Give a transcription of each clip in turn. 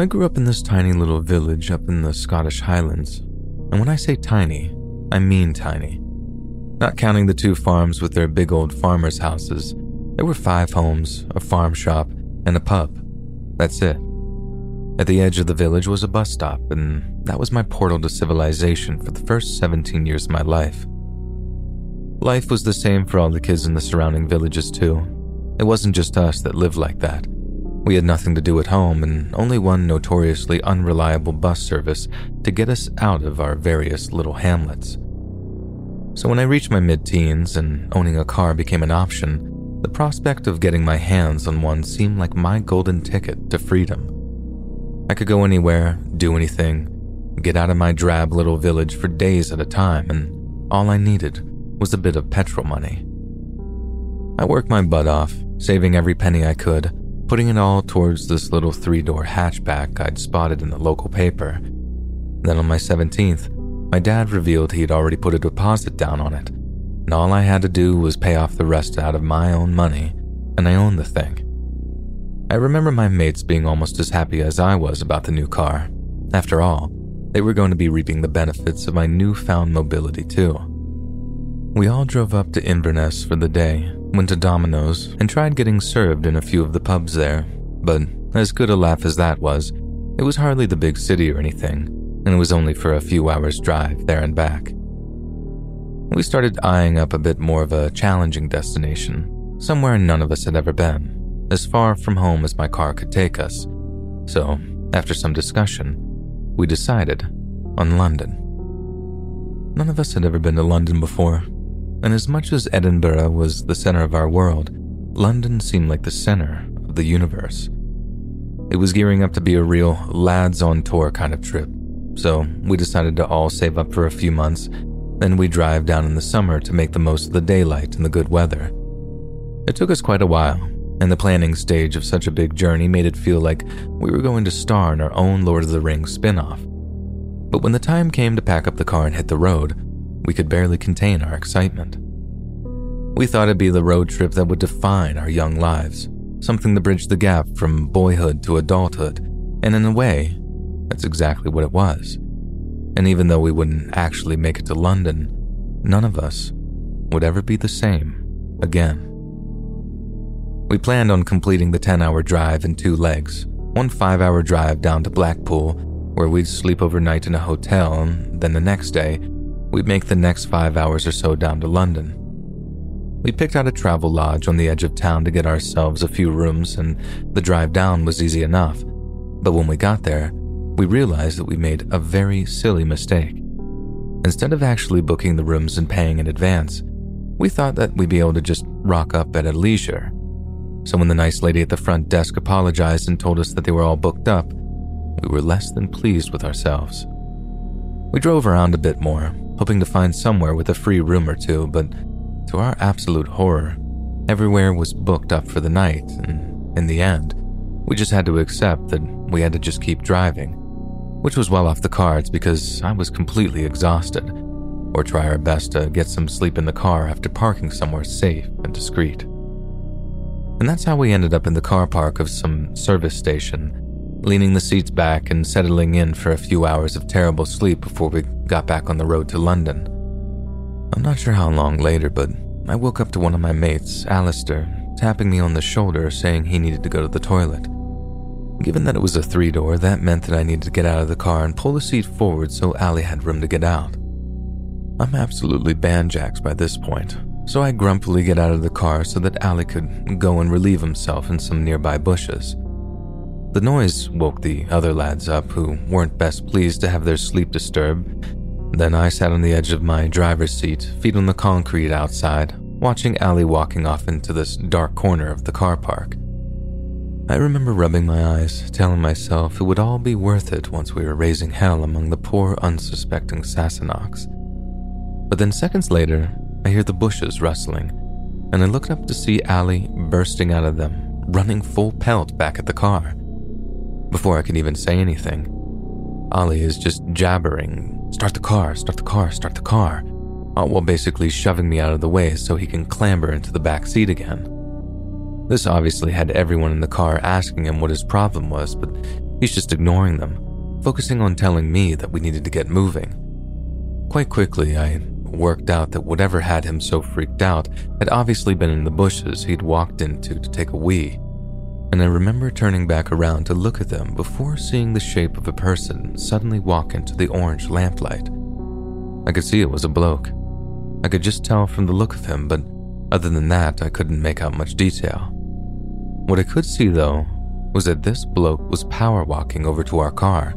I grew up in this tiny little village up in the Scottish Highlands. And when I say tiny, I mean tiny. Not counting the two farms with their big old farmers' houses, there were five homes, a farm shop, and a pub. That's it. At the edge of the village was a bus stop, and that was my portal to civilization for the first 17 years of my life. Life was the same for all the kids in the surrounding villages, too. It wasn't just us that lived like that. We had nothing to do at home and only one notoriously unreliable bus service to get us out of our various little hamlets. So when I reached my mid teens and owning a car became an option, the prospect of getting my hands on one seemed like my golden ticket to freedom. I could go anywhere, do anything, get out of my drab little village for days at a time, and all I needed was a bit of petrol money. I worked my butt off, saving every penny I could putting it all towards this little three door hatchback I'd spotted in the local paper. Then on my 17th, my dad revealed he'd already put a deposit down on it, and all I had to do was pay off the rest out of my own money, and I owned the thing. I remember my mates being almost as happy as I was about the new car. After all, they were going to be reaping the benefits of my newfound mobility too. We all drove up to Inverness for the day, went to Domino's, and tried getting served in a few of the pubs there. But as good a laugh as that was, it was hardly the big city or anything, and it was only for a few hours' drive there and back. We started eyeing up a bit more of a challenging destination, somewhere none of us had ever been, as far from home as my car could take us. So, after some discussion, we decided on London. None of us had ever been to London before, and as much as Edinburgh was the center of our world, London seemed like the center of the universe. It was gearing up to be a real lads on tour kind of trip, so we decided to all save up for a few months, then we drive down in the summer to make the most of the daylight and the good weather. It took us quite a while, and the planning stage of such a big journey made it feel like we were going to star in our own Lord of the Rings spin off. But when the time came to pack up the car and hit the road, we could barely contain our excitement. We thought it'd be the road trip that would define our young lives, something to bridge the gap from boyhood to adulthood, and in a way, that's exactly what it was. And even though we wouldn't actually make it to London, none of us would ever be the same again. We planned on completing the 10 hour drive in two legs one 5 hour drive down to Blackpool, where we'd sleep overnight in a hotel, and then the next day, We'd make the next five hours or so down to London. We picked out a travel lodge on the edge of town to get ourselves a few rooms, and the drive down was easy enough. But when we got there, we realized that we made a very silly mistake. Instead of actually booking the rooms and paying in advance, we thought that we'd be able to just rock up at a leisure. So when the nice lady at the front desk apologized and told us that they were all booked up, we were less than pleased with ourselves. We drove around a bit more, hoping to find somewhere with a free room or two, but to our absolute horror, everywhere was booked up for the night, and in the end, we just had to accept that we had to just keep driving, which was well off the cards because I was completely exhausted, or try our best to get some sleep in the car after parking somewhere safe and discreet. And that's how we ended up in the car park of some service station, leaning the seats back and settling in for a few hours of terrible sleep before we got back on the road to London. I'm not sure how long later, but I woke up to one of my mates, Alistair, tapping me on the shoulder saying he needed to go to the toilet. Given that it was a three door, that meant that I needed to get out of the car and pull the seat forward so Ali had room to get out. I'm absolutely banjaxed by this point, so I grumpily get out of the car so that Ali could go and relieve himself in some nearby bushes. The noise woke the other lads up who weren't best pleased to have their sleep disturbed. Then I sat on the edge of my driver's seat, feet on the concrete outside, watching Ali walking off into this dark corner of the car park. I remember rubbing my eyes, telling myself it would all be worth it once we were raising hell among the poor, unsuspecting Sassenachs. But then seconds later, I hear the bushes rustling, and I looked up to see Ali bursting out of them, running full pelt back at the car. Before I can even say anything, Ali is just jabbering, start the car, start the car, start the car, uh, while basically shoving me out of the way so he can clamber into the back seat again. This obviously had everyone in the car asking him what his problem was, but he's just ignoring them, focusing on telling me that we needed to get moving. Quite quickly, I worked out that whatever had him so freaked out had obviously been in the bushes he'd walked into to take a wee and I remember turning back around to look at them before seeing the shape of a person suddenly walk into the orange lamplight. I could see it was a bloke. I could just tell from the look of him, but other than that, I couldn't make out much detail. What I could see, though, was that this bloke was power walking over to our car,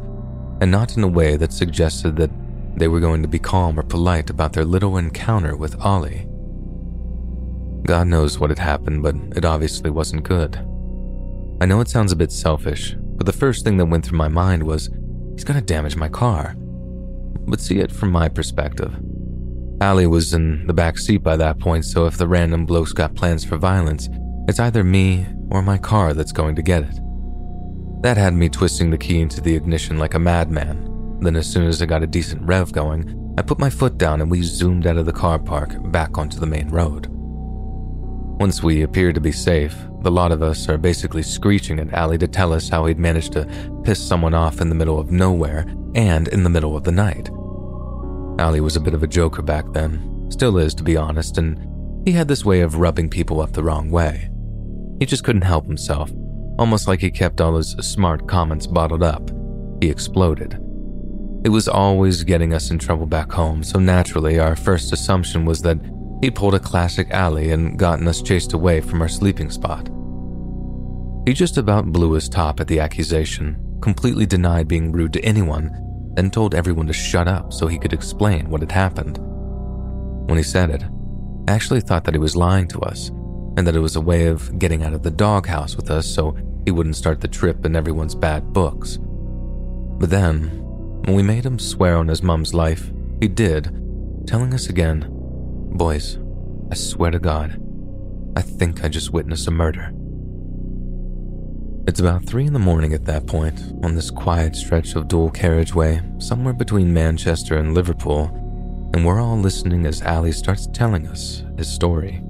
and not in a way that suggested that they were going to be calm or polite about their little encounter with Ali. God knows what had happened, but it obviously wasn't good. I know it sounds a bit selfish, but the first thing that went through my mind was, he's gonna damage my car. But see it from my perspective. Ali was in the back seat by that point, so if the random bloke's got plans for violence, it's either me or my car that's going to get it. That had me twisting the key into the ignition like a madman. Then, as soon as I got a decent rev going, I put my foot down and we zoomed out of the car park back onto the main road. Once we appeared to be safe, the lot of us are basically screeching at Ali to tell us how he'd managed to piss someone off in the middle of nowhere and in the middle of the night. Ali was a bit of a joker back then, still is to be honest, and he had this way of rubbing people up the wrong way. He just couldn't help himself, almost like he kept all his smart comments bottled up. He exploded. It was always getting us in trouble back home, so naturally, our first assumption was that he pulled a classic Ali and gotten us chased away from our sleeping spot. He just about blew his top at the accusation, completely denied being rude to anyone, then told everyone to shut up so he could explain what had happened. When he said it, I actually thought that he was lying to us, and that it was a way of getting out of the doghouse with us so he wouldn't start the trip in everyone's bad books. But then, when we made him swear on his mum's life, he did, telling us again, Boys, I swear to God, I think I just witnessed a murder. It's about three in the morning at that point, on this quiet stretch of dual carriageway somewhere between Manchester and Liverpool, and we're all listening as Ali starts telling us his story.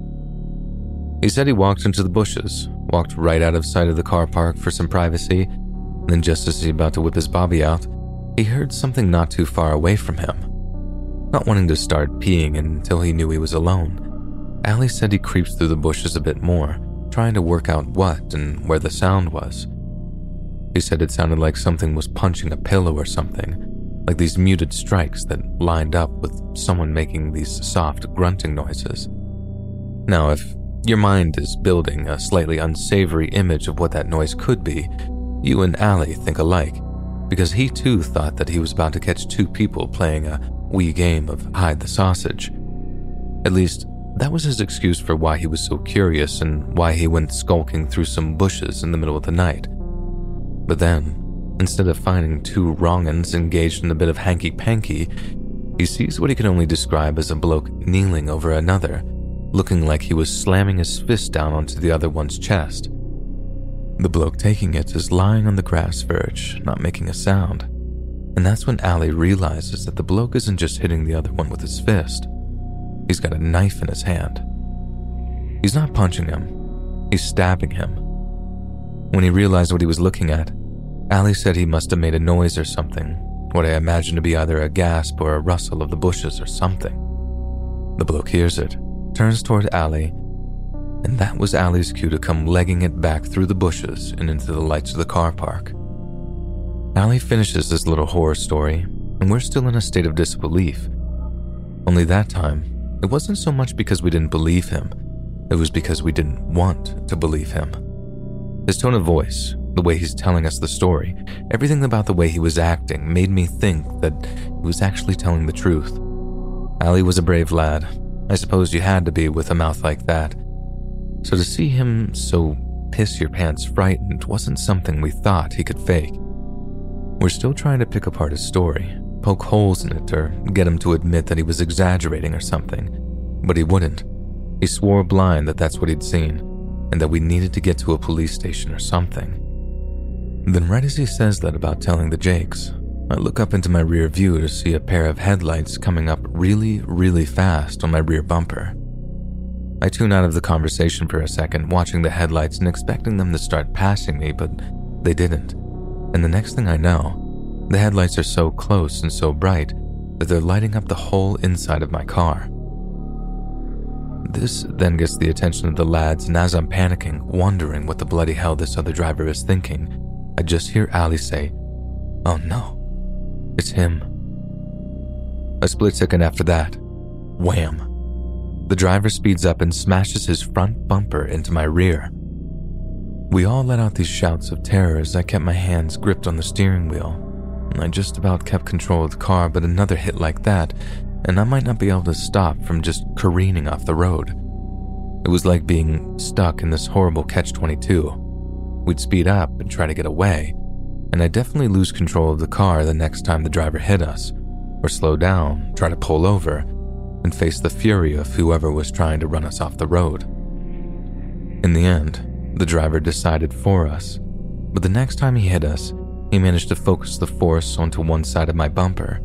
He said he walked into the bushes, walked right out of sight of the car park for some privacy, and then just as he about to whip his bobby out, he heard something not too far away from him. Not wanting to start peeing until he knew he was alone, Ali said he creeped through the bushes a bit more trying to work out what and where the sound was. He said it sounded like something was punching a pillow or something, like these muted strikes that lined up with someone making these soft grunting noises. Now, if your mind is building a slightly unsavory image of what that noise could be, you and Ali think alike, because he too thought that he was about to catch two people playing a wee game of hide the sausage. At least, that was his excuse for why he was so curious and why he went skulking through some bushes in the middle of the night. But then, instead of finding two wrong'uns engaged in a bit of hanky panky, he sees what he can only describe as a bloke kneeling over another, looking like he was slamming his fist down onto the other one's chest. The bloke taking it is lying on the grass verge, not making a sound. And that's when Ali realizes that the bloke isn't just hitting the other one with his fist. He's got a knife in his hand. He's not punching him, he's stabbing him. When he realized what he was looking at, Ali said he must have made a noise or something, what I imagine to be either a gasp or a rustle of the bushes or something. The bloke hears it, turns toward Ali, and that was Ali's cue to come legging it back through the bushes and into the lights of the car park. Ali finishes this little horror story, and we're still in a state of disbelief. Only that time, it wasn't so much because we didn't believe him, it was because we didn't want to believe him. His tone of voice, the way he's telling us the story, everything about the way he was acting made me think that he was actually telling the truth. Ali was a brave lad. I suppose you had to be with a mouth like that. So to see him so piss your pants frightened wasn't something we thought he could fake. We're still trying to pick apart his story, poke holes in it, or get him to admit that he was exaggerating or something. But he wouldn't. He swore blind that that's what he'd seen, and that we needed to get to a police station or something. Then, right as he says that about telling the Jakes, I look up into my rear view to see a pair of headlights coming up really, really fast on my rear bumper. I tune out of the conversation for a second, watching the headlights and expecting them to start passing me, but they didn't. And the next thing I know, the headlights are so close and so bright that they're lighting up the whole inside of my car. This then gets the attention of the lads, and as I'm panicking, wondering what the bloody hell this other driver is thinking, I just hear Ali say, Oh no, it's him. A split second after that, wham. The driver speeds up and smashes his front bumper into my rear. We all let out these shouts of terror as I kept my hands gripped on the steering wheel. I just about kept control of the car, but another hit like that, and I might not be able to stop from just careening off the road. It was like being stuck in this horrible catch 22. We'd speed up and try to get away, and I'd definitely lose control of the car the next time the driver hit us, or slow down, try to pull over, and face the fury of whoever was trying to run us off the road. In the end, the driver decided for us, but the next time he hit us, he managed to focus the force onto one side of my bumper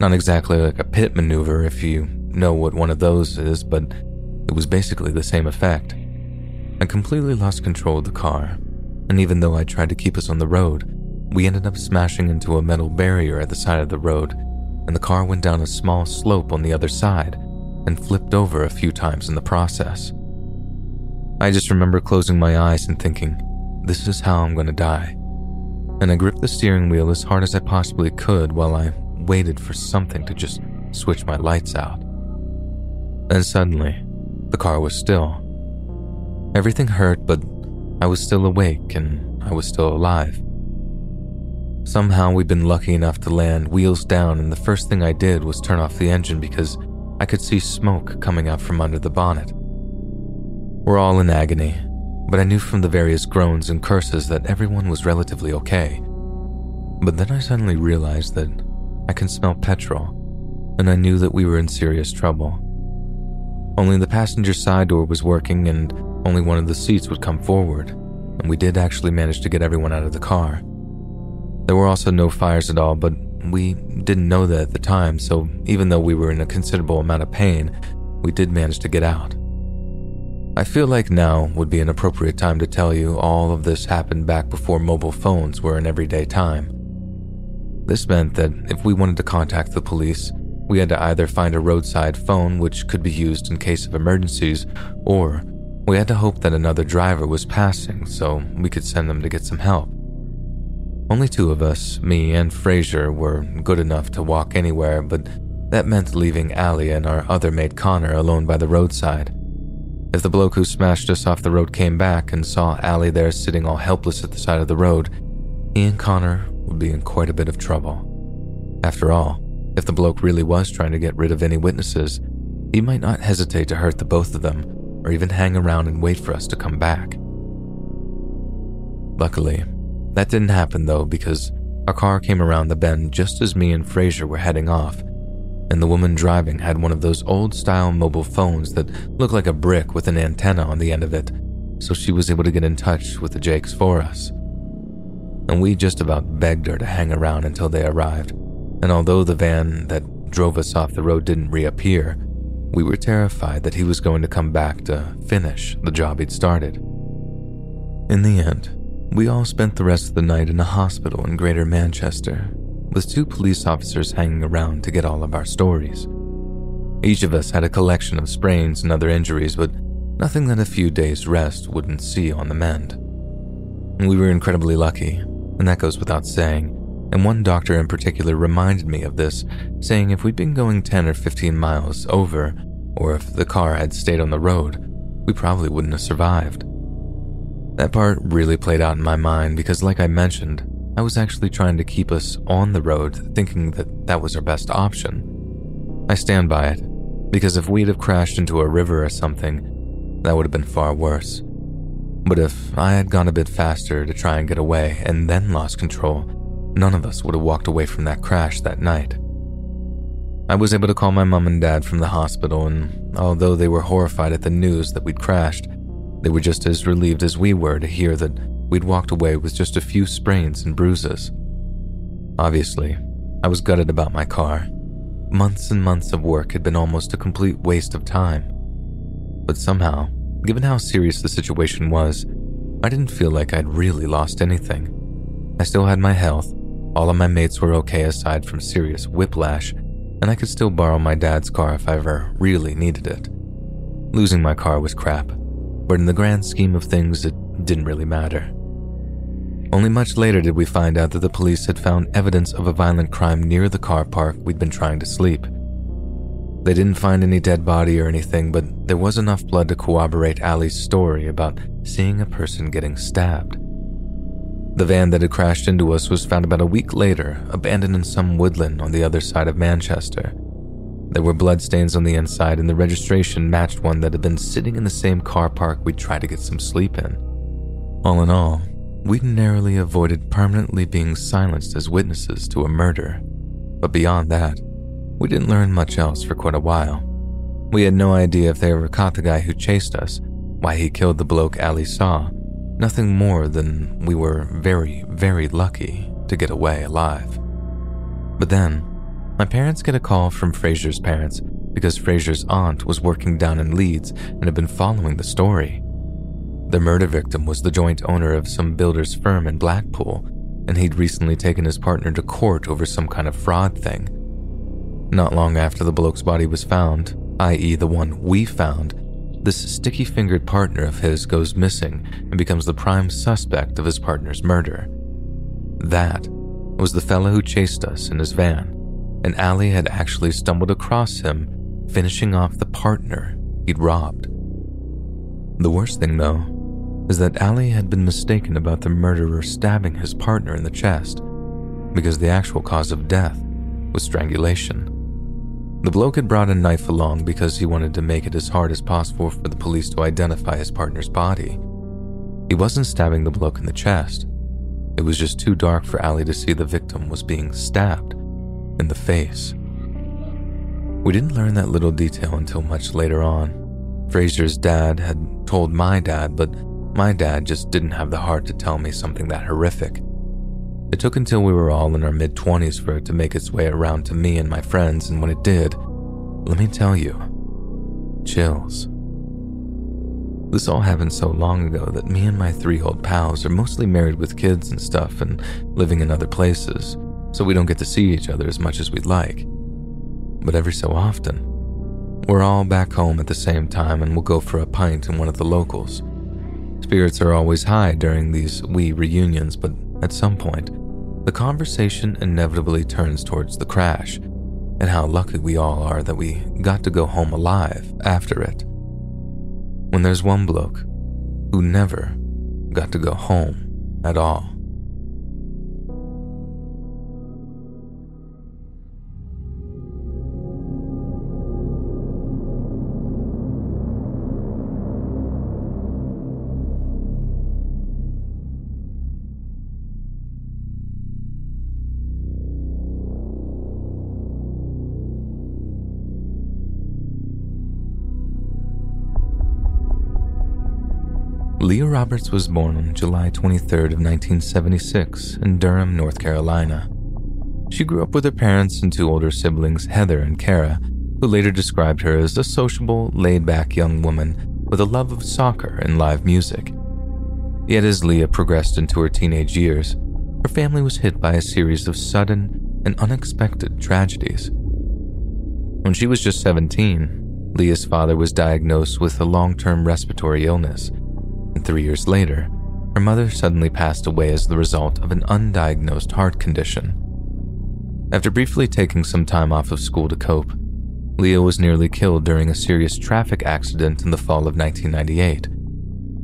not exactly like a pit maneuver if you know what one of those is, but it was basically the same effect. I completely lost control of the car, and even though I tried to keep us on the road, we ended up smashing into a metal barrier at the side of the road, and the car went down a small slope on the other side and flipped over a few times in the process. I just remember closing my eyes and thinking, this is how I'm going to die. And I gripped the steering wheel as hard as I possibly could while I waited for something to just switch my lights out. Then suddenly, the car was still. Everything hurt, but I was still awake and I was still alive. Somehow we'd been lucky enough to land wheels down, and the first thing I did was turn off the engine because I could see smoke coming out from under the bonnet. We're all in agony, but I knew from the various groans and curses that everyone was relatively okay. But then I suddenly realized that I can smell petrol, and I knew that we were in serious trouble. Only the passenger side door was working, and only one of the seats would come forward, and we did actually manage to get everyone out of the car. There were also no fires at all, but we didn't know that at the time, so even though we were in a considerable amount of pain, we did manage to get out. I feel like now would be an appropriate time to tell you all of this happened back before mobile phones were an everyday time. This meant that if we wanted to contact the police, we had to either find a roadside phone which could be used in case of emergencies, or we had to hope that another driver was passing so we could send them to get some help. Only two of us, me and Fraser, were good enough to walk anywhere, but that meant leaving Ali and our other mate Connor alone by the roadside. If the bloke who smashed us off the road came back and saw Ali there sitting all helpless at the side of the road, he and Connor would be in quite a bit of trouble. After all, if the bloke really was trying to get rid of any witnesses, he might not hesitate to hurt the both of them or even hang around and wait for us to come back. Luckily, that didn't happen though because our car came around the bend just as me and Fraser were heading off, and the woman driving had one of those old style mobile phones that look like a brick with an antenna on the end of it, so she was able to get in touch with the Jakes for us and we just about begged her to hang around until they arrived. And although the van that drove us off the road didn't reappear, we were terrified that he was going to come back to finish the job he'd started. In the end, We all spent the rest of the night in a hospital in Greater Manchester, with two police officers hanging around to get all of our stories. Each of us had a collection of sprains and other injuries, but nothing that a few days' rest wouldn't see on the mend. We were incredibly lucky, and that goes without saying, and one doctor in particular reminded me of this, saying if we'd been going 10 or 15 miles over, or if the car had stayed on the road, we probably wouldn't have survived. That part really played out in my mind because, like I mentioned, I was actually trying to keep us on the road, thinking that that was our best option. I stand by it, because if we'd have crashed into a river or something, that would have been far worse. But if I had gone a bit faster to try and get away and then lost control, none of us would have walked away from that crash that night. I was able to call my mom and dad from the hospital, and although they were horrified at the news that we'd crashed, they were just as relieved as we were to hear that we'd walked away with just a few sprains and bruises. Obviously, I was gutted about my car. Months and months of work had been almost a complete waste of time. But somehow, given how serious the situation was, I didn't feel like I'd really lost anything. I still had my health, all of my mates were okay aside from serious whiplash, and I could still borrow my dad's car if I ever really needed it. Losing my car was crap, but in the grand scheme of things, it didn't really matter. Only much later did we find out that the police had found evidence of a violent crime near the car park we'd been trying to sleep. They didn't find any dead body or anything, but there was enough blood to corroborate Ali's story about seeing a person getting stabbed. The van that had crashed into us was found about a week later, abandoned in some woodland on the other side of Manchester. There were bloodstains on the inside, and the registration matched one that had been sitting in the same car park we'd tried to get some sleep in. All in all, we'd narrowly avoided permanently being silenced as witnesses to a murder. But beyond that, we didn't learn much else for quite a while. We had no idea if they ever caught the guy who chased us, why he killed the bloke Ali saw, nothing more than we were very, very lucky to get away alive. But then, my parents get a call from Fraser's parents because Fraser's aunt was working down in Leeds and had been following the story. The murder victim was the joint owner of some builder's firm in Blackpool, and he'd recently taken his partner to court over some kind of fraud thing. Not long after the bloke's body was found, i.e., the one we found, this sticky fingered partner of his goes missing and becomes the prime suspect of his partner's murder. That was the fellow who chased us in his van and Ali had actually stumbled across him, finishing off the partner he'd robbed. The worst thing, though, is that Ali had been mistaken about the murderer stabbing his partner in the chest, because the actual cause of death was strangulation. The bloke had brought a knife along because he wanted to make it as hard as possible for the police to identify his partner's body. He wasn't stabbing the bloke in the chest. It was just too dark for Ali to see the victim was being stabbed in the face. We didn't learn that little detail until much later on. Fraser's dad had told my dad, but my dad just didn't have the heart to tell me something that horrific. It took until we were all in our mid 20s for it to make its way around to me and my friends, and when it did, let me tell you, chills. This all happened so long ago that me and my three old pals are mostly married with kids and stuff and living in other places so we don't get to see each other as much as we'd like. But every so often, we're all back home at the same time and we'll go for a pint in one of the locals. Spirits are always high during these wee reunions, but at some point, the conversation inevitably turns towards the crash and how lucky we all are that we got to go home alive after it. When there's one bloke who never got to go home at all. Leah Roberts was born on July 23rd of 1976 in Durham, North Carolina. She grew up with her parents and two older siblings, Heather and Kara, who later described her as a sociable, laid-back young woman with a love of soccer and live music. Yet, as Leah progressed into her teenage years, her family was hit by a series of sudden and unexpected tragedies. When she was just 17, Leah's father was diagnosed with a long term respiratory illness, and three years later, her mother suddenly passed away as the result of an undiagnosed heart condition. After briefly taking some time off of school to cope, Leah was nearly killed during a serious traffic accident in the fall of 1998.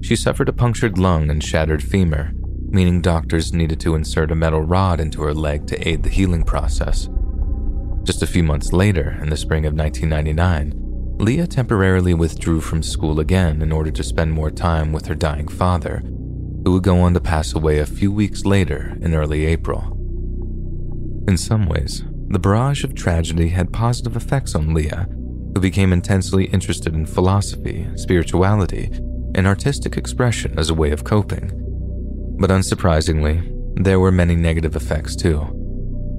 She suffered a punctured lung and shattered femur, meaning doctors needed to insert a metal rod into her leg to aid the healing process. Just a few months later, in the spring of 1999, Leah temporarily withdrew from school again in order to spend more time with her dying father, who would go on to pass away a few weeks later in early April. In some ways, the barrage of tragedy had positive effects on Leah, who became intensely interested in philosophy, spirituality, and artistic expression as a way of coping. But unsurprisingly, there were many negative effects too.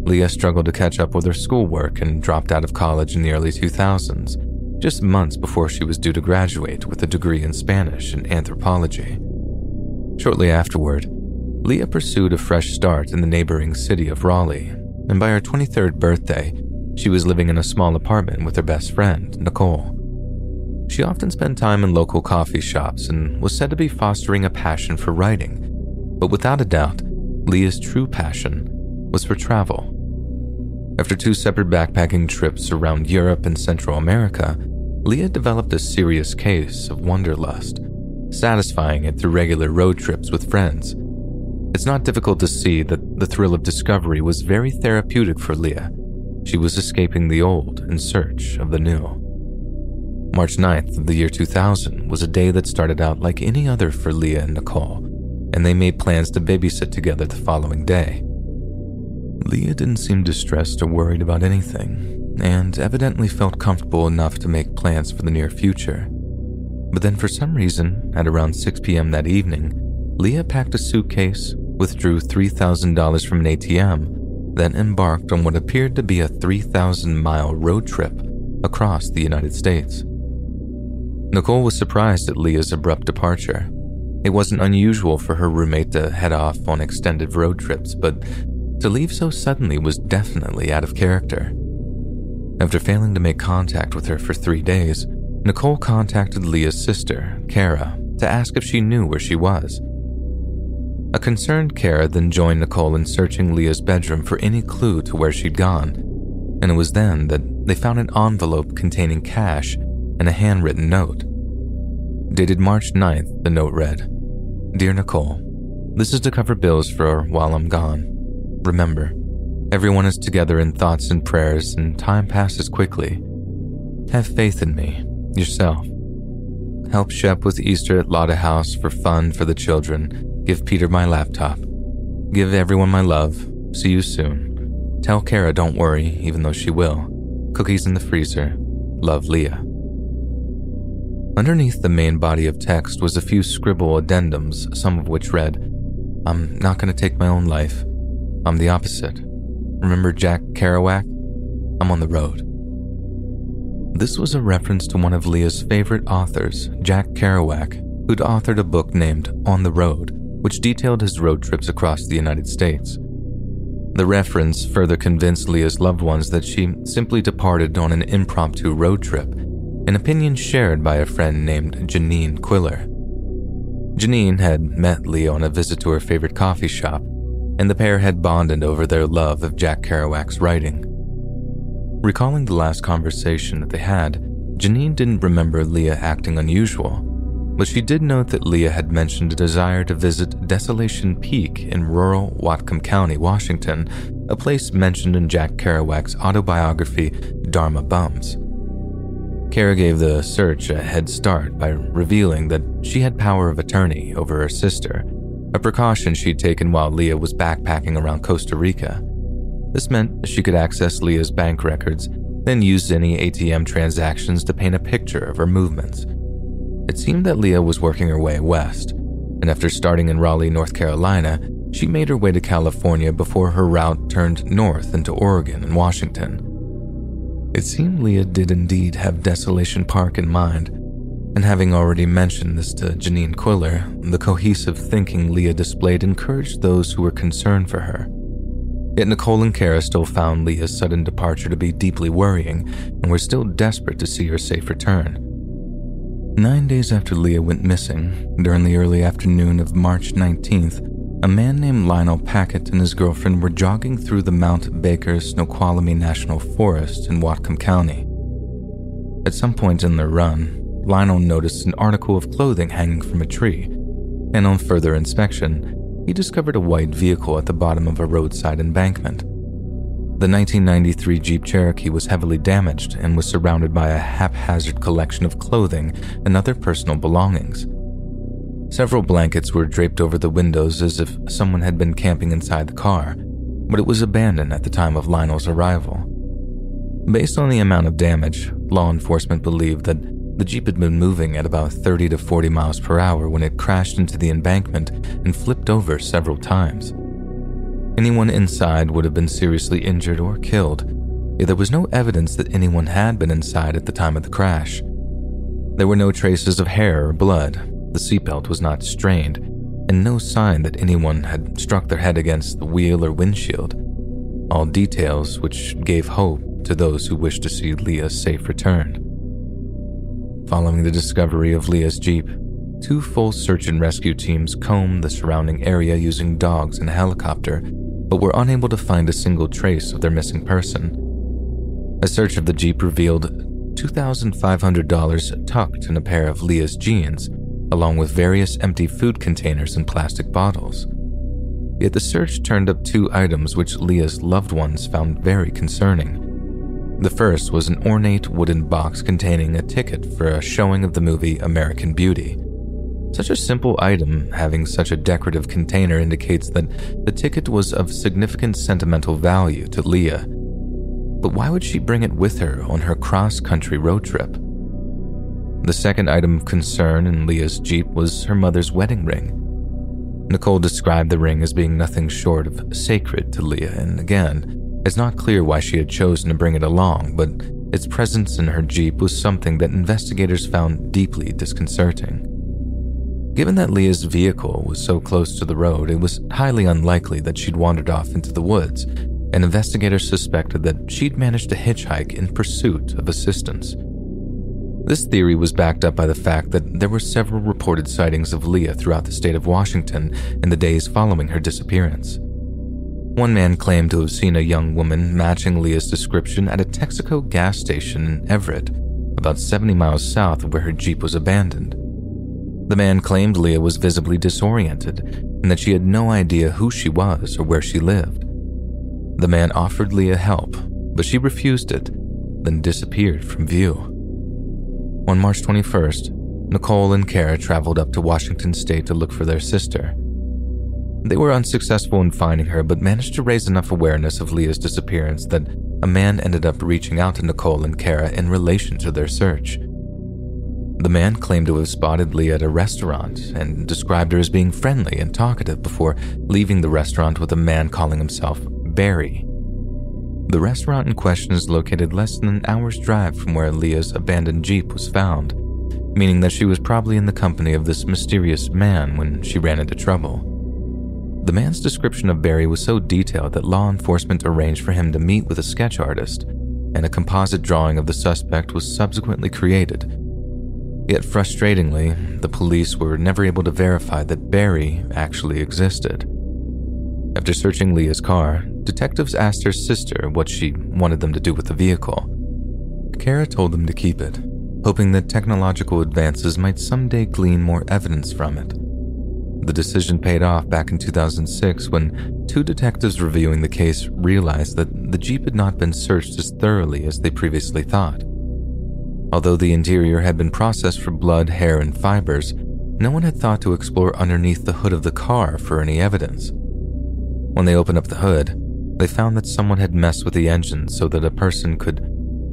Leah struggled to catch up with her schoolwork and dropped out of college in the early 2000s, just months before she was due to graduate with a degree in Spanish and anthropology. Shortly afterward, Leah pursued a fresh start in the neighboring city of Raleigh and by her 23rd birthday, she was living in a small apartment with her best friend, Nicole. She often spent time in local coffee shops and was said to be fostering a passion for writing, but without a doubt, Leah's true passion was for travel. After two separate backpacking trips around Europe and Central America, Leah developed a serious case of wanderlust, satisfying it through regular road trips with friends it's not difficult to see that the thrill of discovery was very therapeutic for Leah. She was escaping the old in search of the new. March 9th of the year 2000 was a day that started out like any other for Leah and Nicole, and they made plans to babysit together the following day. Leah didn't seem distressed or worried about anything, and evidently felt comfortable enough to make plans for the near future. But then, for some reason, at around 6 p.m. that evening, Leah packed a suitcase, withdrew $3,000 from an ATM, then embarked on what appeared to be a 3,000 mile road trip across the United States. Nicole was surprised at Leah's abrupt departure. It wasn't unusual for her roommate to head off on extended road trips, but to leave so suddenly was definitely out of character. After failing to make contact with her for three days, Nicole contacted Leah's sister, Kara, to ask if she knew where she was. A concerned Kara then joined Nicole in searching Leah's bedroom for any clue to where she'd gone, and it was then that they found an envelope containing cash and a handwritten note. Dated March 9th, the note read Dear Nicole, this is to cover bills for while I'm gone. Remember, everyone is together in thoughts and prayers, and time passes quickly. Have faith in me, yourself. Help Shep with Easter at Lotta House for fun for the children Give Peter my laptop. Give everyone my love. See you soon. Tell Kara don't worry, even though she will. Cookies in the freezer. Love Leah. Underneath the main body of text was a few scribble addendums, some of which read, I'm not going to take my own life. I'm the opposite. Remember Jack Kerouac? I'm on the road. This was a reference to one of Leah's favorite authors, Jack Kerouac, who'd authored a book named On the Road, which detailed his road trips across the United States. The reference further convinced Leah's loved ones that she simply departed on an impromptu road trip, an opinion shared by a friend named Janine Quiller. Janine had met Leah on a visit to her favorite coffee shop, and the pair had bonded over their love of Jack Kerouac's writing. Recalling the last conversation that they had, Janine didn't remember Leah acting unusual, but she did note that Leah had mentioned a desire to visit Desolation Peak in rural Whatcom County, Washington, a place mentioned in Jack Kerouac's autobiography, Dharma Bums. Kara gave the search a head start by revealing that she had power of attorney over her sister, a precaution she'd taken while Leah was backpacking around Costa Rica. This meant she could access Leah's bank records, then use any ATM transactions to paint a picture of her movements. It seemed that Leah was working her way west, and after starting in Raleigh, North Carolina, she made her way to California before her route turned north into Oregon and Washington. It seemed Leah did indeed have Desolation Peak in mind, And having already mentioned this to Janine Quiller, the cohesive thinking Leah displayed encouraged those who were concerned for her. Yet Nicole and Kara still found Leah's sudden departure to be deeply worrying and were still desperate to see her safe return. Nine days after Leah went missing, during the early afternoon of March 19th, a man named Lionel Packett and his girlfriend were jogging through the Mount Baker Snoqualmie National Forest in Whatcom County. At some point in their run, Lionel noticed an article of clothing hanging from a tree, and on further inspection, he discovered a white vehicle at the bottom of a roadside embankment. The 1993 Jeep Cherokee was heavily damaged and was surrounded by a haphazard collection of clothing and other personal belongings. Several blankets were draped over the windows as if someone had been camping inside the car, but it was abandoned at the time of Lionel's arrival. Based on the amount of damage, law enforcement believed that the Jeep had been moving at about 30 to 40 miles per hour when it crashed into the embankment and flipped over several times. Anyone inside would have been seriously injured or killed, yet there was no evidence that anyone had been inside at the time of the crash. There were no traces of hair or blood, the seatbelt was not strained, and no sign that anyone had struck their head against the wheel or windshield. All details which gave hope to those who wished to see Leah's safe return. Following the discovery of Leah's Jeep, two full search and rescue teams combed the surrounding area using dogs and a helicopter, but were unable to find a single trace of their missing person. A search of the Jeep revealed $2,500 tucked in a pair of Leah's jeans, along with various empty food containers and plastic bottles. Yet the search turned up two items which Leah's loved ones found very concerning. The first was an ornate wooden box containing a ticket for a showing of the movie American Beauty. Such a simple item having such a decorative container indicates that the ticket was of significant sentimental value to Leah. But why would she bring it with her on her cross country road trip? The second item of concern in Leah's Jeep was her mother's wedding ring. Nicole described the ring as being nothing short of sacred to Leah, and again, it's not clear why she had chosen to bring it along, but its presence in her Jeep was something that investigators found deeply disconcerting. Given that Leah's vehicle was so close to the road, it was highly unlikely that she'd wandered off into the woods, and investigators suspected that she'd managed to hitchhike in pursuit of assistance. This theory was backed up by the fact that there were several reported sightings of Leah throughout the state of Washington in the days following her disappearance. One man claimed to have seen a young woman matching Leah's description at a Texaco gas station in Everett, about 70 miles south of where her Jeep was abandoned. The man claimed Leah was visibly disoriented and that she had no idea who she was or where she lived. The man offered Leah help, but she refused it, then disappeared from view. On March 21st, Nicole and Kara traveled up to Washington state to look for their sister. They were unsuccessful in finding her, but managed to raise enough awareness of Leah's disappearance that a man ended up reaching out to Nicole and Kara in relation to their search. The man claimed to have spotted Leah at a restaurant and described her as being friendly and talkative before leaving the restaurant with a man calling himself Barry. The restaurant in question is located less than an hour's drive from where Leah's abandoned Jeep was found, meaning that she was probably in the company of this mysterious man when she ran into trouble. The man's description of Barry was so detailed that law enforcement arranged for him to meet with a sketch artist, and a composite drawing of the suspect was subsequently created. Yet frustratingly, the police were never able to verify that Barry actually existed. After searching Leah's car, detectives asked her sister what she wanted them to do with the vehicle. Kara told them to keep it, hoping that technological advances might someday glean more evidence from it. The decision paid off back in 2006 when two detectives reviewing the case realized that the Jeep had not been searched as thoroughly as they previously thought. Although the interior had been processed for blood, hair, and fibers, no one had thought to explore underneath the hood of the car for any evidence. When they opened up the hood, they found that someone had messed with the engine so that a person could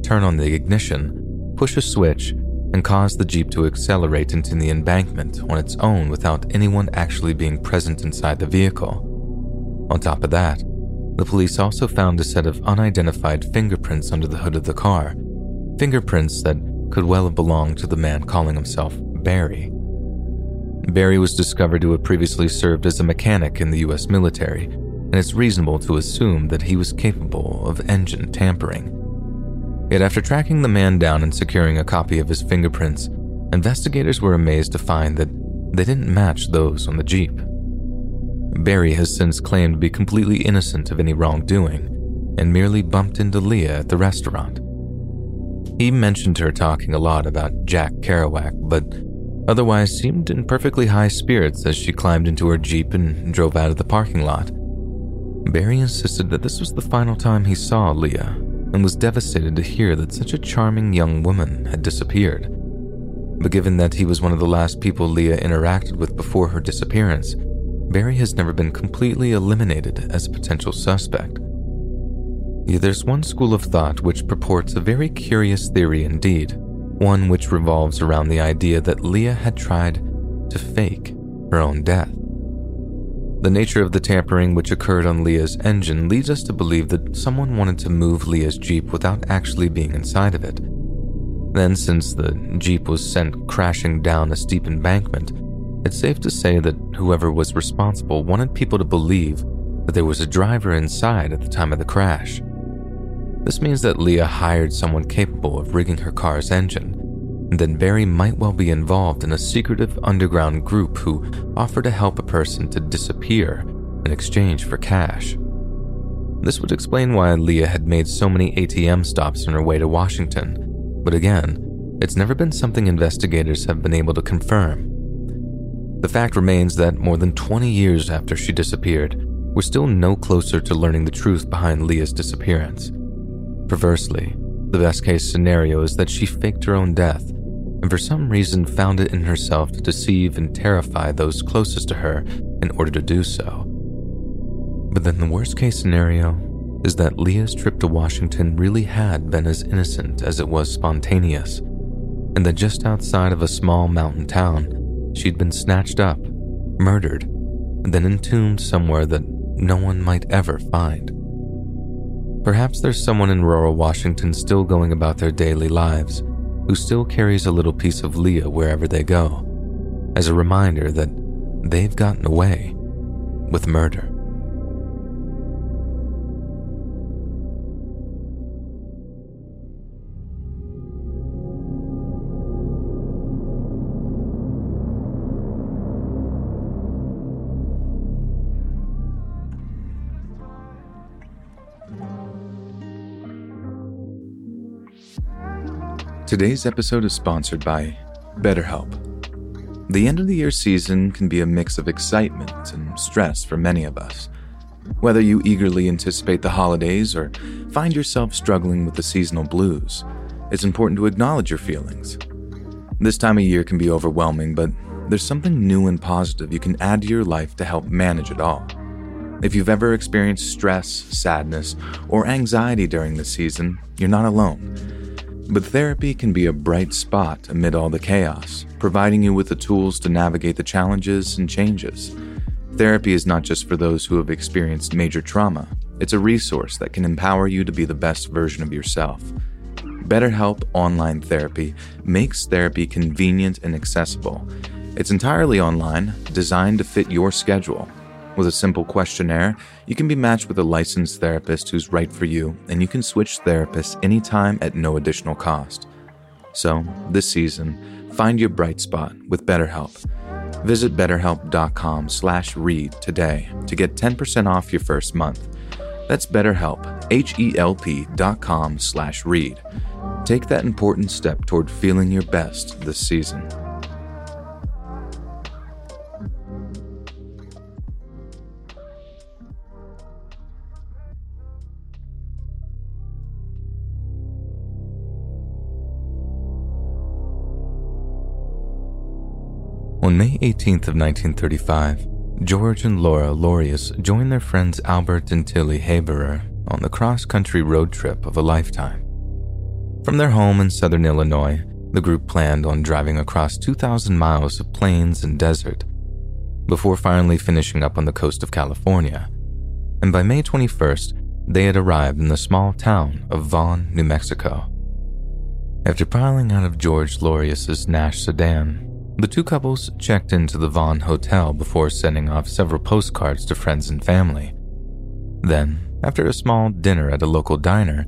turn on the ignition, push a switch, and caused the Jeep to accelerate into the embankment on its own without anyone actually being present inside the vehicle. On top of that, the police also found a set of unidentified fingerprints under the hood of the car, fingerprints that could well have belonged to the man calling himself Barry. Barry was discovered to have previously served as a mechanic in the US military, and it's reasonable to assume that he was capable of engine tampering. Yet, after tracking the man down and securing a copy of his fingerprints, investigators were amazed to find that they didn't match those on the Jeep. Barry has since claimed to be completely innocent of any wrongdoing and merely bumped into Leah at the restaurant. He mentioned her talking a lot about Jack Kerouac, but otherwise seemed in perfectly high spirits as she climbed into her Jeep and drove out of the parking lot. Barry insisted that this was the final time he saw Leah and was devastated to hear that such a charming young woman had disappeared. But given that he was one of the last people Leah interacted with before her disappearance, Barry has never been completely eliminated as a potential suspect. Yet there's one school of thought which purports a very curious theory indeed, one which revolves around the idea that Leah had tried to fake her own death. The nature of the tampering which occurred on Leah's engine leads us to believe that someone wanted to move Leah's Jeep without actually being inside of it. Then, since the Jeep was sent crashing down a steep embankment, it's safe to say that whoever was responsible wanted people to believe that there was a driver inside at the time of the crash. This means that Leah hired someone capable of rigging her car's engine, that Barry might well be involved in a secretive underground group who offered to help a person to disappear in exchange for cash. This would explain why Leah had made so many ATM stops on her way to Washington, but again, it's never been something investigators have been able to confirm. The fact remains that more than 20 years after she disappeared, we're still no closer to learning the truth behind Leah's disappearance. Perversely, the best case scenario is that she faked her own death and for some reason found it in herself to deceive and terrify those closest to her in order to do so. But then the worst case scenario is that Leah's trip to Washington really had been as innocent as it was spontaneous, and that just outside of a small mountain town, she'd been snatched up, murdered, and then entombed somewhere that no one might ever find. Perhaps there's someone in rural Washington still going about their daily lives who still carries a little piece of Leah wherever they go, as a reminder that they've gotten away with murder. Today's episode is sponsored by BetterHelp. The end of the year season can be a mix of excitement and stress for many of us. Whether you eagerly anticipate the holidays or find yourself struggling with the seasonal blues, it's important to acknowledge your feelings. This time of year can be overwhelming, but there's something new and positive you can add to your life to help manage it all. If you've ever experienced stress, sadness, or anxiety during the season, you're not alone. But therapy can be a bright spot amid all the chaos, providing you with the tools to navigate the challenges and changes. Therapy is not just for those who have experienced major trauma, it's a resource that can empower you to be the best version of yourself. BetterHelp Online Therapy makes therapy convenient and accessible. It's entirely online, designed to fit your schedule with a simple questionnaire, you can be matched with a licensed therapist who's right for you, and you can switch therapists anytime at no additional cost. So, this season, find your bright spot with BetterHelp. Visit betterhelp.com/read today to get 10% off your first month. That's BetterHelp, H-E-L-P dot com slash read. Take that important step toward feeling your best this season. On May 18th of 1935, George and Laura Lorius joined their friends Albert and Tilly Heberer on the cross-country road trip of a lifetime. From their home in southern Illinois, the group planned on driving across 2,000 miles of plains and desert before finally finishing up on the coast of California. And by May 21st, they had arrived in the small town of Vaughn, New Mexico. After piling out of George Lorius's Nash sedan, the two couples checked into the Vaughn Hotel before sending off several postcards to friends and family. Then, after a small dinner at a local diner,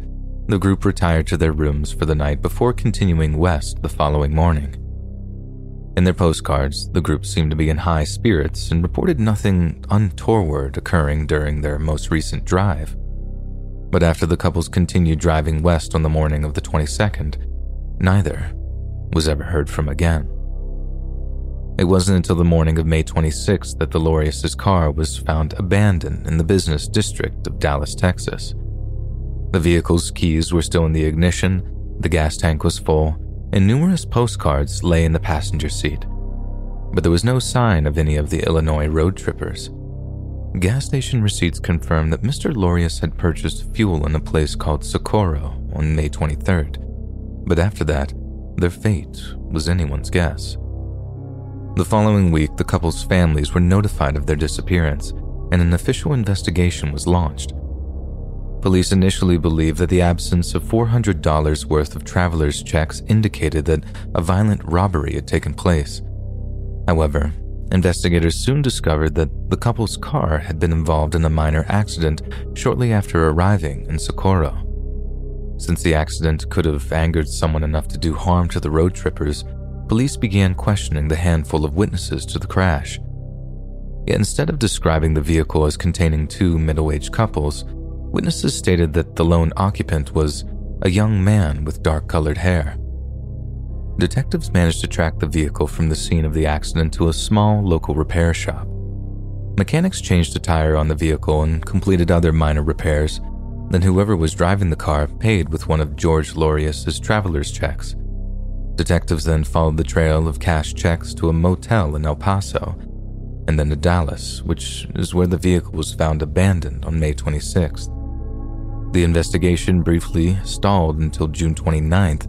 the group retired to their rooms for the night before continuing west the following morning. In their postcards, the group seemed to be in high spirits and reported nothing untoward occurring during their most recent drive. But after the couples continued driving west on the morning of the 22nd, neither was ever heard from again. It wasn't until the morning of May 26th that the Lorius' car was found abandoned in the business district of Dallas, Texas. The vehicle's keys were still in the ignition, the gas tank was full, and numerous postcards lay in the passenger seat. But there was no sign of any of the Illinois road trippers. Gas station receipts confirmed that Mr. Lorius had purchased fuel in a place called Socorro on May 23rd, but after that, their fate was anyone's guess. The following week, the couple's families were notified of their disappearance, and an official investigation was launched. Police initially believed that the absence of $400 worth of traveler's checks indicated that a violent robbery had taken place. However, investigators soon discovered that the couple's car had been involved in a minor accident shortly after arriving in Socorro. Since the accident could have angered someone enough to do harm to the road trippers, police began questioning the handful of witnesses to the crash. Yet instead of describing the vehicle as containing two middle aged couples, Witnesses stated that the lone occupant was a young man with dark colored hair. Detectives managed to track the vehicle from the scene of the accident to a small local repair shop. Mechanics changed a tire on the vehicle and completed other minor repairs. Then whoever was driving the car paid with one of George Lorius's traveler's checks. Detectives then followed the trail of cash checks to a motel in El Paso, and then to Dallas, which is where the vehicle was found abandoned on May 26th. The investigation briefly stalled until June 29th,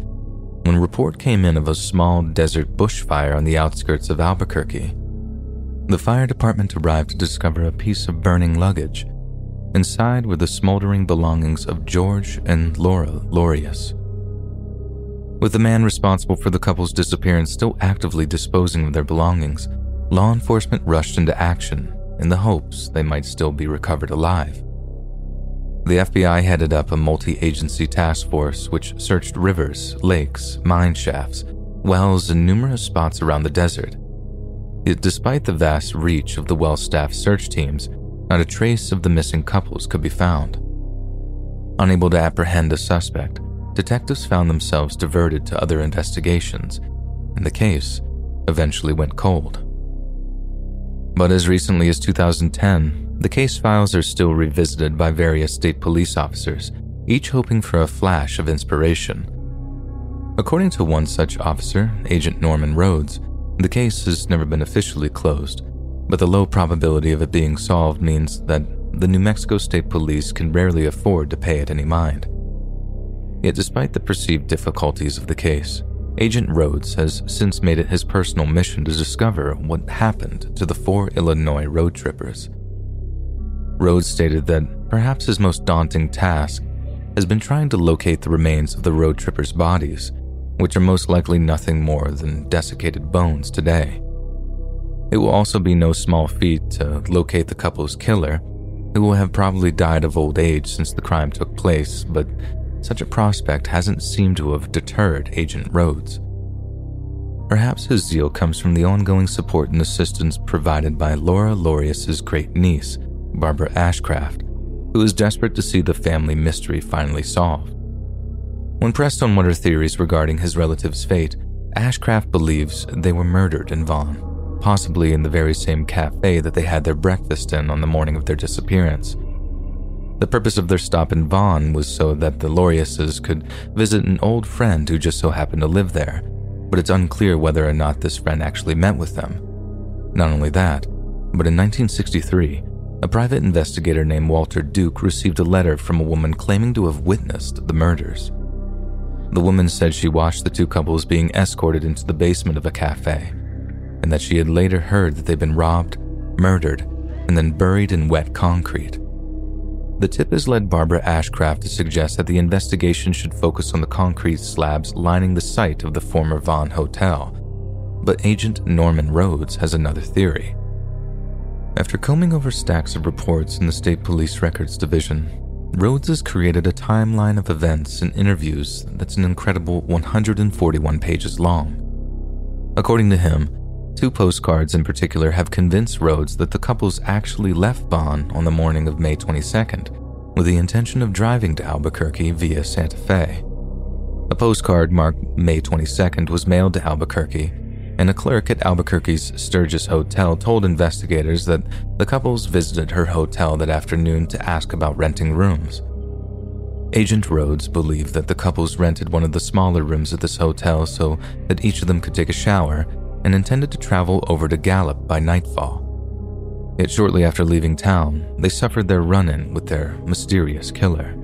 when a report came in of a small desert bushfire on the outskirts of Albuquerque. The fire department arrived to discover a piece of burning luggage. Inside were the smoldering belongings of George and Laura Lorius. With the man responsible for the couple's disappearance still actively disposing of their belongings, law enforcement rushed into action in the hopes they might still be recovered alive. The FBI headed up a multi agency task force which searched rivers, lakes, mine shafts, wells, and numerous spots around the desert. Yet, despite the vast reach of the well staffed search teams, not a trace of the missing couples could be found. Unable to apprehend a suspect, detectives found themselves diverted to other investigations, and the case eventually went cold. But as recently as 2010, the case files are still revisited by various state police officers, each hoping for a flash of inspiration. According to one such officer, Agent Norman Rhodes, the case has never been officially closed, but the low probability of it being solved means that the New Mexico State Police can rarely afford to pay it any mind. Yet, despite the perceived difficulties of the case, Agent Rhodes has since made it his personal mission to discover what happened to the four Illinois road trippers. Rhodes stated that perhaps his most daunting task has been trying to locate the remains of the road trippers' bodies, which are most likely nothing more than desiccated bones today. It will also be no small feat to locate the couple's killer, who will have probably died of old age since the crime took place, but such a prospect hasn't seemed to have deterred Agent Rhodes. Perhaps his zeal comes from the ongoing support and assistance provided by Laura Lorius's great niece, Barbara Ashcraft, who is desperate to see the family mystery finally solved. When pressed on what are theories regarding his relative's fate, Ashcraft believes they were murdered in Vaughn, possibly in the very same cafe that they had their breakfast in on the morning of their disappearance. The purpose of their stop in Vaughn was so that the Loriuses could visit an old friend who just so happened to live there, but it's unclear whether or not this friend actually met with them. Not only that, but in 1963, a private investigator named Walter Duke received a letter from a woman claiming to have witnessed the murders. The woman said she watched the two couples being escorted into the basement of a cafe, and that she had later heard that they'd been robbed, murdered, and then buried in wet concrete. The tip has led Barbara Ashcraft to suggest that the investigation should focus on the concrete slabs lining the site of the former Vaughn Hotel. But Agent Norman Rhodes has another theory. After combing over stacks of reports in the State Police Records Division, Rhodes has created a timeline of events and interviews that's an incredible 141 pages long. According to him, two postcards in particular have convinced Rhodes that the couples actually left Vaughn on the morning of May 22nd with the intention of driving to Albuquerque via Santa Fe. A postcard marked May 22nd was mailed to Albuquerque, and a clerk at Albuquerque's Sturges Hotel told investigators that the couples visited her hotel that afternoon to ask about renting rooms. Agent Rhodes believed that the couples rented one of the smaller rooms at this hotel so that each of them could take a shower and intended to travel over to Gallup by nightfall. Yet shortly after leaving town, they suffered their run in with their mysterious killer.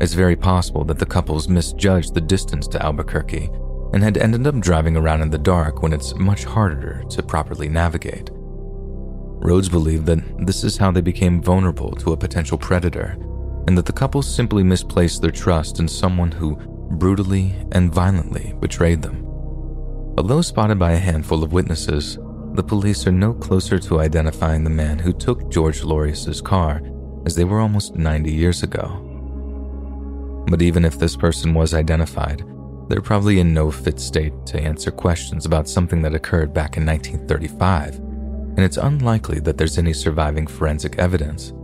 It's very possible that the couples misjudged the distance to Albuquerque and had ended up driving around in the dark when it's much harder to properly navigate. Rhodes believed that this is how they became vulnerable to a potential predator, and that the couple simply misplaced their trust in someone who brutally and violently betrayed them. Although spotted by a handful of witnesses, the police are no closer to identifying the man who took George Lorius's car as they were almost 90 years ago. But even if this person was identified, they're probably in no fit state to answer questions about something that occurred back in 1935, and it's unlikely that there's any surviving forensic evidence.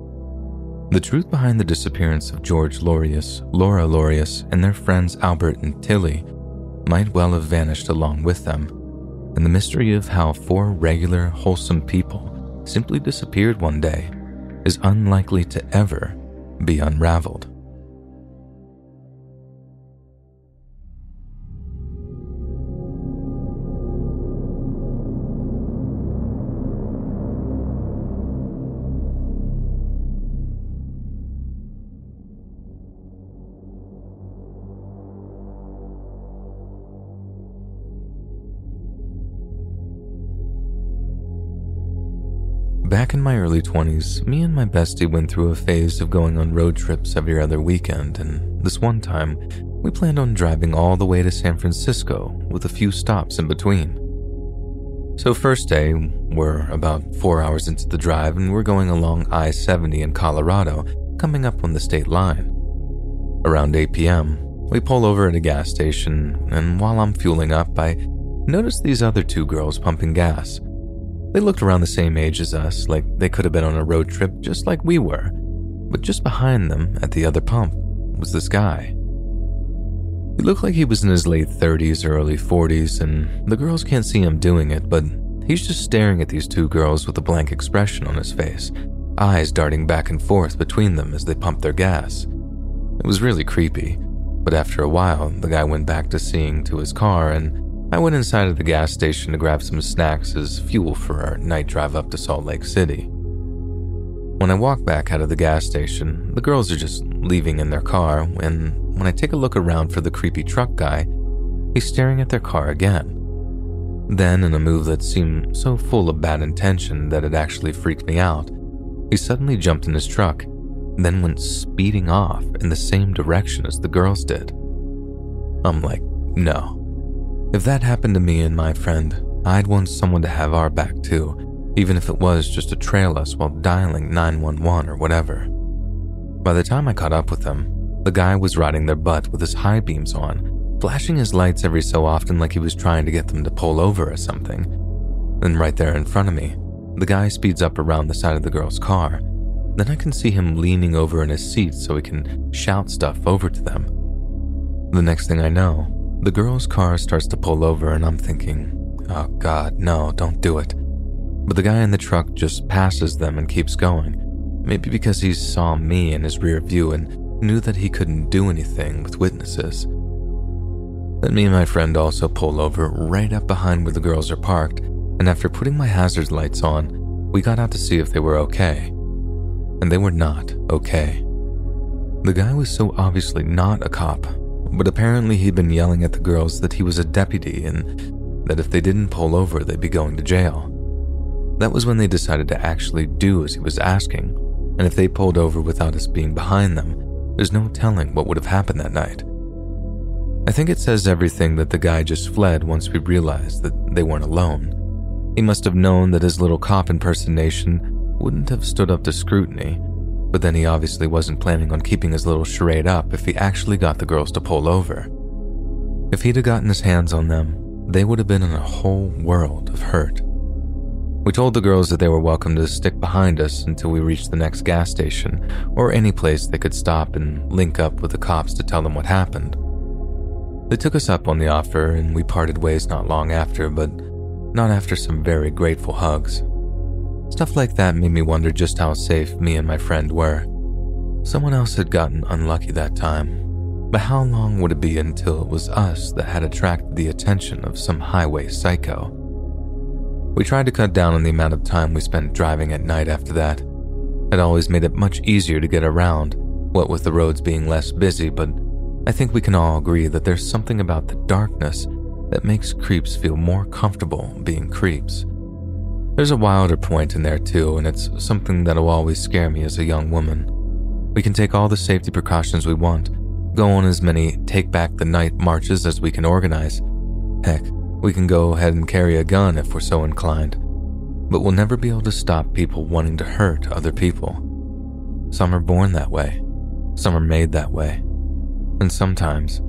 The truth behind the disappearance of George Lorius, Laura Lorius, and their friends Albert and Tilly might well have vanished along with them, and the mystery of how four regular, wholesome people simply disappeared one day is unlikely to ever be unraveled. Back in my early 20s, me and my bestie went through a phase of going on road trips every other weekend, and this one time, we planned on driving all the way to San Francisco with a few stops in between. So, first day, we're about four hours into the drive, and we're going along I 70 in Colorado, coming up on the state line. Around 8 p.m., we pull over at a gas station, and while I'm fueling up, I notice these other two girls pumping gas. They looked around the same age as us, like they could have been on a road trip just like we were. But just behind them, at the other pump, was this guy. He looked like he was in his late 30s or early 40s, and the girls can't see him doing it, but he's just staring at these two girls with a blank expression on his face, eyes darting back and forth between them as they pumped their gas. It was really creepy, but after a while, the guy went back to seeing to his car, and I went inside of the gas station to grab some snacks as fuel for our night drive up to Salt Lake City. When I walk back out of the gas station, the girls are just leaving in their car, and when I take a look around for the creepy truck guy, he's staring at their car again. Then, in a move that seemed so full of bad intention that it actually freaked me out, he suddenly jumped in his truck, then went speeding off in the same direction as the girls did. I'm like, no, if that happened to me and my friend, I'd want someone to have our back too, even if it was just to trail us while dialing 911 or whatever. By the time I caught up with them, the guy was riding their butt with his high beams on, flashing his lights every so often like he was trying to get them to pull over or something. Then, right there in front of me, the guy speeds up around the side of the girl's car. Then I can see him leaning over in his seat so he can shout stuff over to them. The next thing I know, the girl's car starts to pull over, and I'm thinking, oh god, no, don't do it. But the guy in the truck just passes them and keeps going. Maybe because he saw me in his rear view and knew that he couldn't do anything with witnesses. Then me and my friend also pull over right up behind where the girls are parked, and after putting my hazard lights on, we got out to see if they were okay. And they were not okay. The guy was so obviously not a cop but apparently he'd been yelling at the girls that he was a deputy and that if they didn't pull over, they'd be going to jail. That was when they decided to actually do as he was asking. and if they pulled over without us being behind them, there's no telling what would have happened that night. I think it says everything that the guy just fled once we realized that they weren't alone. He must have known that his little cop impersonation wouldn't have stood up to scrutiny, but then he obviously wasn't planning on keeping his little charade up if he actually got the girls to pull over. If he'd have gotten his hands on them, they would have been in a whole world of hurt. We told the girls that they were welcome to stick behind us until we reached the next gas station or any place they could stop and link up with the cops to tell them what happened. They took us up on the offer and we parted ways not long after, but not after some very grateful hugs. Stuff like that made me wonder just how safe me and my friend were. Someone else had gotten unlucky that time, but how long would it be until it was us that had attracted the attention of some highway psycho? We tried to cut down on the amount of time we spent driving at night after that. It always made it much easier to get around, what with the roads being less busy, but I think we can all agree that there's something about the darkness that makes creeps feel more comfortable being creeps. There's a wilder point in there too, and it's something that'll always scare me as a young woman. We can take all the safety precautions we want, go on as many take back the night marches as we can organize. Heck, we can go ahead and carry a gun if we're so inclined. But we'll never be able to stop people wanting to hurt other people. Some are born that way, some are made that way. And sometimes,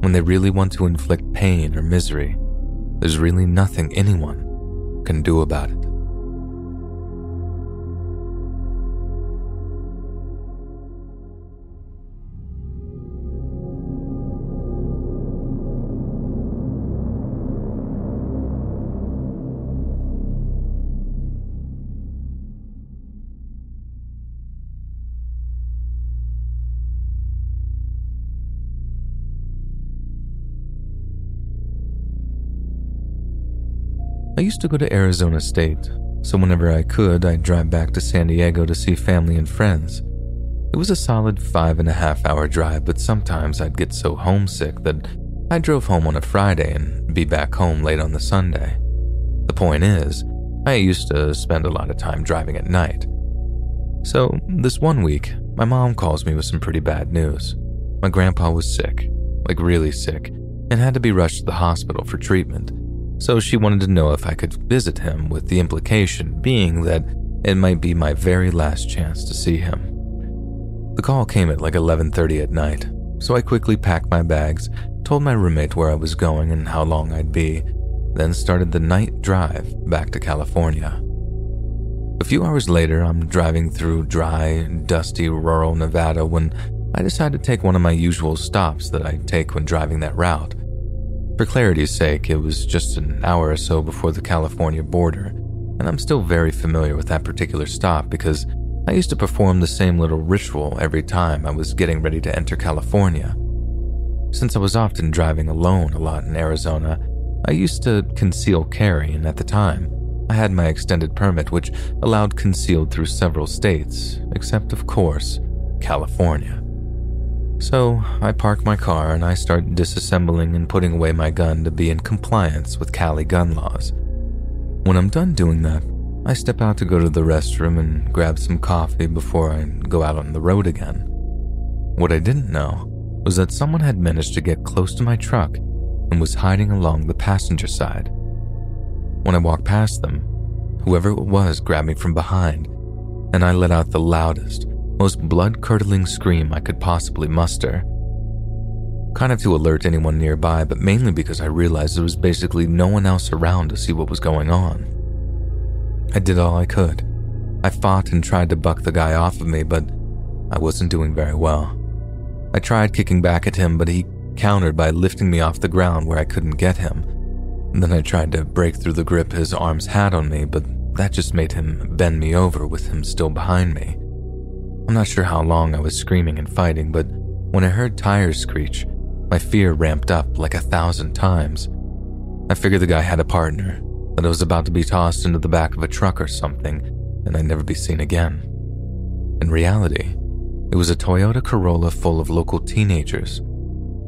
when they really want to inflict pain or misery, there's really nothing anyone can do about it. I used to go to Arizona State, so whenever I could, I'd drive back to San Diego to see family and friends. It was a solid five and a half hour drive, but sometimes I'd get so homesick that I drove home on a Friday and be back home late on the Sunday. The point is, I used to spend a lot of time driving at night. So, this one week, my mom calls me with some pretty bad news. My grandpa was sick, like really sick, and had to be rushed to the hospital for treatment so she wanted to know if I could visit him, with the implication being that it might be my very last chance to see him. The call came at like 11:30 at night, so I quickly packed my bags, told my roommate where I was going and how long I'd be, then started the night drive back to California. A few hours later, I'm driving through dry, dusty rural Nevada when I decide to take one of my usual stops that I take when driving that route. For clarity's sake, it was just an hour or so before the California border, and I'm still very familiar with that particular stop because I used to perform the same little ritual every time I was getting ready to enter California. Since I was often driving alone a lot in Arizona, I used to conceal carry, and at the time, I had my extended permit, which allowed concealed through several states, except, of course, California. So I park my car and I start disassembling and putting away my gun to be in compliance with Cali gun laws. When I'm done doing that, I step out to go to the restroom and grab some coffee before I go out on the road again. What I didn't know was that someone had managed to get close to my truck and was hiding along the passenger side. When I walked past them, whoever it was grabbed me from behind, and I let out the loudest, most blood curdling scream I could possibly muster. Kind of to alert anyone nearby, but mainly because I realized there was basically no one else around to see what was going on. I did all I could. I fought and tried to buck the guy off of me, but I wasn't doing very well. I tried kicking back at him, but he countered by lifting me off the ground where I couldn't get him. then I tried to break through the grip his arms had on me, but that just made him bend me over with him still behind me. I'm not sure how long I was screaming and fighting, but when I heard tires screech, my fear ramped up like a thousand times. I figured the guy had a partner, that I was about to be tossed into the back of a truck or something, and I'd never be seen again. In reality, it was a Toyota Corolla full of local teenagers.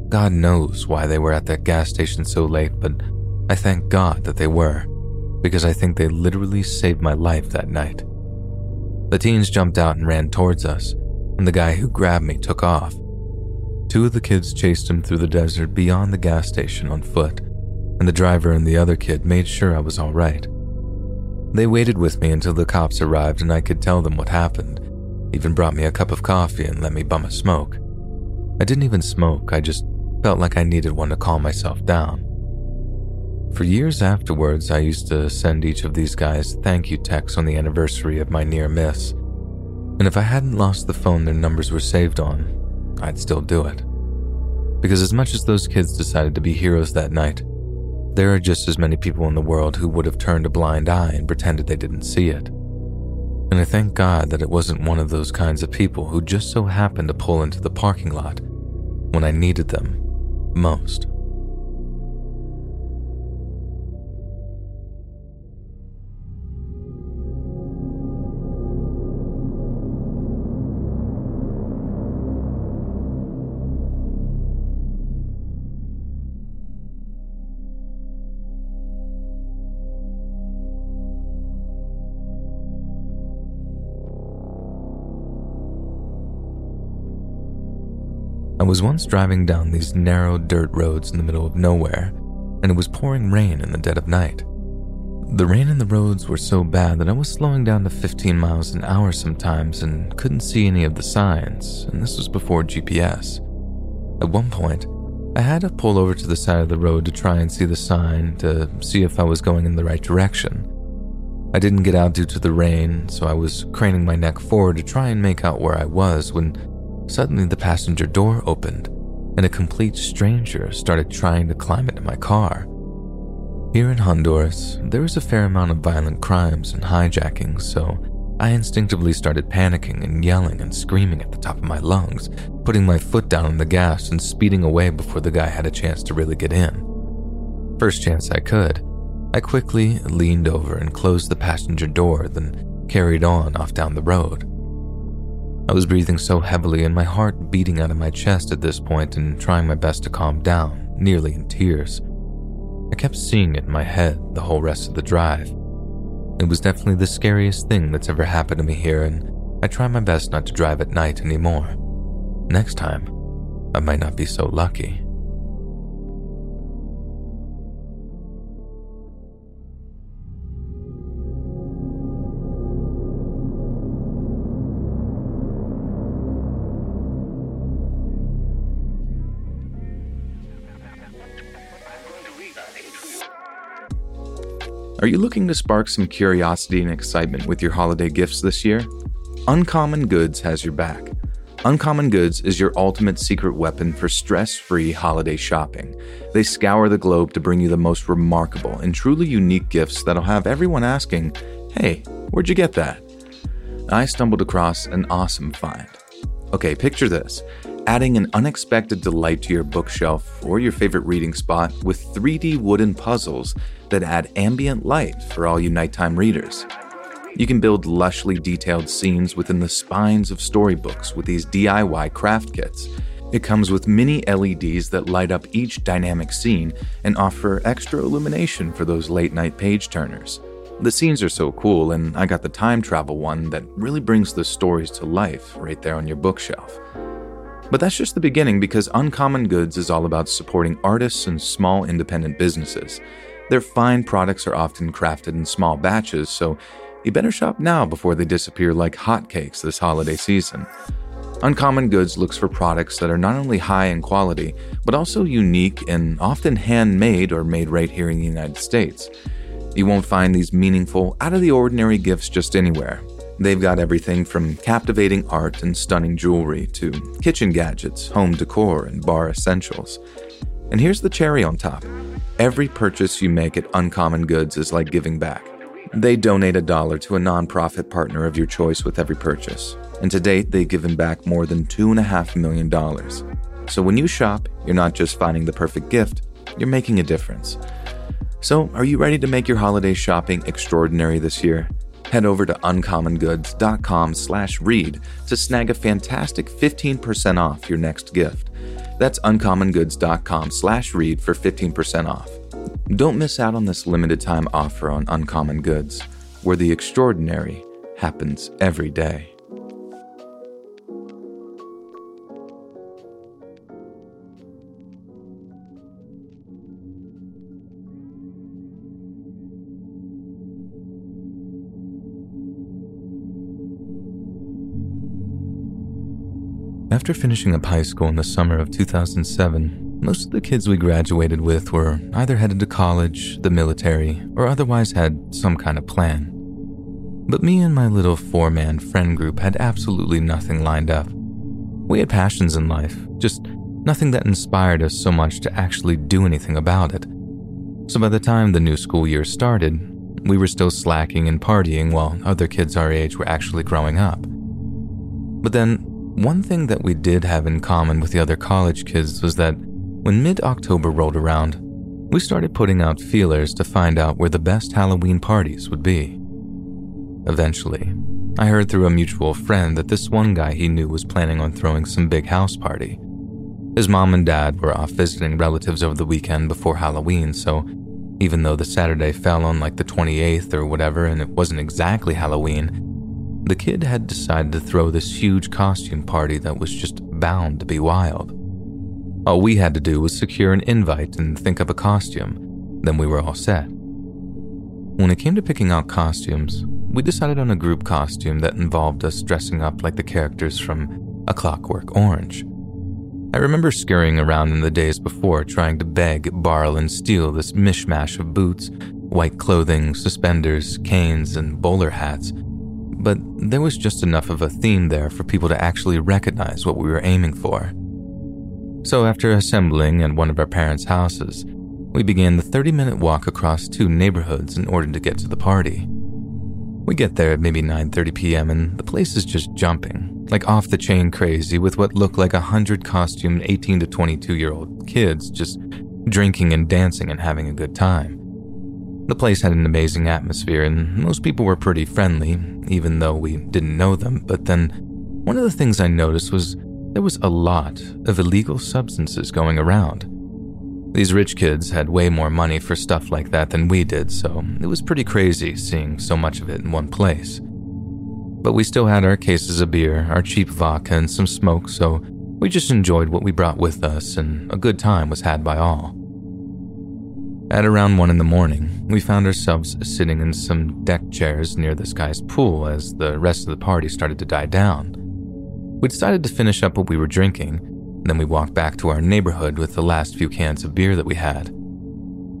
God knows why they were at that gas station so late, but I thank God that they were, because I think they literally saved my life that night. The teens jumped out and ran towards us, and the guy who grabbed me took off. Two of the kids chased him through the desert beyond the gas station on foot, and the driver and the other kid made sure I was all right. They waited with me until the cops arrived and I could tell them what happened, even brought me a cup of coffee and let me bum a smoke. I didn't even smoke, I just felt like I needed one to calm myself down. For years afterwards, I used to send each of these guys thank you texts on the anniversary of my near miss. And if I hadn't lost the phone their numbers were saved on, I'd still do it. Because as much as those kids decided to be heroes that night, there are just as many people in the world who would have turned a blind eye and pretended they didn't see it. And I thank God that it wasn't one of those kinds of people who just so happened to pull into the parking lot when I needed them most. Was once driving down these narrow dirt roads in the middle of nowhere, and it was pouring rain in the dead of night. The rain and the roads were so bad that I was slowing down to 15 miles an hour sometimes and couldn't see any of the signs, and this was before GPS. At one point, I had to pull over to the side of the road to try and see the sign to see if I was going in the right direction. I didn't get out due to the rain, so I was craning my neck forward to try and make out where I was when Suddenly, the passenger door opened, and a complete stranger started trying to climb into my car. Here in Honduras, there is a fair amount of violent crimes and hijackings, so I instinctively started panicking and yelling and screaming at the top of my lungs, putting my foot down on the gas and speeding away before the guy had a chance to really get in. First chance I could, I quickly leaned over and closed the passenger door, then carried on off down the road. I was breathing so heavily and my heart beating out of my chest at this point and trying my best to calm down, nearly in tears. I kept seeing it in my head the whole rest of the drive. It was definitely the scariest thing that's ever happened to me here, and I try my best not to drive at night anymore. Next time, I might not be so lucky. Are you looking to spark some curiosity and excitement with your holiday gifts this year? Uncommon Goods has your back. Uncommon Goods is your ultimate secret weapon for stress free holiday shopping. They scour the globe to bring you the most remarkable and truly unique gifts that'll have everyone asking, Hey, where'd you get that? I stumbled across an awesome find. Okay, picture this adding an unexpected delight to your bookshelf or your favorite reading spot with 3D wooden puzzles that add ambient light for all you nighttime readers. You can build lushly detailed scenes within the spines of storybooks with these DIY craft kits. It comes with mini LEDs that light up each dynamic scene and offer extra illumination for those late night page turners. The scenes are so cool, and I got the time travel one that really brings the stories to life right there on your bookshelf. But that's just the beginning because Uncommon Goods is all about supporting artists and small independent businesses. Their fine products are often crafted in small batches, so you better shop now before they disappear like hotcakes this holiday season. Uncommon Goods looks for products that are not only high in quality, but also unique and often handmade or made right here in the United States. You won't find these meaningful, out of the ordinary gifts just anywhere. They've got everything from captivating art and stunning jewelry to kitchen gadgets, home decor, and bar essentials. And here's the cherry on top every purchase you make at Uncommon Goods is like giving back. They donate a dollar to a nonprofit partner of your choice with every purchase, and to date, they've given back more than $2.5 million. So when you shop, you're not just finding the perfect gift, you're making a difference. So, are you ready to make your holiday shopping extraordinary this year? Head over to uncommongoods.com slash read to snag a fantastic 15% off your next gift. That's uncommongoods.com slash read for 15% off. Don't miss out on this limited time offer on Uncommon Goods, where the extraordinary happens every day. After finishing up high school in the summer of 2007, most of the kids we graduated with were either headed to college, the military, or otherwise had some kind of plan. But me and my little four man friend group had absolutely nothing lined up. We had passions in life, just nothing that inspired us so much to actually do anything about it. So by the time the new school year started, we were still slacking and partying while other kids our age were actually growing up. But then one thing that we did have in common with the other college kids was that when mid October rolled around, we started putting out feelers to find out where the best Halloween parties would be. Eventually, I heard through a mutual friend that this one guy he knew was planning on throwing some big house party. His mom and dad were off visiting relatives over the weekend before Halloween, so even though the Saturday fell on like the 28th or whatever and it wasn't exactly Halloween, the kid had decided to throw this huge costume party that was just bound to be wild. All we had to do was secure an invite and think up a costume, then we were all set. When it came to picking out costumes, we decided on a group costume that involved us dressing up like the characters from A Clockwork Orange. I remember scurrying around in the days before trying to beg, borrow, and steal this mishmash of boots, white clothing, suspenders, canes, and bowler hats but there was just enough of a theme there for people to actually recognize what we were aiming for. So, after assembling at one of our parents' houses, we began the 30 minute walk across two neighborhoods in order to get to the party. We get there at maybe 9:30 p.m. and the place is just jumping, like off the chain crazy with what looked like a hundred costumed 18 to 22 year old kids just drinking and dancing and having a good time. The place had an amazing atmosphere, and most people were pretty friendly, even though we didn't know them. But then, one of the things I noticed was there was a lot of illegal substances going around. These rich kids had way more money for stuff like that than we did, so it was pretty crazy seeing so much of it in one place. But we still had our cases of beer, our cheap vodka, and some smoke, so we just enjoyed what we brought with us, and a good time was had by all. At around 1 in the morning, we found ourselves sitting in some deck chairs near this guy's pool as the rest of the party started to die down. We decided to finish up what we were drinking, then we walked back to our neighborhood with the last few cans of beer that we had.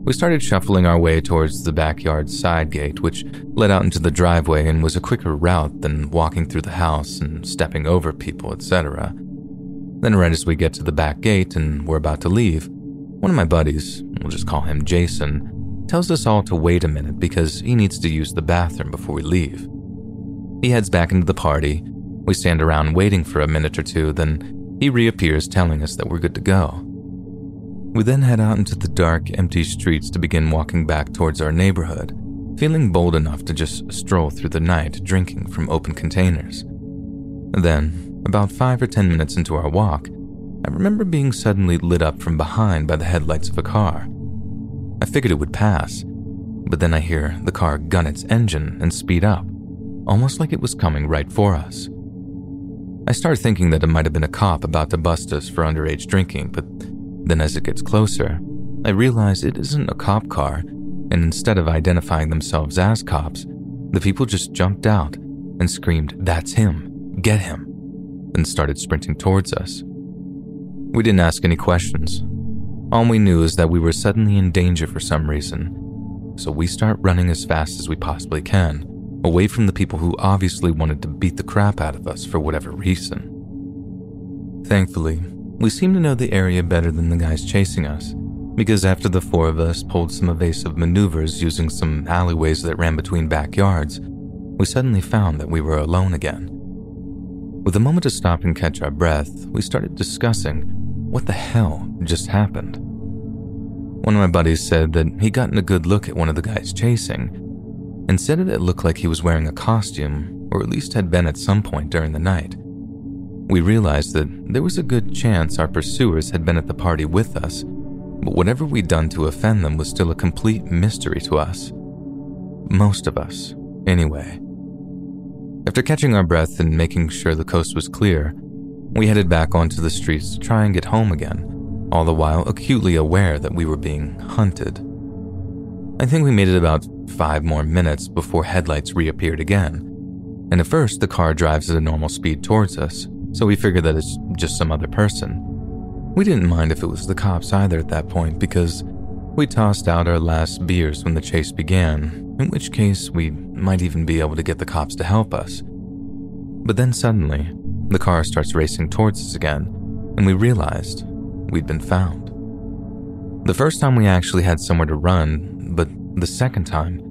We started shuffling our way towards the backyard side gate, which led out into the driveway and was a quicker route than walking through the house and stepping over people, etc. Then, right as we get to the back gate and we're about to leave, one of my buddies, we'll just call him Jason, tells us all to wait a minute because he needs to use the bathroom before we leave. He heads back into the party. We stand around waiting for a minute or two, then he reappears telling us that we're good to go. We then head out into the dark, empty streets to begin walking back towards our neighborhood, feeling bold enough to just stroll through the night drinking from open containers. Then, about five or ten minutes into our walk, I remember being suddenly lit up from behind by the headlights of a car. I figured it would pass, but then I hear the car gun its engine and speed up, almost like it was coming right for us. I start thinking that it might have been a cop about to bust us for underage drinking, but then as it gets closer, I realize it isn't a cop car, and instead of identifying themselves as cops, the people just jumped out and screamed, That's him! Get him! and started sprinting towards us. We didn't ask any questions. All we knew is that we were suddenly in danger for some reason, so we start running as fast as we possibly can, away from the people who obviously wanted to beat the crap out of us for whatever reason. Thankfully, we seem to know the area better than the guys chasing us, because after the four of us pulled some evasive maneuvers using some alleyways that ran between backyards, we suddenly found that we were alone again. With a moment to stop and catch our breath, we started discussing what the hell just happened? One of my buddies said that he'd gotten a good look at one of the guys chasing and said that it looked like he was wearing a costume, or at least had been at some point during the night. We realized that there was a good chance our pursuers had been at the party with us, but whatever we'd done to offend them was still a complete mystery to us. Most of us, anyway. After catching our breath and making sure the coast was clear, we headed back onto the streets to try and get home again, all the while acutely aware that we were being hunted. I think we made it about five more minutes before headlights reappeared again, and at first the car drives at a normal speed towards us, so we figure that it's just some other person. We didn't mind if it was the cops either at that point because we tossed out our last beers when the chase began, in which case we might even be able to get the cops to help us. But then suddenly, the car starts racing towards us again, and we realized we'd been found. The first time we actually had somewhere to run, but the second time,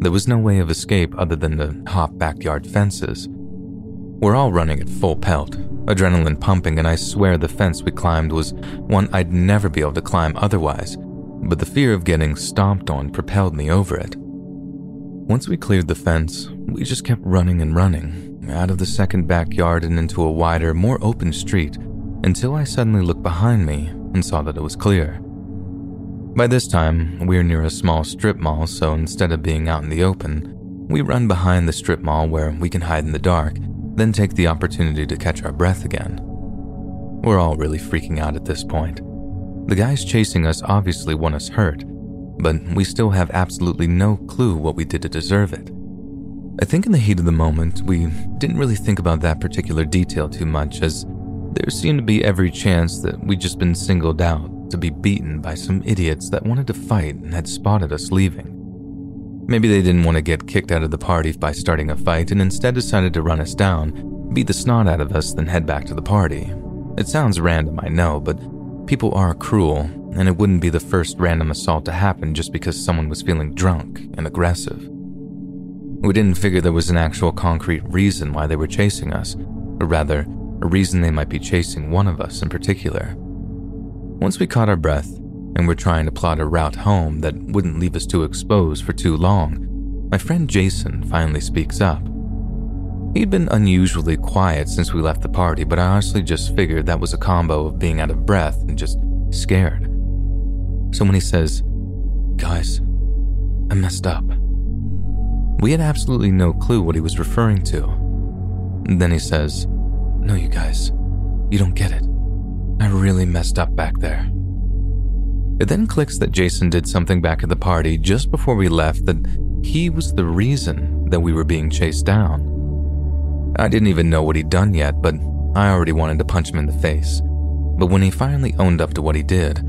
there was no way of escape other than to hop backyard fences. We're all running at full pelt, adrenaline pumping, and I swear the fence we climbed was one I'd never be able to climb otherwise, but the fear of getting stomped on propelled me over it. Once we cleared the fence, we just kept running and running, out of the second backyard and into a wider, more open street until I suddenly looked behind me and saw that it was clear. By this time, we're near a small strip mall, so instead of being out in the open, we run behind the strip mall where we can hide in the dark, then take the opportunity to catch our breath again. We're all really freaking out at this point. The guys chasing us obviously want us hurt, but we still have absolutely no clue what we did to deserve it. I think in the heat of the moment, we didn't really think about that particular detail too much, as there seemed to be every chance that we'd just been singled out to be beaten by some idiots that wanted to fight and had spotted us leaving. Maybe they didn't want to get kicked out of the party by starting a fight and instead decided to run us down, beat the snot out of us, then head back to the party. It sounds random, I know, but people are cruel, and it wouldn't be the first random assault to happen just because someone was feeling drunk and aggressive. We didn't figure there was an actual concrete reason why they were chasing us, or rather, a reason they might be chasing one of us in particular. Once we caught our breath and were trying to plot a route home that wouldn't leave us too exposed for too long, my friend Jason finally speaks up. He'd been unusually quiet since we left the party, but I honestly just figured that was a combo of being out of breath and just scared. So when he says, Guys, I messed up. We had absolutely no clue what he was referring to. then he says, No, you guys, you don't get it. I really messed up back there. It then clicks that Jason did something back at the party just before we left that he was the reason that we were being chased down. I didn't even know what he'd done yet, but I already wanted to punch him in the face. But when he finally owned up to what he did,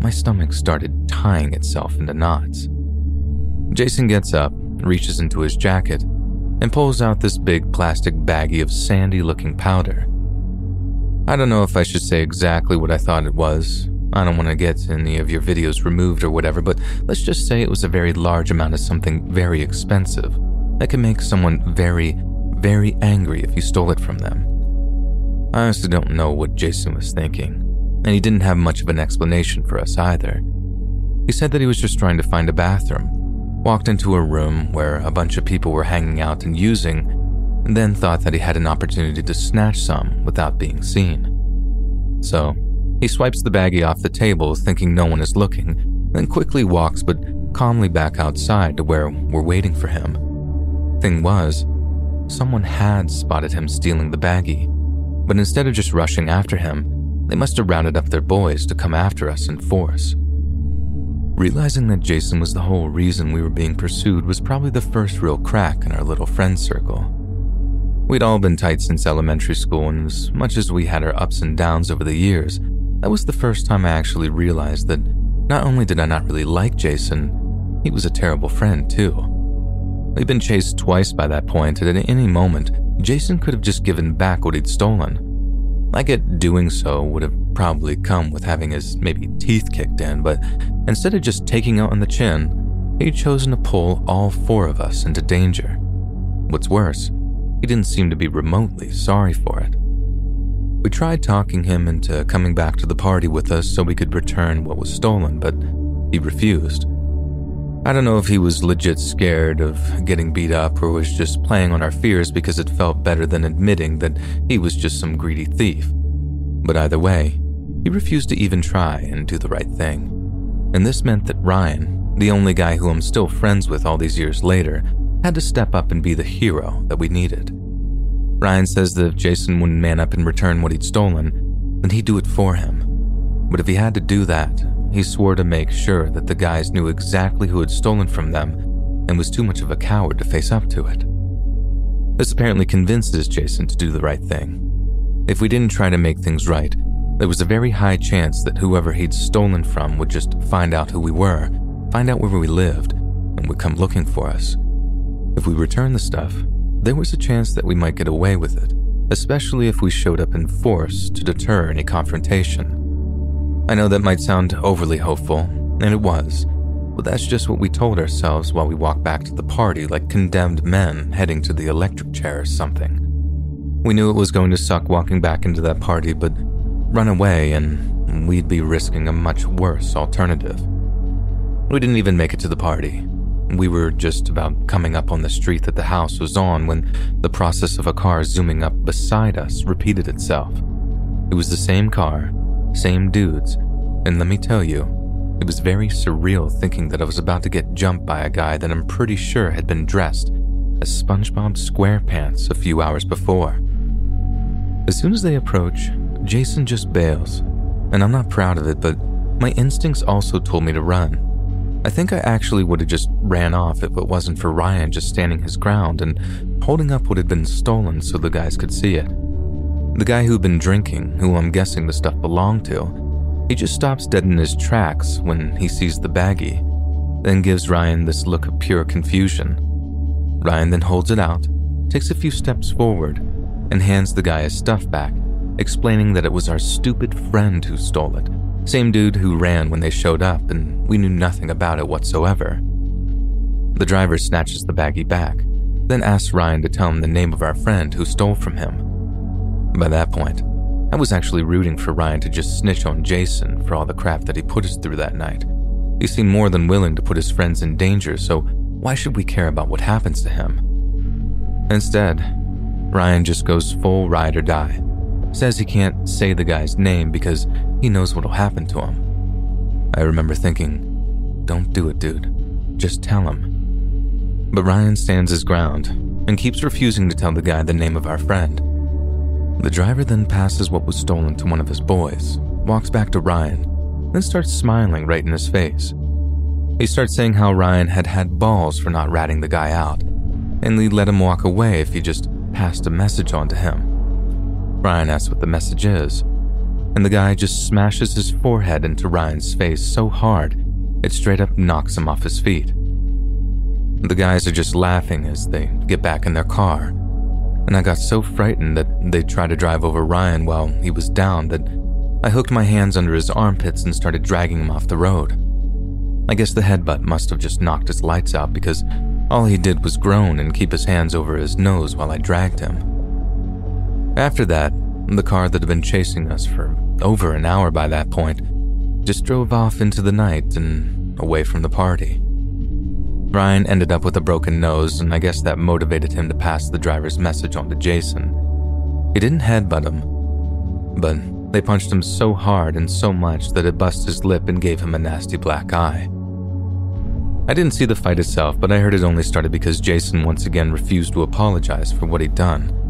my stomach started tying itself into knots. Jason gets up, reaches into his jacket, and pulls out this big plastic baggie of sandy looking powder. I don't know if I should say exactly what I thought it was. I don't want to get any of your videos removed or whatever, but let's just say it was a very large amount of something very expensive that can make someone very, very angry if you stole it from them. I honestly don't know what Jason was thinking, and he didn't have much of an explanation for us either. He said that he was just trying to find a bathroom walked into a room where a bunch of people were hanging out and using, and then thought that he had an opportunity to snatch some without being seen. So, he swipes the baggie off the table, thinking no one is looking, then quickly walks but calmly back outside to where we're waiting for him. Thing was, someone had spotted him stealing the baggie, but instead of just rushing after him, they must have rounded up their boys to come after us in force. Realizing that Jason was the whole reason we were being pursued was probably the first real crack in our little friend circle. We'd all been tight since elementary school, and as much as we had our ups and downs over the years, that was the first time I actually realized that not only did I not really like Jason, he was a terrible friend too. We'd been chased twice by that point, and at any moment, Jason could have just given back what he'd stolen. I get doing so would have probably come with having his maybe teeth kicked in, but instead of just taking out on the chin, he'd chosen to pull all four of us into danger. What's worse, he didn't seem to be remotely sorry for it. We tried talking him into coming back to the party with us so we could return what was stolen, but he refused. I don't know if he was legit scared of getting beat up or was just playing on our fears because it felt better than admitting that he was just some greedy thief. But either way, he refused to even try and do the right thing. And this meant that Ryan, the only guy who I'm still friends with all these years later, had to step up and be the hero that we needed. Ryan says that if Jason wouldn't man up and return what he'd stolen, then he'd do it for him. But if he had to do that, he swore to make sure that the guys knew exactly who had stolen from them and was too much of a coward to face up to it. This apparently convinces Jason to do the right thing. If we didn't try to make things right, there was a very high chance that whoever he'd stolen from would just find out who we were, find out where we lived, and would come looking for us. If we returned the stuff, there was a chance that we might get away with it, especially if we showed up in force to deter any confrontation. I know that might sound overly hopeful, and it was, but that's just what we told ourselves while we walked back to the party like condemned men heading to the electric chair or something. We knew it was going to suck walking back into that party, but run away and we'd be risking a much worse alternative. We didn't even make it to the party. We were just about coming up on the street that the house was on when the process of a car zooming up beside us repeated itself. It was the same car, same dudes, and let me tell you, it was very surreal thinking that I was about to get jumped by a guy that I'm pretty sure had been dressed as SpongeBob SquarePants a few hours before. As soon as they approach, Jason just bails, and I'm not proud of it, but my instincts also told me to run. I think I actually would have just ran off if it wasn't for Ryan just standing his ground and holding up what had been stolen so the guys could see it. The guy who'd been drinking, who I'm guessing the stuff belonged to, he just stops dead in his tracks when he sees the baggie, then gives Ryan this look of pure confusion. Ryan then holds it out, takes a few steps forward, and hands the guy his stuff back explaining that it was our stupid friend who stole it. Same dude who ran when they showed up, and we knew nothing about it whatsoever. The driver snatches the baggie back, then asks Ryan to tell him the name of our friend who stole from him. By that point, I was actually rooting for Ryan to just snitch on Jason for all the crap that he put us through that night. He seemed more than willing to put his friends in danger, so why should we care about what happens to him? Instead, Ryan just goes full ride or die Says he can't say the guy's name because he knows what'll happen to him. I remember thinking, don't do it, dude. Just tell him. But Ryan stands his ground and keeps refusing to tell the guy the name of our friend. The driver then passes what was stolen to one of his boys, walks back to Ryan, then starts smiling right in his face. He starts saying how Ryan had had balls for not ratting the guy out, and he'd let him walk away if he just passed a message on to him. Ryan asks what the message is, and the guy just smashes his forehead into Ryan's face so hard it straight up knocks him off his feet. The guys are just laughing as they get back in their car, and I got so frightened that they tried to drive over Ryan while he was down that I hooked my hands under his armpits and started dragging him off the road. I guess the headbutt must have just knocked his lights out because all he did was groan and keep his hands over his nose while I dragged him. After that, the car that had been chasing us for over an hour by that point just drove off into the night and away from the party. Ryan ended up with a broken nose, and I guess that motivated him to pass the driver's message on to Jason. He didn't headbutt him, but they punched him so hard and so much that it bust his lip and gave him a nasty black eye. I didn't see the fight itself, but I heard it only started because Jason once again refused to apologize for what he'd done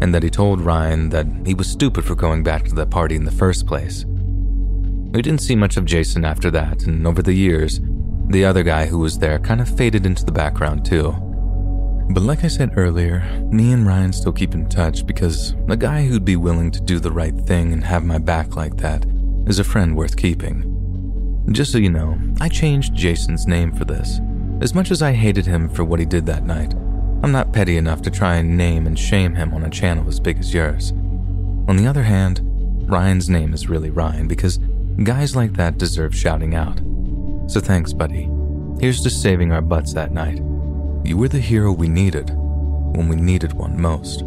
and that he told Ryan that he was stupid for going back to that party in the first place. We didn't see much of Jason after that, and over the years, the other guy who was there kind of faded into the background too. But like I said earlier, me and Ryan still keep in touch because a guy who'd be willing to do the right thing and have my back like that is a friend worth keeping. Just so you know, I changed Jason's name for this. As much as I hated him for what he did that night, I'm not petty enough to try and name and shame him on a channel as big as yours. On the other hand, Ryan's name is really Ryan because guys like that deserve shouting out. So thanks, buddy. Here's to saving our butts that night. You were the hero we needed when we needed one most.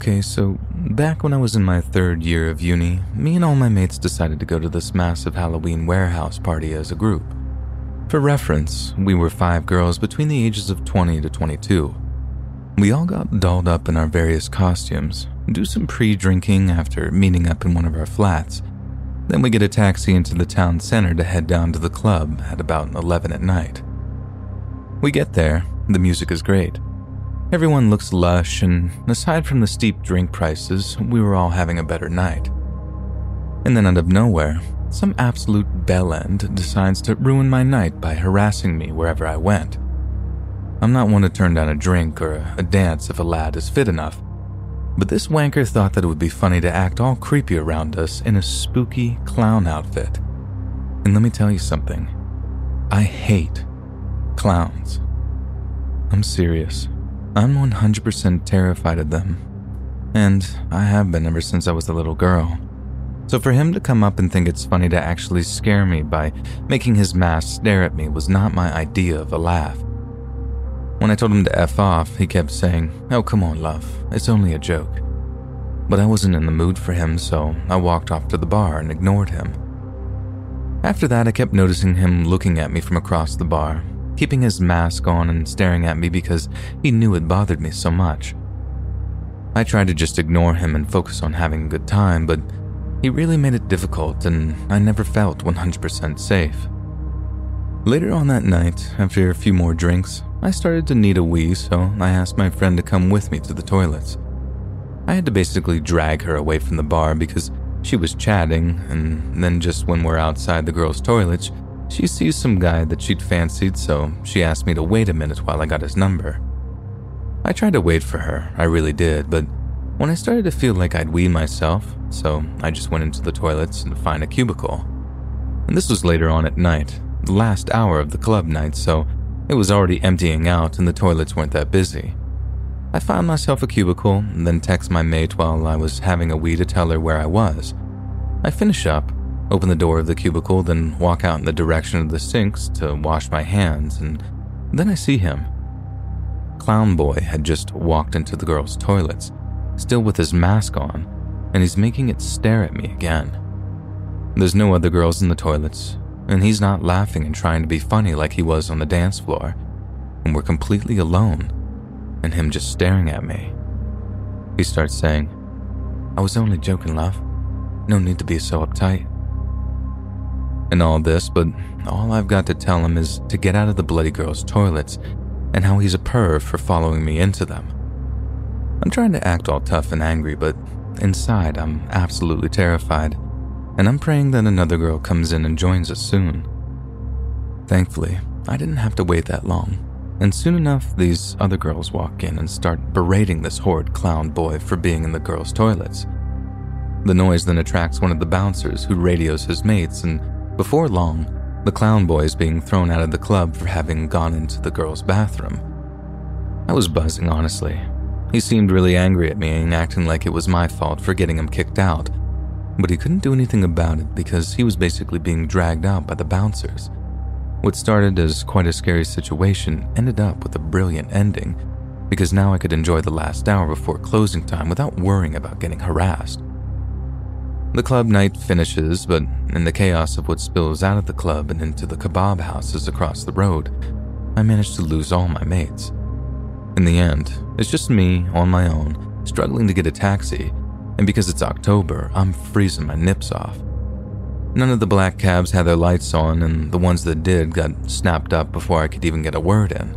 Okay, so back when I was in my third year of uni, me and all my mates decided to go to this massive Halloween warehouse party as a group. For reference, we were five girls between the ages of 20 to 22. We all got dolled up in our various costumes, do some pre drinking after meeting up in one of our flats. Then we get a taxi into the town center to head down to the club at about 11 at night. We get there, the music is great. Everyone looks lush, and aside from the steep drink prices, we were all having a better night. And then out of nowhere, some absolute bellend decides to ruin my night by harassing me wherever I went. I'm not one to turn down a drink or a dance if a lad is fit enough, but this wanker thought that it would be funny to act all creepy around us in a spooky clown outfit. And let me tell you something I hate clowns. I'm serious. I'm 100% terrified of them. And I have been ever since I was a little girl. So for him to come up and think it's funny to actually scare me by making his mask stare at me was not my idea of a laugh. When I told him to F off, he kept saying, Oh, come on, love, it's only a joke. But I wasn't in the mood for him, so I walked off to the bar and ignored him. After that, I kept noticing him looking at me from across the bar, keeping his mask on and staring at me because he knew it bothered me so much. I tried to just ignore him and focus on having a good time, but he really made it difficult and I never felt 100% safe. Later on that night, after a few more drinks, I started to need a wee, so I asked my friend to come with me to the toilets. I had to basically drag her away from the bar because she was chatting, and then just when we're outside the girls' toilets, she sees some guy that she'd fancied, so she asked me to wait a minute while I got his number. I tried to wait for her, I really did, but when I started to feel like I'd weed myself, so I just went into the toilets and find a cubicle. And this was later on at night, the last hour of the club night, so it was already emptying out and the toilets weren't that busy. I found myself a cubicle and then text my mate while I was having a wee to tell her where I was. I finish up open the door of the cubicle, then walk out in the direction of the sinks to wash my hands, and then I see him. Clown Boy had just walked into the girls' toilets, still with his mask on, and he's making it stare at me again. There's no other girls in the toilets, and he's not laughing and trying to be funny like he was on the dance floor, and we're completely alone, and him just staring at me. He starts saying, I was only joking, love. No need to be so uptight and all this, but all I've got to tell him is to get out of the bloody girl's toilets and how he's a perv for following me into them. I'm trying to act all tough and angry, but inside I'm absolutely terrified, and I'm praying that another girl comes in and joins us soon. Thankfully, I didn't have to wait that long, and soon enough, these other girls walk in and start berating this horrid clown boy for being in the girls' toilets. The noise then attracts one of the bouncers who radios his mates and before long, the clown boy is being thrown out of the club for having gone into the girl's bathroom. I was buzzing, honestly. He seemed really angry at me and acting like it was my fault for getting him kicked out, but he couldn't do anything about it because he was basically being dragged out by the bouncers. What started as quite a scary situation ended up with a brilliant ending because now I could enjoy the last hour before closing time without worrying about getting harassed. The club night finishes, but in the chaos of what spills out of the club and into the kebab houses across the road, I manage to lose all my mates. In the end, it's just me on my own, struggling to get a taxi, and because it's October, I'm freezing my nips off. None of the black cabs had their lights on, and the ones that did got snapped up before I could even get a word in.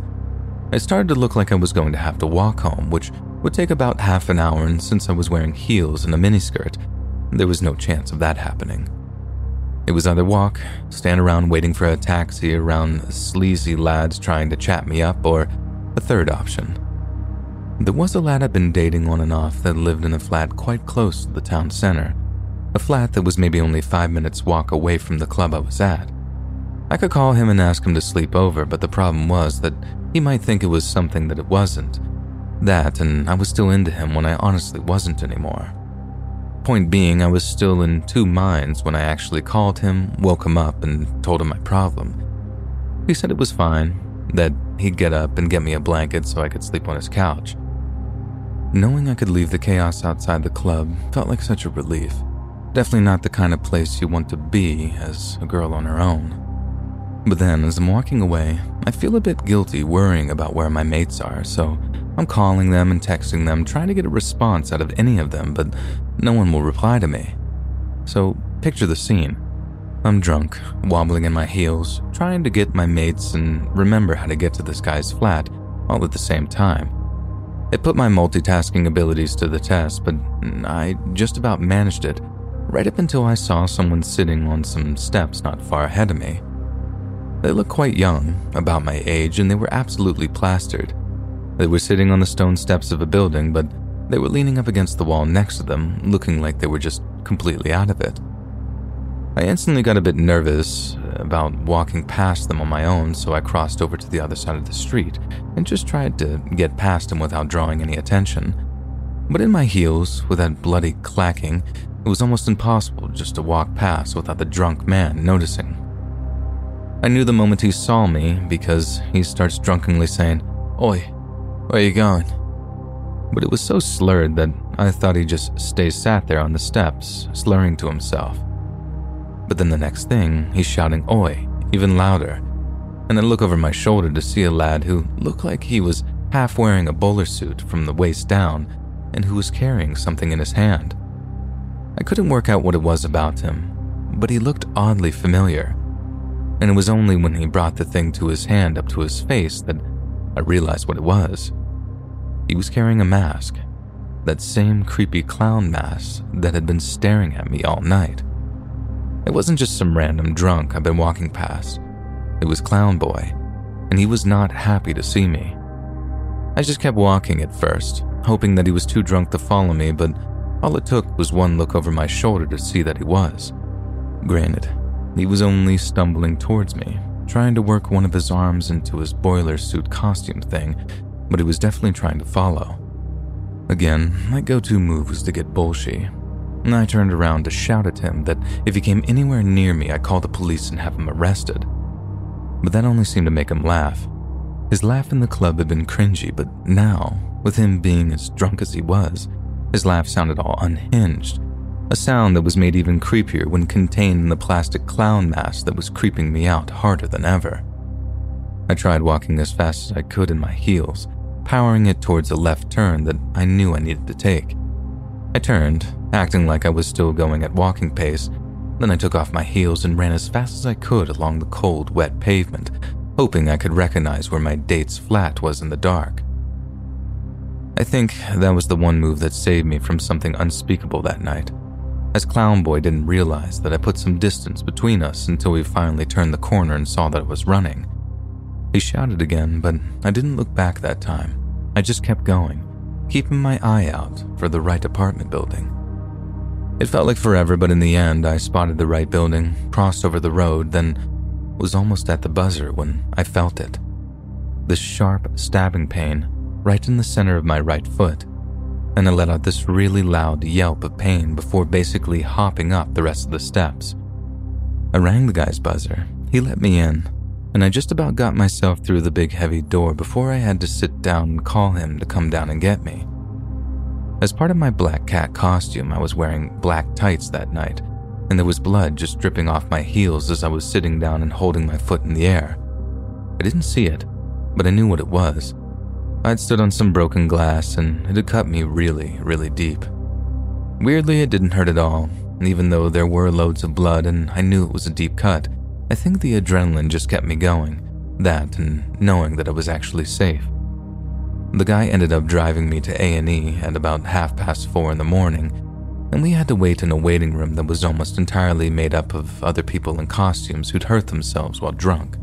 It started to look like I was going to have to walk home, which would take about half an hour, and since I was wearing heels and a miniskirt, there was no chance of that happening. It was either walk, stand around waiting for a taxi around sleazy lads trying to chat me up, or a third option. There was a lad I'd been dating on and off that lived in a flat quite close to the town center, a flat that was maybe only five minutes' walk away from the club I was at. I could call him and ask him to sleep over, but the problem was that he might think it was something that it wasn't. That, and I was still into him when I honestly wasn't anymore. Point being, I was still in two minds when I actually called him, woke him up, and told him my problem. He said it was fine, that he'd get up and get me a blanket so I could sleep on his couch. Knowing I could leave the chaos outside the club felt like such a relief. Definitely not the kind of place you want to be as a girl on her own. But then, as I'm walking away, I feel a bit guilty worrying about where my mates are, so I'm calling them and texting them, trying to get a response out of any of them, but no one will reply to me. So, picture the scene. I'm drunk, wobbling in my heels, trying to get my mates and remember how to get to this guy's flat, all at the same time. It put my multitasking abilities to the test, but I just about managed it, right up until I saw someone sitting on some steps not far ahead of me. They looked quite young, about my age, and they were absolutely plastered. They were sitting on the stone steps of a building, but they were leaning up against the wall next to them, looking like they were just completely out of it. I instantly got a bit nervous about walking past them on my own, so I crossed over to the other side of the street and just tried to get past them without drawing any attention. But in my heels, with that bloody clacking, it was almost impossible just to walk past without the drunk man noticing. I knew the moment he saw me because he starts drunkenly saying, Oi, where you going? But it was so slurred that I thought he just stay sat there on the steps, slurring to himself. But then the next thing, he's shouting, Oi, even louder. And I look over my shoulder to see a lad who looked like he was half wearing a bowler suit from the waist down and who was carrying something in his hand. I couldn't work out what it was about him, but he looked oddly familiar. And it was only when he brought the thing to his hand up to his face that I realized what it was. He was carrying a mask, that same creepy clown mask that had been staring at me all night. It wasn't just some random drunk I'd been walking past. It was Clown Boy, and he was not happy to see me. I just kept walking at first, hoping that he was too drunk to follow me, but all it took was one look over my shoulder to see that he was. Granted, he was only stumbling towards me, trying to work one of his arms into his boiler suit costume thing, but he was definitely trying to follow. Again, my go to move was to get bullshy, I turned around to shout at him that if he came anywhere near me, I'd call the police and have him arrested. But that only seemed to make him laugh. His laugh in the club had been cringy, but now, with him being as drunk as he was, his laugh sounded all unhinged. A sound that was made even creepier when contained in the plastic clown mask that was creeping me out harder than ever. I tried walking as fast as I could in my heels, powering it towards a left turn that I knew I needed to take. I turned, acting like I was still going at walking pace. Then I took off my heels and ran as fast as I could along the cold, wet pavement, hoping I could recognize where my date's flat was in the dark. I think that was the one move that saved me from something unspeakable that night, as Clown Boy didn't realize that I put some distance between us until we finally turned the corner and saw that it was running. He shouted again, but I didn't look back that time. I just kept going keeping my eye out for the right apartment building. It felt like forever, but in the end, I spotted the right building, crossed over the road, then was almost at the buzzer when I felt it. This sharp stabbing pain right in the center of my right foot, and I let out this really loud yelp of pain before basically hopping up the rest of the steps. I rang the guy's buzzer. He let me in, and I just about got myself through the big heavy door before I had to sit down and call him to come down and get me. As part of my black cat costume, I was wearing black tights that night, and there was blood just dripping off my heels as I was sitting down and holding my foot in the air. I didn't see it, but I knew what it was. I'd stood on some broken glass and it had cut me really, really deep. Weirdly, it didn't hurt at all, even though there were loads of blood and I knew it was a deep cut. I think the adrenaline just kept me going, that and knowing that I was actually safe. The guy ended up driving me to A&E at about half past 4 in the morning, and we had to wait in a waiting room that was almost entirely made up of other people in costumes who'd hurt themselves while drunk.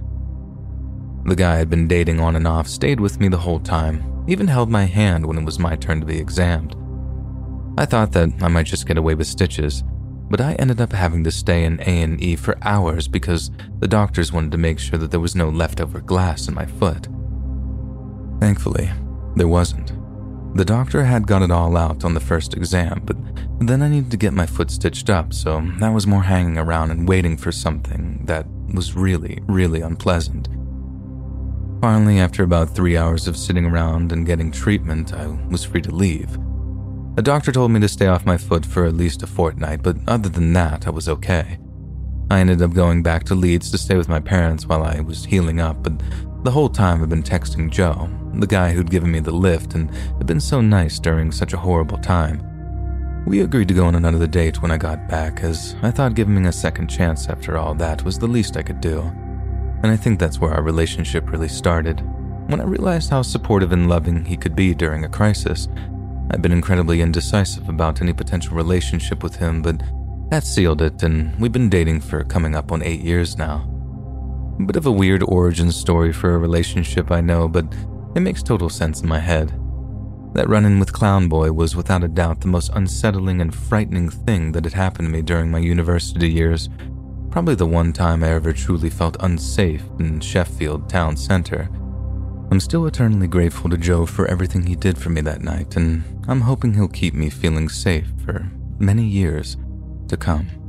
The guy I'd been dating on and off stayed with me the whole time, even held my hand when it was my turn to be examined. I thought that I might just get away with stitches, but I ended up having to stay in A&E for hours because the doctors wanted to make sure that there was no leftover glass in my foot. Thankfully, there wasn't. The doctor had got it all out on the first exam, but then I needed to get my foot stitched up, so that was more hanging around and waiting for something that was really, really unpleasant. Finally, after about three hours of sitting around and getting treatment, I was free to leave. The doctor told me to stay off my foot for at least a fortnight, but other than that, I was okay. I ended up going back to Leeds to stay with my parents while I was healing up, but the whole time I've been texting Joe, the guy who'd given me the lift and had been so nice during such a horrible time. We agreed to go on another date when I got back, as I thought giving him a second chance after all that was the least I could do and I think that's where our relationship really started. When I realized how supportive and loving he could be during a crisis, I've been incredibly indecisive about any potential relationship with him, but that sealed it, and we've been dating for coming up on eight years now. Bit of a weird origin story for a relationship, I know, but it makes total sense in my head. That run in with Clown Boy was without a doubt the most unsettling and frightening thing that had happened to me during my university years, Probably the one time I ever truly felt unsafe in Sheffield town center. I'm still eternally grateful to Joe for everything he did for me that night, and I'm hoping he'll keep me feeling safe for many years to come.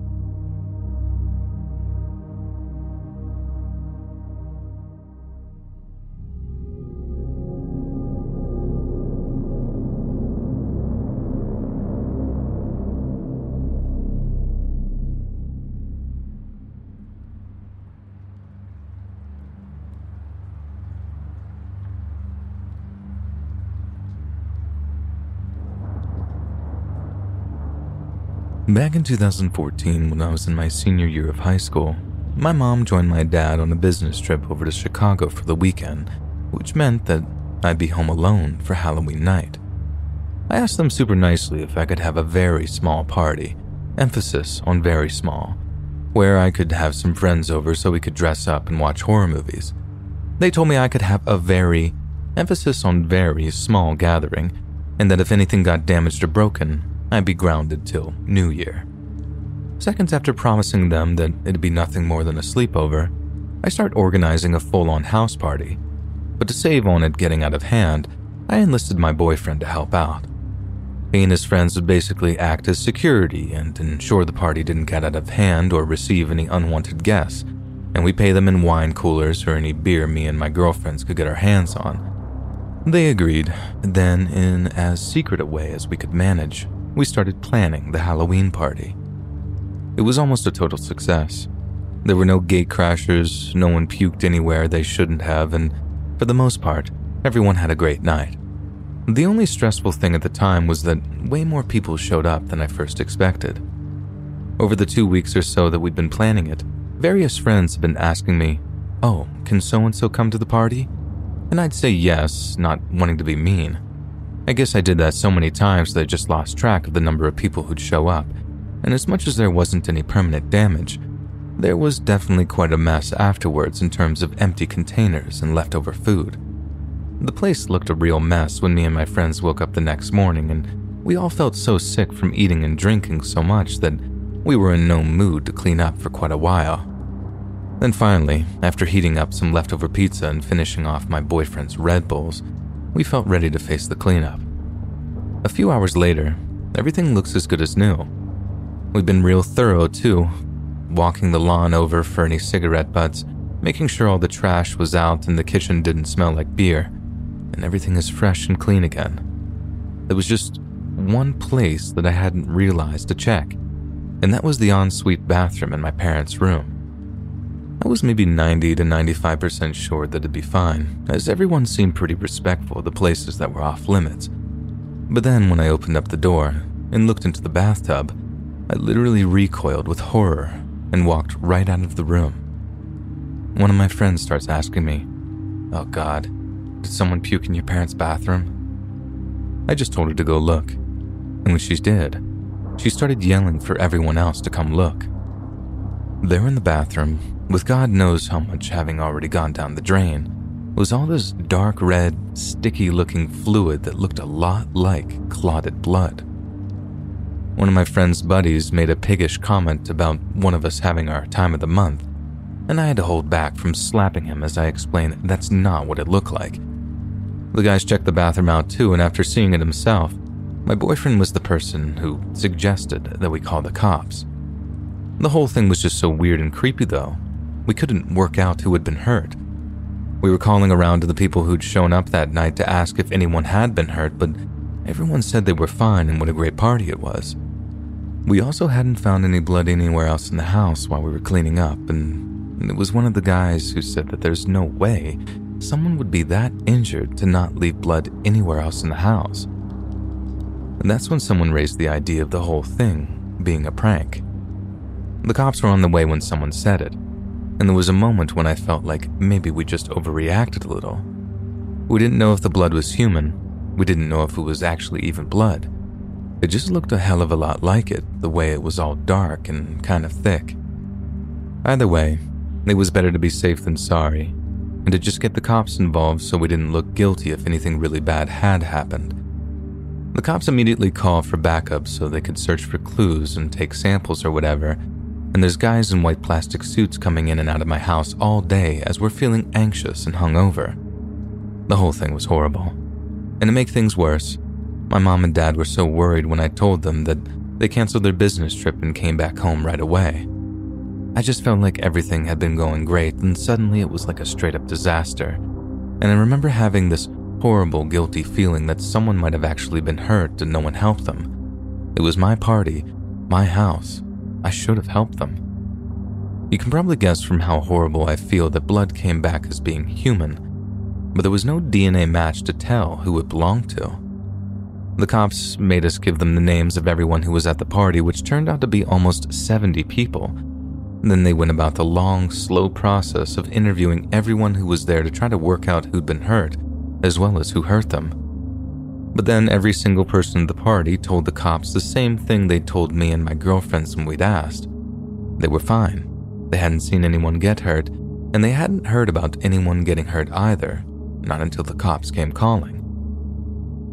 Back in 2014, when I was in my senior year of high school, my mom joined my dad on a business trip over to Chicago for the weekend, which meant that I'd be home alone for Halloween night. I asked them super nicely if I could have a very small party, emphasis on very small, where I could have some friends over so we could dress up and watch horror movies. They told me I could have a very, emphasis on very small gathering, and that if anything got damaged or broken, I'd be grounded till New Year. Seconds after promising them that it'd be nothing more than a sleepover, I start organizing a full on house party. But to save on it getting out of hand, I enlisted my boyfriend to help out. He and his friends would basically act as security and ensure the party didn't get out of hand or receive any unwanted guests, and we pay them in wine coolers or any beer me and my girlfriends could get our hands on. They agreed, then, in as secret a way as we could manage, we started planning the Halloween party. It was almost a total success. There were no gate crashers, no one puked anywhere they shouldn't have, and for the most part, everyone had a great night. The only stressful thing at the time was that way more people showed up than I first expected. Over the two weeks or so that we'd been planning it, various friends had been asking me, Oh, can so and so come to the party? And I'd say yes, not wanting to be mean. I guess I did that so many times that I just lost track of the number of people who'd show up, and as much as there wasn't any permanent damage, there was definitely quite a mess afterwards in terms of empty containers and leftover food. The place looked a real mess when me and my friends woke up the next morning, and we all felt so sick from eating and drinking so much that we were in no mood to clean up for quite a while. Then finally, after heating up some leftover pizza and finishing off my boyfriend's Red Bulls, we felt ready to face the cleanup. A few hours later, everything looks as good as new. We've been real thorough, too, walking the lawn over for any cigarette butts, making sure all the trash was out and the kitchen didn't smell like beer, and everything is fresh and clean again. There was just one place that I hadn't realized to check, and that was the ensuite bathroom in my parents' room. I was maybe 90 to 95% sure that it'd be fine, as everyone seemed pretty respectful of the places that were off limits. But then when I opened up the door and looked into the bathtub, I literally recoiled with horror and walked right out of the room. One of my friends starts asking me, Oh God, did someone puke in your parents' bathroom? I just told her to go look, and when she did, she started yelling for everyone else to come look. There in the bathroom, with God knows how much having already gone down the drain, was all this dark red, sticky looking fluid that looked a lot like clotted blood. One of my friend's buddies made a piggish comment about one of us having our time of the month, and I had to hold back from slapping him as I explained that's not what it looked like. The guys checked the bathroom out too, and after seeing it himself, my boyfriend was the person who suggested that we call the cops. The whole thing was just so weird and creepy, though. We couldn't work out who had been hurt. We were calling around to the people who'd shown up that night to ask if anyone had been hurt, but everyone said they were fine and what a great party it was. We also hadn't found any blood anywhere else in the house while we were cleaning up, and it was one of the guys who said that there's no way someone would be that injured to not leave blood anywhere else in the house. And that's when someone raised the idea of the whole thing being a prank. The cops were on the way when someone said it, and there was a moment when I felt like maybe we just overreacted a little. We didn't know if the blood was human, we didn't know if it was actually even blood. It just looked a hell of a lot like it, the way it was all dark and kind of thick. Either way, it was better to be safe than sorry, and to just get the cops involved so we didn't look guilty if anything really bad had happened. The cops immediately called for backup so they could search for clues and take samples or whatever, and there's guys in white plastic suits coming in and out of my house all day as we're feeling anxious and hungover. The whole thing was horrible. And to make things worse, my mom and dad were so worried when I told them that they canceled their business trip and came back home right away. I just felt like everything had been going great, and suddenly it was like a straight up disaster. And I remember having this horrible, guilty feeling that someone might have actually been hurt and no one helped them. It was my party, my house. I should have helped them. You can probably guess from how horrible I feel that blood came back as being human, but there was no DNA match to tell who it belonged to. The cops made us give them the names of everyone who was at the party, which turned out to be almost 70 people. Then they went about the long, slow process of interviewing everyone who was there to try to work out who'd been hurt, as well as who hurt them. But then every single person at the party told the cops the same thing they'd told me and my girlfriends when we'd asked. They were fine. They hadn't seen anyone get hurt, and they hadn't heard about anyone getting hurt either, not until the cops came calling.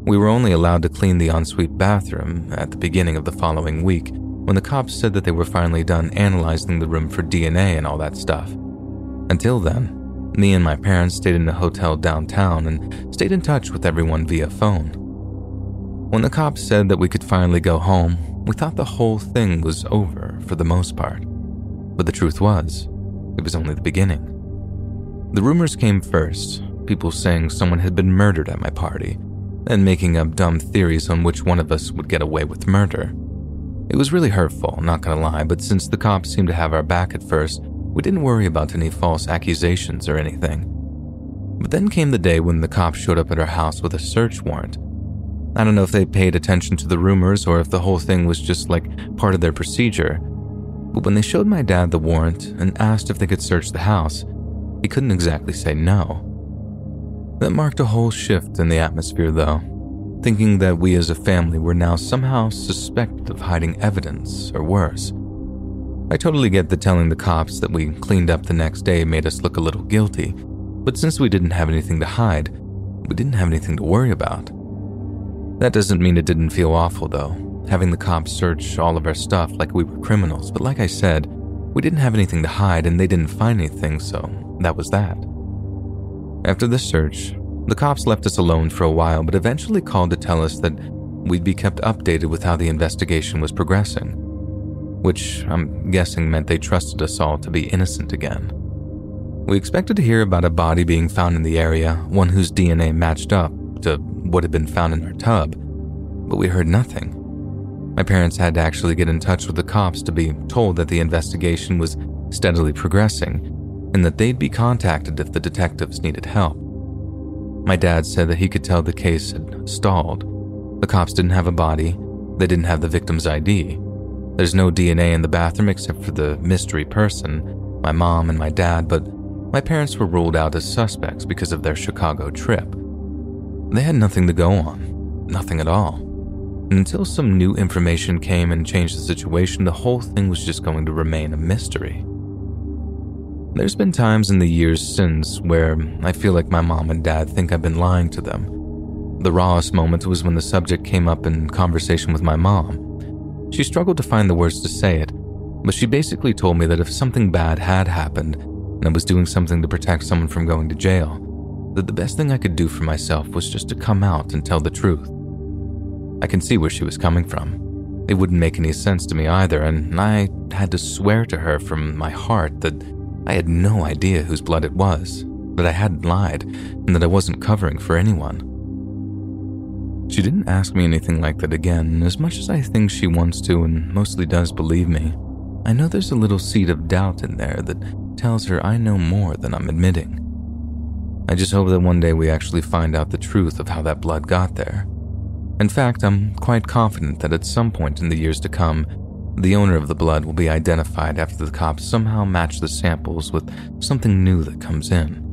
We were only allowed to clean the ensuite bathroom at the beginning of the following week when the cops said that they were finally done analyzing the room for DNA and all that stuff. Until then, me and my parents stayed in a hotel downtown and stayed in touch with everyone via phone. When the cops said that we could finally go home, we thought the whole thing was over for the most part. But the truth was, it was only the beginning. The rumors came first, people saying someone had been murdered at my party, and making up dumb theories on which one of us would get away with murder. It was really hurtful, not gonna lie, but since the cops seemed to have our back at first, we didn't worry about any false accusations or anything. But then came the day when the cops showed up at our house with a search warrant. I don't know if they paid attention to the rumors or if the whole thing was just like part of their procedure, but when they showed my dad the warrant and asked if they could search the house, he couldn't exactly say no. That marked a whole shift in the atmosphere, though, thinking that we as a family were now somehow suspected of hiding evidence, or worse. I totally get that telling the cops that we cleaned up the next day made us look a little guilty, but since we didn't have anything to hide, we didn't have anything to worry about. That doesn't mean it didn't feel awful, though, having the cops search all of our stuff like we were criminals, but like I said, we didn't have anything to hide and they didn't find anything, so that was that. After the search, the cops left us alone for a while, but eventually called to tell us that we'd be kept updated with how the investigation was progressing, which I'm guessing meant they trusted us all to be innocent again. We expected to hear about a body being found in the area, one whose DNA matched up to what had been found in our tub, but we heard nothing. My parents had to actually get in touch with the cops to be told that the investigation was steadily progressing and that they'd be contacted if the detectives needed help. My dad said that he could tell the case had stalled. The cops didn't have a body, they didn't have the victim's ID. There's no DNA in the bathroom except for the mystery person, my mom and my dad, but my parents were ruled out as suspects because of their Chicago trip. They had nothing to go on, nothing at all. Until some new information came and changed the situation, the whole thing was just going to remain a mystery. There's been times in the years since where I feel like my mom and dad think I've been lying to them. The rawest moment was when the subject came up in conversation with my mom. She struggled to find the words to say it, but she basically told me that if something bad had happened and I was doing something to protect someone from going to jail, that the best thing I could do for myself was just to come out and tell the truth. I can see where she was coming from. It wouldn't make any sense to me either, and I had to swear to her from my heart that I had no idea whose blood it was, that I hadn't lied and that I wasn't covering for anyone. She didn't ask me anything like that again, as much as I think she wants to and mostly does believe me, I know there's a little seed of doubt in there that tells her I know more than I'm admitting. I just hope that one day we actually find out the truth of how that blood got there. In fact, I'm quite confident that at some point in the years to come, the owner of the blood will be identified after the cops somehow match the samples with something new that comes in.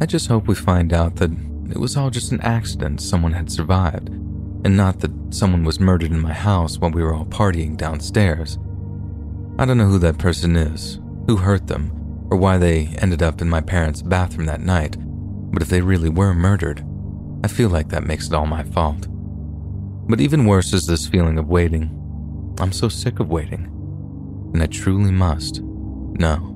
I just hope we find out that it was all just an accident someone had survived, and not that someone was murdered in my house while we were all partying downstairs. I don't know who that person is, who hurt them, or why they ended up in my parents' bathroom that night, but if they really were murdered, I feel like that makes it all my fault. But even worse is this feeling of waiting. I'm so sick of waiting, and I truly must know.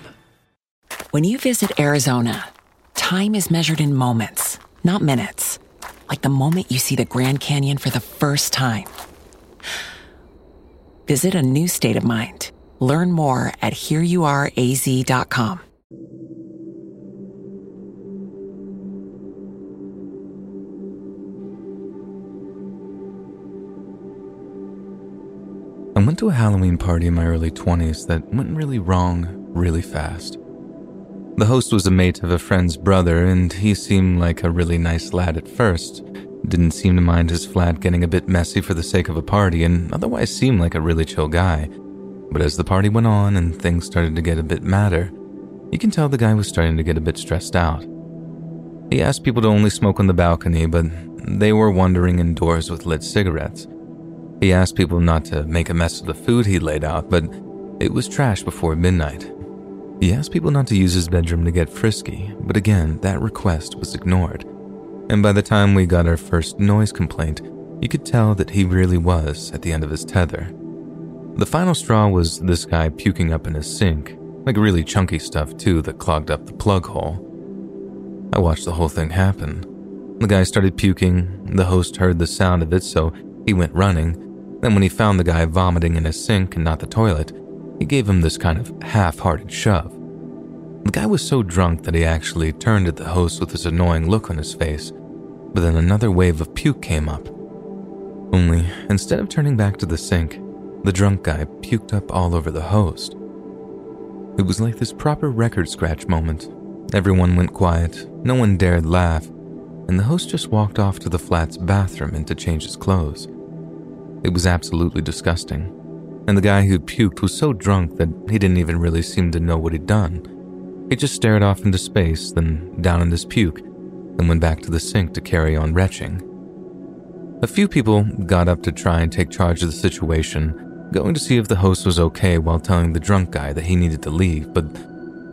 When you visit Arizona, time is measured in moments, not minutes. Like the moment you see the Grand Canyon for the first time. Visit a new state of mind. Learn more at hereyouareaz.com. I went to a Halloween party in my early 20s that went really wrong really fast. The host was a mate of a friend's brother, and he seemed like a really nice lad at first. Didn't seem to mind his flat getting a bit messy for the sake of a party, and otherwise seemed like a really chill guy. But as the party went on and things started to get a bit madder, you can tell the guy was starting to get a bit stressed out. He asked people to only smoke on the balcony, but they were wandering indoors with lit cigarettes. He asked people not to make a mess of the food he laid out, but it was trash before midnight. He asked people not to use his bedroom to get frisky, but again, that request was ignored. And by the time we got our first noise complaint, you could tell that he really was at the end of his tether. The final straw was this guy puking up in his sink, like really chunky stuff too that clogged up the plug hole. I watched the whole thing happen. The guy started puking, the host heard the sound of it, so he went running, then, when he found the guy vomiting in his sink and not the toilet, he gave him this kind of half hearted shove. The guy was so drunk that he actually turned at the host with this annoying look on his face, but then another wave of puke came up. Only, instead of turning back to the sink, the drunk guy puked up all over the host. It was like this proper record scratch moment. Everyone went quiet, no one dared laugh, and the host just walked off to the flat's bathroom and to change his clothes. It was absolutely disgusting. And the guy who'd puked was so drunk that he didn't even really seem to know what he'd done. He just stared off into space, then down in his puke, then went back to the sink to carry on retching. A few people got up to try and take charge of the situation, going to see if the host was okay while telling the drunk guy that he needed to leave, but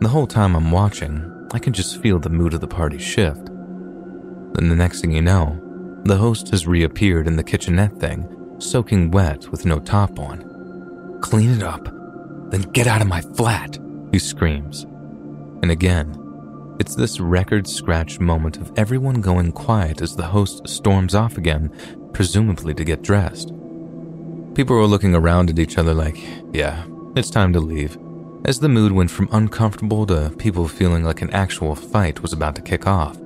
the whole time I'm watching, I can just feel the mood of the party shift. Then the next thing you know, the host has reappeared in the kitchenette thing soaking wet with no top on. Clean it up, then get out of my flat, he screams. And again, it's this record scratch moment of everyone going quiet as the host storms off again, presumably to get dressed. People were looking around at each other like, yeah, it's time to leave, as the mood went from uncomfortable to people feeling like an actual fight was about to kick off.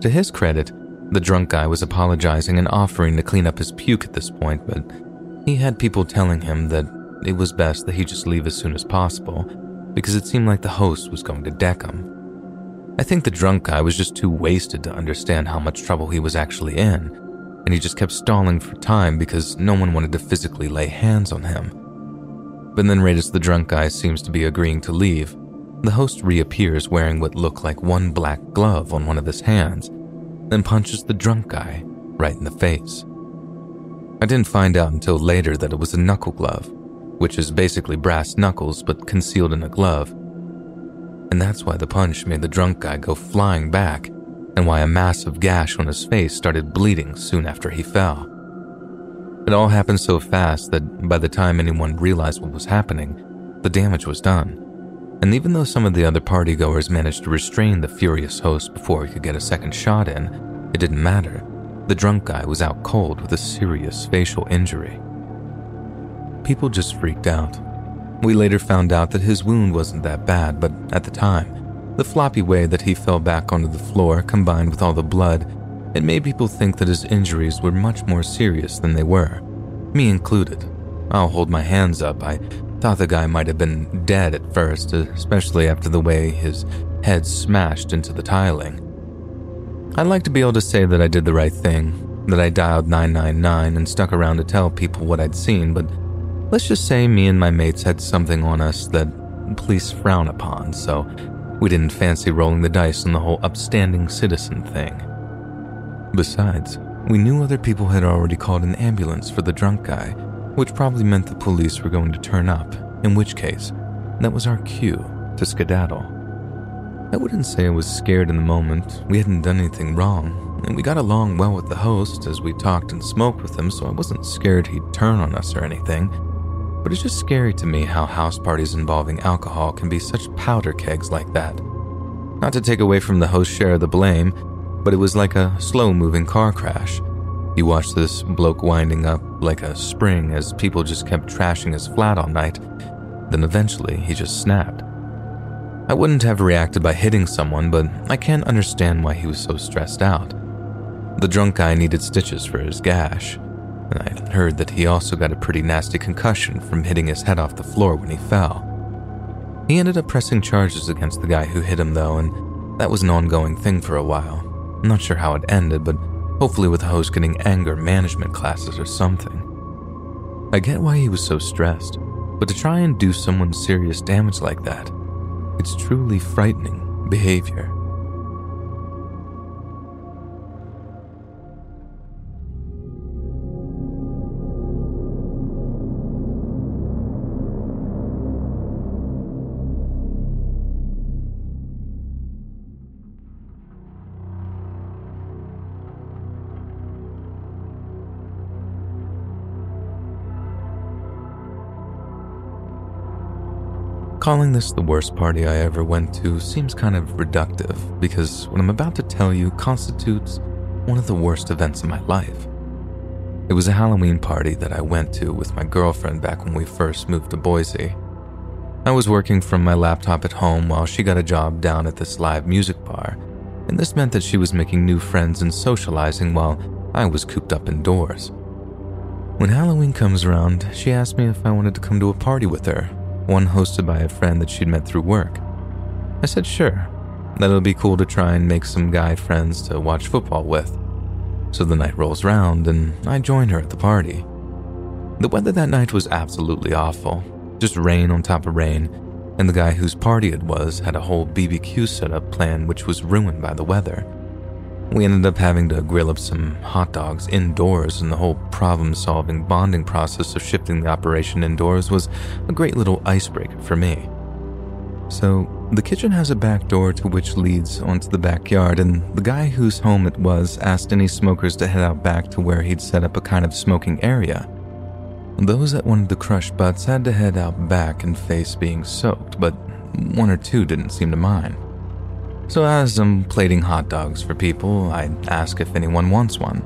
To his credit, the drunk guy was apologizing and offering to clean up his puke at this point, but he had people telling him that it was best that he just leave as soon as possible because it seemed like the host was going to deck him. I think the drunk guy was just too wasted to understand how much trouble he was actually in, and he just kept stalling for time because no one wanted to physically lay hands on him. But then, right as the drunk guy seems to be agreeing to leave, the host reappears wearing what looked like one black glove on one of his hands, then punches the drunk guy right in the face. I didn't find out until later that it was a knuckle glove, which is basically brass knuckles but concealed in a glove. And that's why the punch made the drunk guy go flying back, and why a massive gash on his face started bleeding soon after he fell. It all happened so fast that by the time anyone realized what was happening, the damage was done. And even though some of the other partygoers managed to restrain the furious host before he could get a second shot in, it didn't matter. The drunk guy was out cold with a serious facial injury. People just freaked out. We later found out that his wound wasn't that bad, but at the time, the floppy way that he fell back onto the floor combined with all the blood, it made people think that his injuries were much more serious than they were, me included. I'll hold my hands up. I thought the guy might have been dead at first, especially after the way his head smashed into the tiling. I'd like to be able to say that I did the right thing, that I dialed 999 and stuck around to tell people what I'd seen, but let's just say me and my mates had something on us that police frown upon, so we didn't fancy rolling the dice on the whole upstanding citizen thing. Besides, we knew other people had already called an ambulance for the drunk guy, which probably meant the police were going to turn up, in which case, that was our cue to skedaddle. I wouldn't say I was scared in the moment. We hadn't done anything wrong, and we got along well with the host as we talked and smoked with him, so I wasn't scared he'd turn on us or anything. But it's just scary to me how house parties involving alcohol can be such powder kegs like that. Not to take away from the host's share of the blame, but it was like a slow moving car crash. You watched this bloke winding up like a spring as people just kept trashing his flat all night. Then eventually he just snapped. I wouldn't have reacted by hitting someone, but I can't understand why he was so stressed out. The drunk guy needed stitches for his gash, and I heard that he also got a pretty nasty concussion from hitting his head off the floor when he fell. He ended up pressing charges against the guy who hit him, though, and that was an ongoing thing for a while. I'm not sure how it ended, but hopefully with the host getting anger management classes or something. I get why he was so stressed, but to try and do someone serious damage like that, it's truly frightening behavior. Calling this the worst party I ever went to seems kind of reductive because what I'm about to tell you constitutes one of the worst events in my life. It was a Halloween party that I went to with my girlfriend back when we first moved to Boise. I was working from my laptop at home while she got a job down at this live music bar, and this meant that she was making new friends and socializing while I was cooped up indoors. When Halloween comes around, she asked me if I wanted to come to a party with her, one hosted by a friend that she'd met through work. I said sure, that it'll be cool to try and make some guy friends to watch football with. So the night rolls round, and I join her at the party. The weather that night was absolutely awful just rain on top of rain, and the guy whose party it was had a whole BBQ setup planned, which was ruined by the weather. We ended up having to grill up some hot dogs indoors, and the whole problem solving bonding process of shifting the operation indoors was a great little icebreaker for me. So, the kitchen has a back door to which leads onto the backyard, and the guy whose home it was asked any smokers to head out back to where he'd set up a kind of smoking area. Those that wanted to crush butts had to head out back and face being soaked, but one or two didn't seem to mind. So, as I'm plating hot dogs for people, I ask if anyone wants one.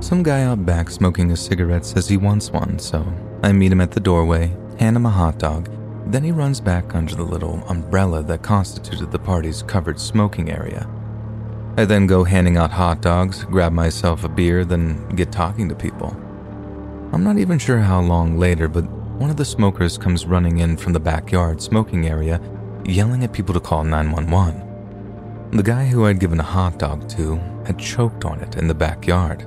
Some guy out back smoking a cigarette says he wants one, so I meet him at the doorway, hand him a hot dog, then he runs back under the little umbrella that constituted the party's covered smoking area. I then go handing out hot dogs, grab myself a beer, then get talking to people. I'm not even sure how long later, but one of the smokers comes running in from the backyard smoking area yelling at people to call 911. The guy who I'd given a hot dog to had choked on it in the backyard.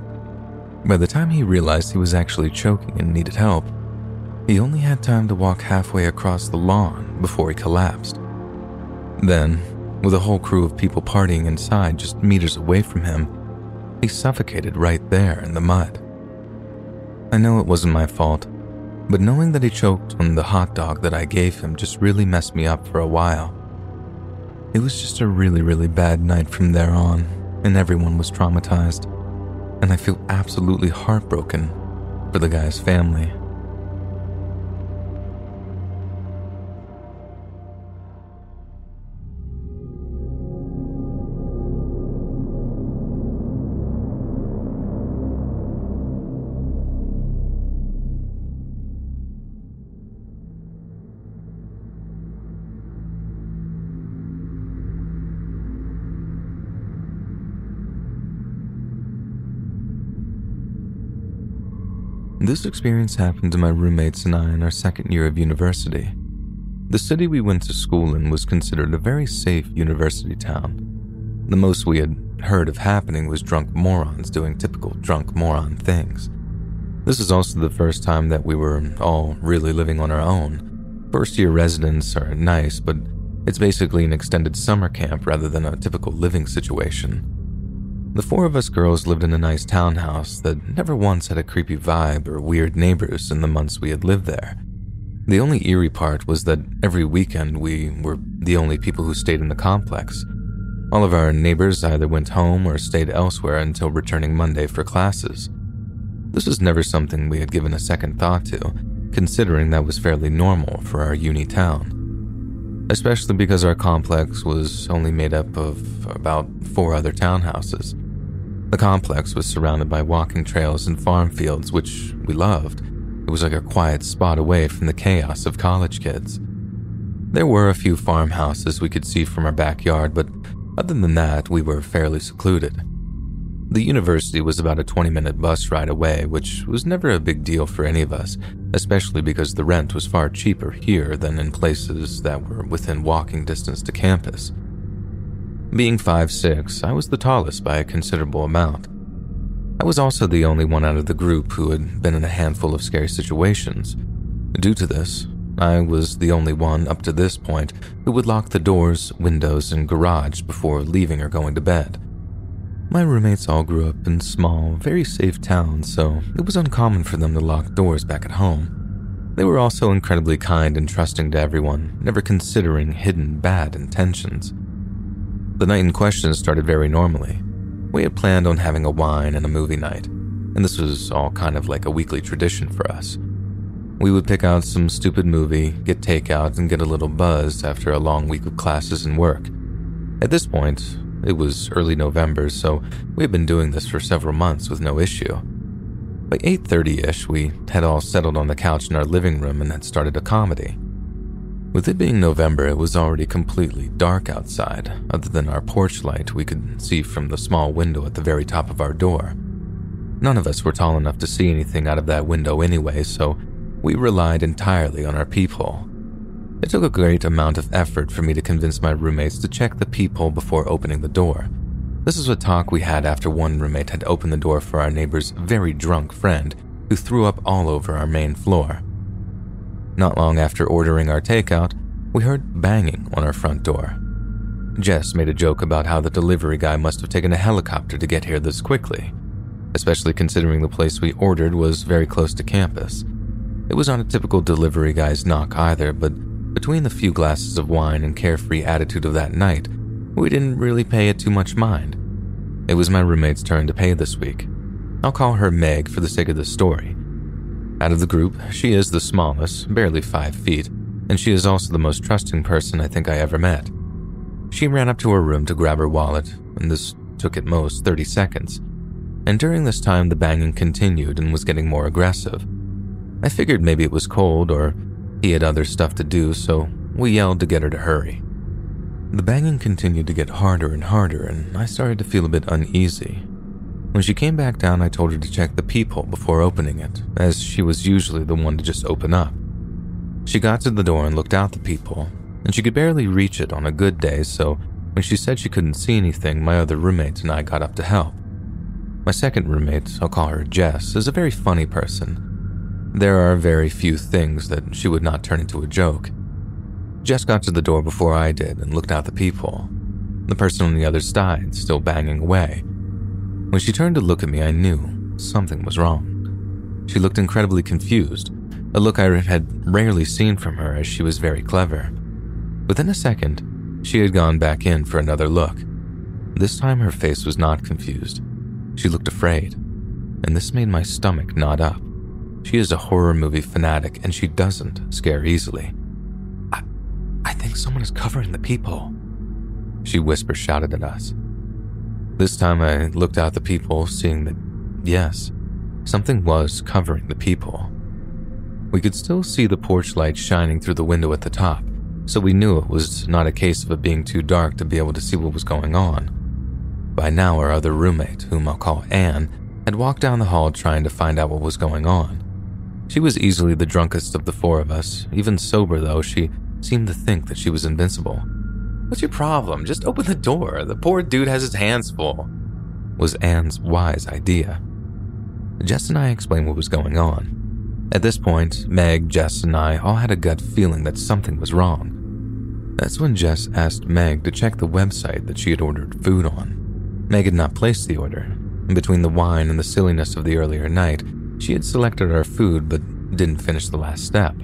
By the time he realized he was actually choking and needed help, he only had time to walk halfway across the lawn before he collapsed. Then, with a whole crew of people partying inside just meters away from him, he suffocated right there in the mud. I know it wasn't my fault, but knowing that he choked on the hot dog that I gave him just really messed me up for a while. It was just a really, really bad night from there on, and everyone was traumatized. And I feel absolutely heartbroken for the guy's family. This experience happened to my roommates and I in our second year of university. The city we went to school in was considered a very safe university town. The most we had heard of happening was drunk morons doing typical drunk moron things. This is also the first time that we were all really living on our own. First year residents are nice, but it's basically an extended summer camp rather than a typical living situation. The four of us girls lived in a nice townhouse that never once had a creepy vibe or weird neighbors in the months we had lived there. The only eerie part was that every weekend we were the only people who stayed in the complex. All of our neighbors either went home or stayed elsewhere until returning Monday for classes. This was never something we had given a second thought to, considering that was fairly normal for our uni town. Especially because our complex was only made up of about four other townhouses. The complex was surrounded by walking trails and farm fields, which we loved. It was like a quiet spot away from the chaos of college kids. There were a few farmhouses we could see from our backyard, but other than that, we were fairly secluded. The university was about a 20 minute bus ride away, which was never a big deal for any of us, especially because the rent was far cheaper here than in places that were within walking distance to campus. Being 5'6, I was the tallest by a considerable amount. I was also the only one out of the group who had been in a handful of scary situations. Due to this, I was the only one up to this point who would lock the doors, windows, and garage before leaving or going to bed. My roommates all grew up in small, very safe towns, so it was uncommon for them to lock doors back at home. They were also incredibly kind and trusting to everyone, never considering hidden bad intentions. The night in question started very normally. We had planned on having a wine and a movie night, and this was all kind of like a weekly tradition for us. We would pick out some stupid movie, get takeout, and get a little buzzed after a long week of classes and work. At this point, it was early November, so we had been doing this for several months with no issue. By 8:30ish, we had all settled on the couch in our living room and had started a comedy. With it being November, it was already completely dark outside, other than our porch light we could see from the small window at the very top of our door. None of us were tall enough to see anything out of that window anyway, so we relied entirely on our peephole. It took a great amount of effort for me to convince my roommates to check the peephole before opening the door. This is a talk we had after one roommate had opened the door for our neighbor's very drunk friend, who threw up all over our main floor. Not long after ordering our takeout, we heard banging on our front door. Jess made a joke about how the delivery guy must have taken a helicopter to get here this quickly, especially considering the place we ordered was very close to campus. It was not a typical delivery guy's knock either, but between the few glasses of wine and carefree attitude of that night, we didn't really pay it too much mind. It was my roommate's turn to pay this week. I'll call her Meg for the sake of the story, out of the group, she is the smallest, barely five feet, and she is also the most trusting person I think I ever met. She ran up to her room to grab her wallet, and this took at most 30 seconds. And during this time, the banging continued and was getting more aggressive. I figured maybe it was cold or he had other stuff to do, so we yelled to get her to hurry. The banging continued to get harder and harder, and I started to feel a bit uneasy, when she came back down, I told her to check the peephole before opening it, as she was usually the one to just open up. She got to the door and looked out the peephole, and she could barely reach it on a good day, so when she said she couldn't see anything, my other roommate and I got up to help. My second roommate, I'll call her Jess, is a very funny person. There are very few things that she would not turn into a joke. Jess got to the door before I did and looked out the peephole. The person on the other side still banging away. When she turned to look at me, I knew something was wrong. She looked incredibly confused, a look I had rarely seen from her as she was very clever. Within a second, she had gone back in for another look. This time her face was not confused. She looked afraid, and this made my stomach knot up. She is a horror movie fanatic and she doesn't scare easily. I, I think someone is covering the peephole, she whisper shouted at us. This time I looked out the peephole, seeing that, yes, something was covering the peephole. We could still see the porch light shining through the window at the top, so we knew it was not a case of it being too dark to be able to see what was going on. By now, our other roommate, whom I'll call Anne, had walked down the hall trying to find out what was going on. She was easily the drunkest of the four of us, even sober though, she seemed to think that she was invincible. What's your problem? Just open the door. The poor dude has his hands full, was Anne's wise idea. Jess and I explained what was going on. At this point, Meg, Jess, and I all had a gut feeling that something was wrong. That's when Jess asked Meg to check the website that she had ordered food on. Meg had not placed the order, between the wine and the silliness of the earlier night, she had selected our food but didn't finish the last step.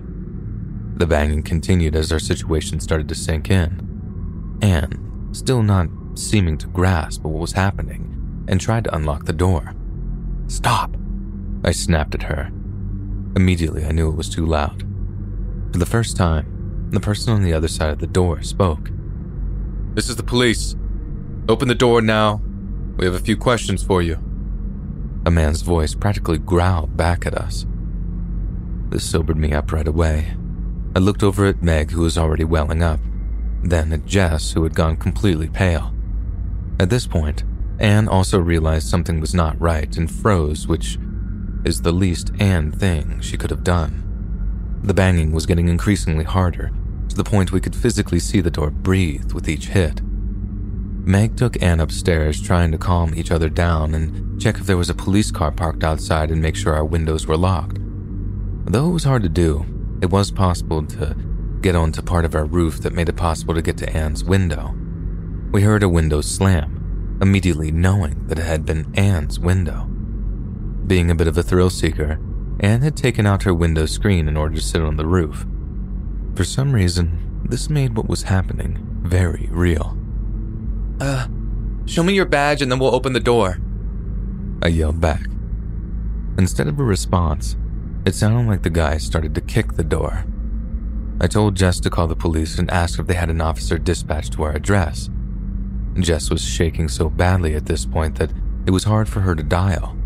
The banging continued as our situation started to sink in. Anne, still not seeming to grasp what was happening, and tried to unlock the door. Stop! I snapped at her. Immediately, I knew it was too loud. For the first time, the person on the other side of the door spoke. This is the police. Open the door now. We have a few questions for you. A man's voice practically growled back at us. This sobered me up right away. I looked over at Meg, who was already welling up, then at Jess, who had gone completely pale. At this point, Anne also realized something was not right and froze, which is the least Anne thing she could have done. The banging was getting increasingly harder, to the point we could physically see the door breathe with each hit. Meg took Anne upstairs, trying to calm each other down and check if there was a police car parked outside and make sure our windows were locked. Though it was hard to do, it was possible to get onto part of our roof that made it possible to get to Anne's window. We heard a window slam, immediately knowing that it had been Anne's window. Being a bit of a thrill seeker, Anne had taken out her window screen in order to sit on the roof. For some reason, this made what was happening very real. Uh, show me your badge and then we'll open the door. I yelled back. Instead of a response, it sounded like the guy started to kick the door. I told Jess to call the police and ask if they had an officer dispatched to our address. Jess was shaking so badly at this point that it was hard for her to dial.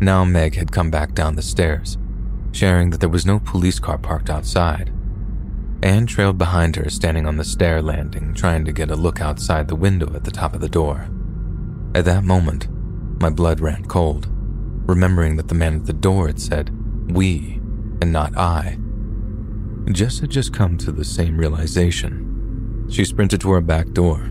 Now Meg had come back down the stairs, sharing that there was no police car parked outside. Anne trailed behind her, standing on the stair landing, trying to get a look outside the window at the top of the door. At that moment, my blood ran cold, remembering that the man at the door had said, we, and not I. Jess had just come to the same realization. She sprinted to her back door,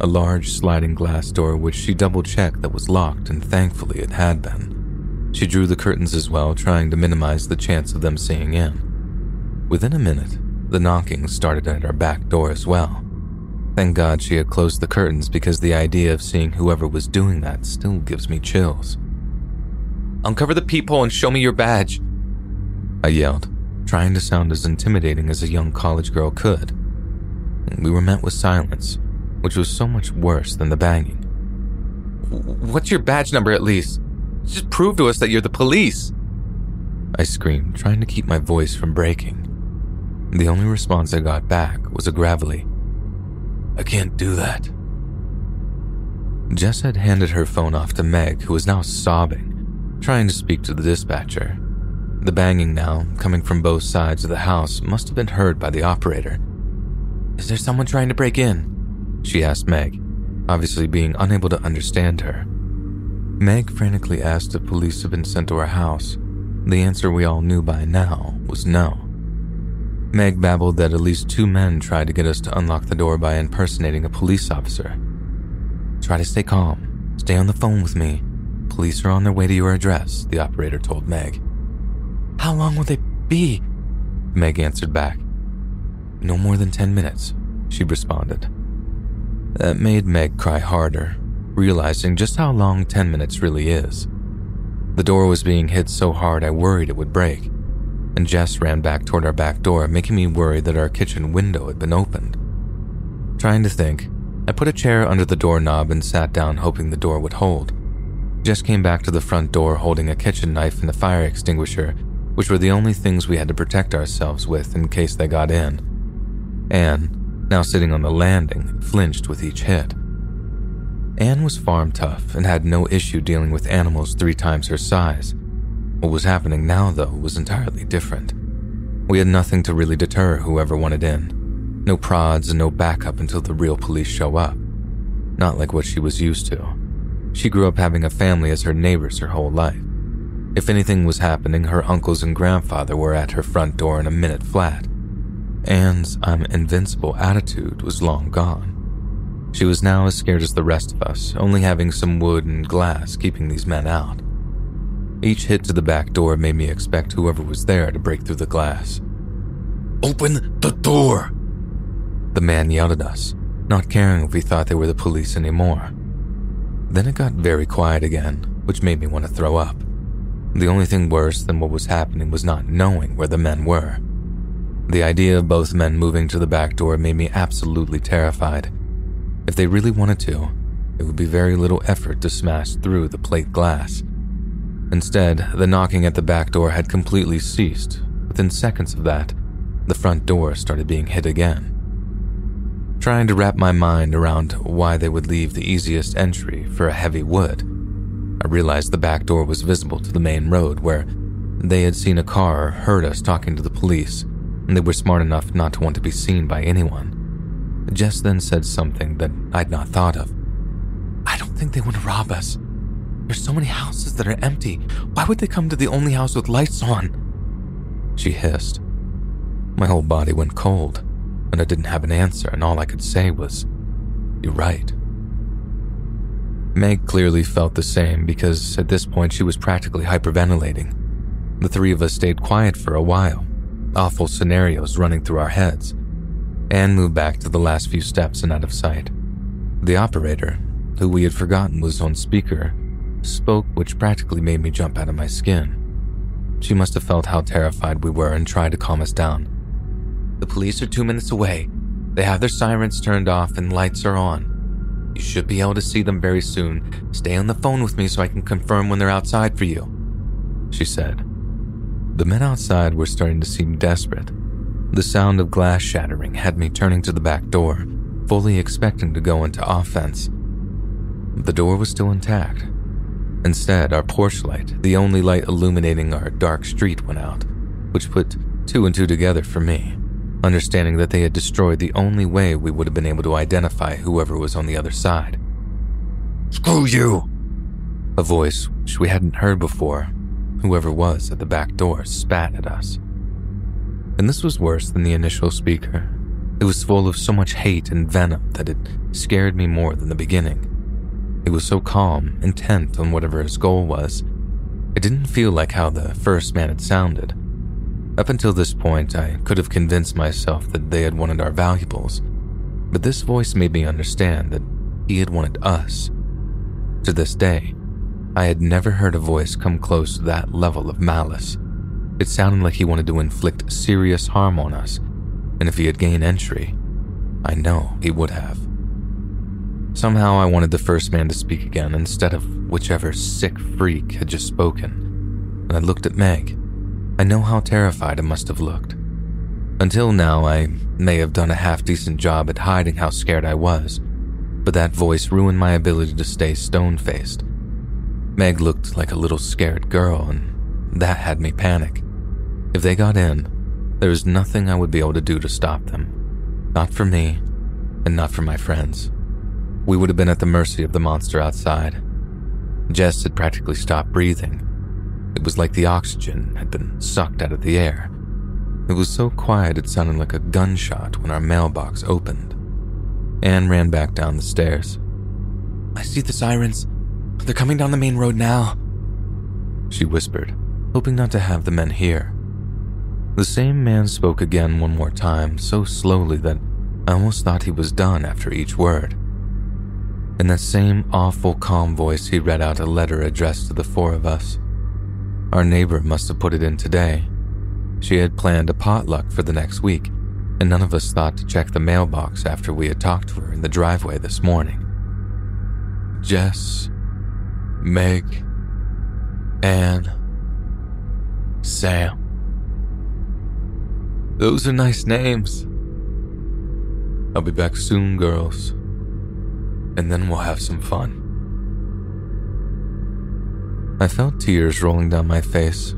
a large sliding glass door which she double checked that was locked, and thankfully it had been. She drew the curtains as well, trying to minimize the chance of them seeing in. Within a minute, the knocking started at our back door as well. Thank God she had closed the curtains because the idea of seeing whoever was doing that still gives me chills. Uncover the peephole and show me your badge, I yelled, trying to sound as intimidating as a young college girl could. We were met with silence, which was so much worse than the banging. What's your badge number at least? Just prove to us that you're the police. I screamed, trying to keep my voice from breaking. The only response I got back was a gravelly, I can't do that. Jess had handed her phone off to Meg, who was now sobbing, trying to speak to the dispatcher. The banging now, coming from both sides of the house, must have been heard by the operator. Is there someone trying to break in? She asked Meg, obviously being unable to understand her. Meg frantically asked if police had been sent to our house. The answer we all knew by now was no. Meg babbled that at least two men tried to get us to unlock the door by impersonating a police officer. Try to stay calm. Stay on the phone with me. Police are on their way to your address, the operator told Meg. How long will they be? Meg answered back. no more than 10 minutes, she responded. That made Meg cry harder, realizing just how long 10 minutes really is. The door was being hit so hard I worried it would break, and Jess ran back toward our back door, making me worry that our kitchen window had been opened. Trying to think, I put a chair under the doorknob and sat down, hoping the door would hold. Jess came back to the front door holding a kitchen knife and a fire extinguisher, which were the only things we had to protect ourselves with in case they got in. Anne, now sitting on the landing, flinched with each hit. Anne was farm tough and had no issue dealing with animals three times her size. What was happening now, though, was entirely different. We had nothing to really deter whoever wanted in. No prods and no backup until the real police show up. Not like what she was used to. She grew up having a family as her neighbors her whole life. If anything was happening, her uncles and grandfather were at her front door in a minute flat. Anne's I'm invincible attitude was long gone. She was now as scared as the rest of us, only having some wood and glass keeping these men out. Each hit to the back door made me expect whoever was there to break through the glass. Open the door! The man yelled at us, not caring if we thought they were the police anymore. Then it got very quiet again, which made me want to throw up. The only thing worse than what was happening was not knowing where the men were. The idea of both men moving to the back door made me absolutely terrified. If they really wanted to, it would be very little effort to smash through the plate glass. Instead, the knocking at the back door had completely ceased. Within seconds of that, the front door started being hit again. Trying to wrap my mind around why they would leave the easiest entry for a heavy wood, I realized the back door was visible to the main road where they had seen a car or heard us talking to the police, and they were smart enough not to want to be seen by anyone. Jess then said something that I'd not thought of. I don't think they want to rob us. There's so many houses that are empty. Why would they come to the only house with lights on? She hissed. My whole body went cold and I didn't have an answer, and all I could say was, You're right. Meg clearly felt the same because at this point she was practically hyperventilating. The three of us stayed quiet for a while, awful scenarios running through our heads. Anne moved back to the last few steps and out of sight. The operator, who we had forgotten was on speaker, spoke, which practically made me jump out of my skin. She must have felt how terrified we were and tried to calm us down. The police are two minutes away. They have their sirens turned off and lights are on. You should be able to see them very soon. Stay on the phone with me so I can confirm when they're outside for you, she said. The men outside were starting to seem desperate. The sound of glass shattering had me turning to the back door, fully expecting to go into offense. The door was still intact. Instead, our porch light, the only light illuminating our dark street, went out, which put two and two together for me understanding that they had destroyed the only way we would have been able to identify whoever was on the other side. Screw you! A voice which we hadn't heard before, whoever was at the back door, spat at us. And this was worse than the initial speaker. It was full of so much hate and venom that it scared me more than the beginning. It was so calm, intent on whatever his goal was. It didn't feel like how the first man had sounded. Up until this point, I could have convinced myself that they had wanted our valuables, but this voice made me understand that he had wanted us. To this day, I had never heard a voice come close to that level of malice. It sounded like he wanted to inflict serious harm on us, and if he had gained entry, I know he would have. Somehow I wanted the first man to speak again instead of whichever sick freak had just spoken, and I looked at Meg. I know how terrified I must have looked. Until now, I may have done a half decent job at hiding how scared I was, but that voice ruined my ability to stay stone faced. Meg looked like a little scared girl, and that had me panic. If they got in, there was nothing I would be able to do to stop them. Not for me, and not for my friends. We would have been at the mercy of the monster outside. Jess had practically stopped breathing, it was like the oxygen had been sucked out of the air. It was so quiet it sounded like a gunshot when our mailbox opened. Anne ran back down the stairs. I see the sirens. They're coming down the main road now, she whispered, hoping not to have the men hear. The same man spoke again one more time, so slowly that I almost thought he was done after each word. In that same awful, calm voice, he read out a letter addressed to the four of us. Our neighbor must have put it in today. She had planned a potluck for the next week, and none of us thought to check the mailbox after we had talked to her in the driveway this morning. Jess, Meg, Anne, Sam. Those are nice names. I'll be back soon, girls. And then we'll have some fun. I felt tears rolling down my face.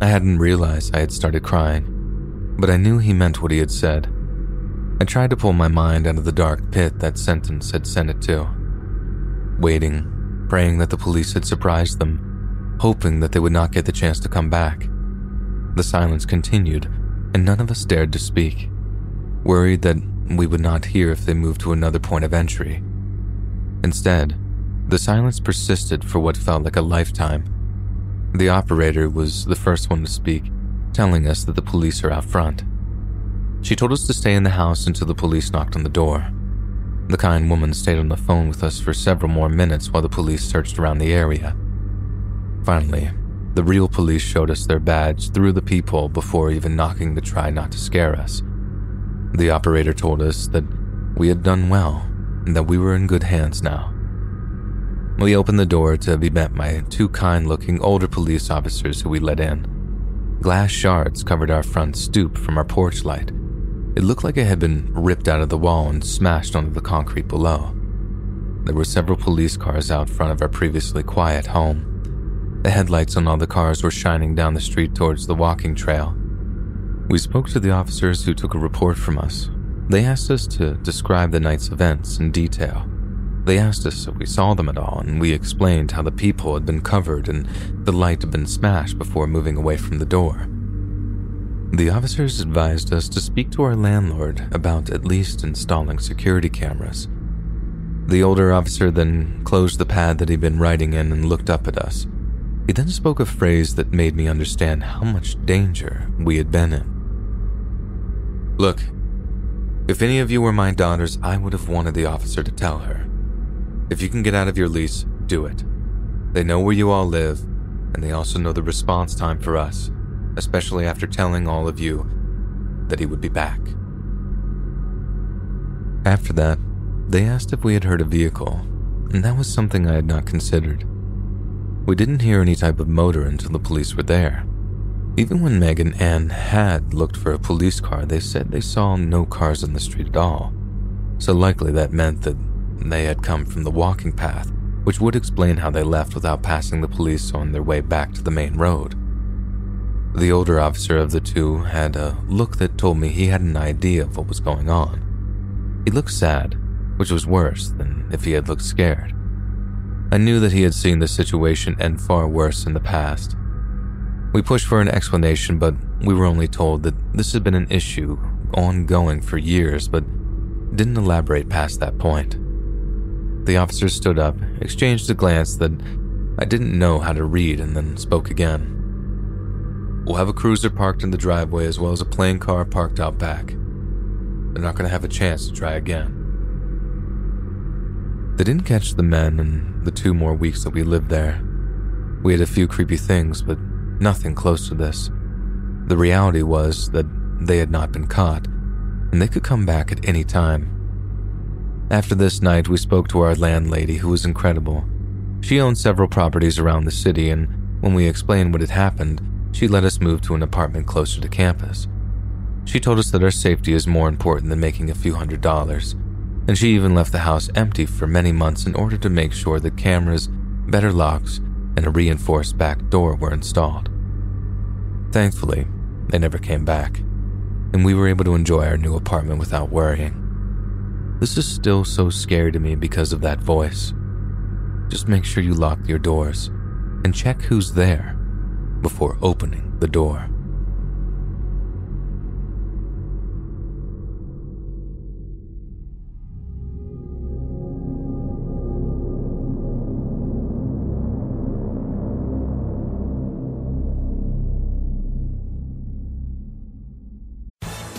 I hadn't realized I had started crying, but I knew he meant what he had said. I tried to pull my mind out of the dark pit that sentence had sent it to. Waiting, praying that the police had surprised them, hoping that they would not get the chance to come back. The silence continued and none of us dared to speak, worried that we would not hear if they moved to another point of entry. Instead, the silence persisted for what felt like a lifetime. The operator was the first one to speak, telling us that the police are out front. She told us to stay in the house until the police knocked on the door. The kind woman stayed on the phone with us for several more minutes while the police searched around the area. Finally, the real police showed us their badge through the peephole before even knocking to try not to scare us. The operator told us that we had done well that we were in good hands now. We opened the door to be met by two kind looking older police officers who we let in. Glass shards covered our front stoop from our porch light. It looked like it had been ripped out of the wall and smashed onto the concrete below. There were several police cars out front of our previously quiet home. The headlights on all the cars were shining down the street towards the walking trail. We spoke to the officers who took a report from us. They asked us to describe the night's events in detail. They asked us if we saw them at all, and we explained how the people had been covered and the light had been smashed before moving away from the door. The officers advised us to speak to our landlord about at least installing security cameras. The older officer then closed the pad that he'd been writing in and looked up at us. He then spoke a phrase that made me understand how much danger we had been in. Look, if any of you were my daughters, I would have wanted the officer to tell her. If you can get out of your lease, do it. They know where you all live, and they also know the response time for us, especially after telling all of you that he would be back. After that, they asked if we had heard a vehicle, and that was something I had not considered. We didn't hear any type of motor until the police were there. Even when Meg and had looked for a police car, they said they saw no cars on the street at all. So likely that meant that they had come from the walking path, which would explain how they left without passing the police on their way back to the main road. The older officer of the two had a look that told me he had an idea of what was going on. He looked sad, which was worse than if he had looked scared. I knew that he had seen the situation end far worse in the past. We pushed for an explanation, but we were only told that this had been an issue ongoing for years, but didn't elaborate past that point. The officer stood up, exchanged a glance that I didn't know how to read, and then spoke again. We'll have a cruiser parked in the driveway as well as a plain car parked out back. They're not going to have a chance to try again. They didn't catch the men in the two more weeks that we lived there. We had a few creepy things, but nothing close to this. The reality was that they had not been caught, and they could come back at any time. After this night, we spoke to our landlady, who was incredible. She owned several properties around the city, and when we explained what had happened, she let us move to an apartment closer to campus. She told us that our safety is more important than making a few hundred dollars, and she even left the house empty for many months in order to make sure that cameras, better locks, and a reinforced back door were installed. Thankfully, they never came back, and we were able to enjoy our new apartment without worrying. This is still so scary to me because of that voice. Just make sure you lock your doors and check who's there before opening the door.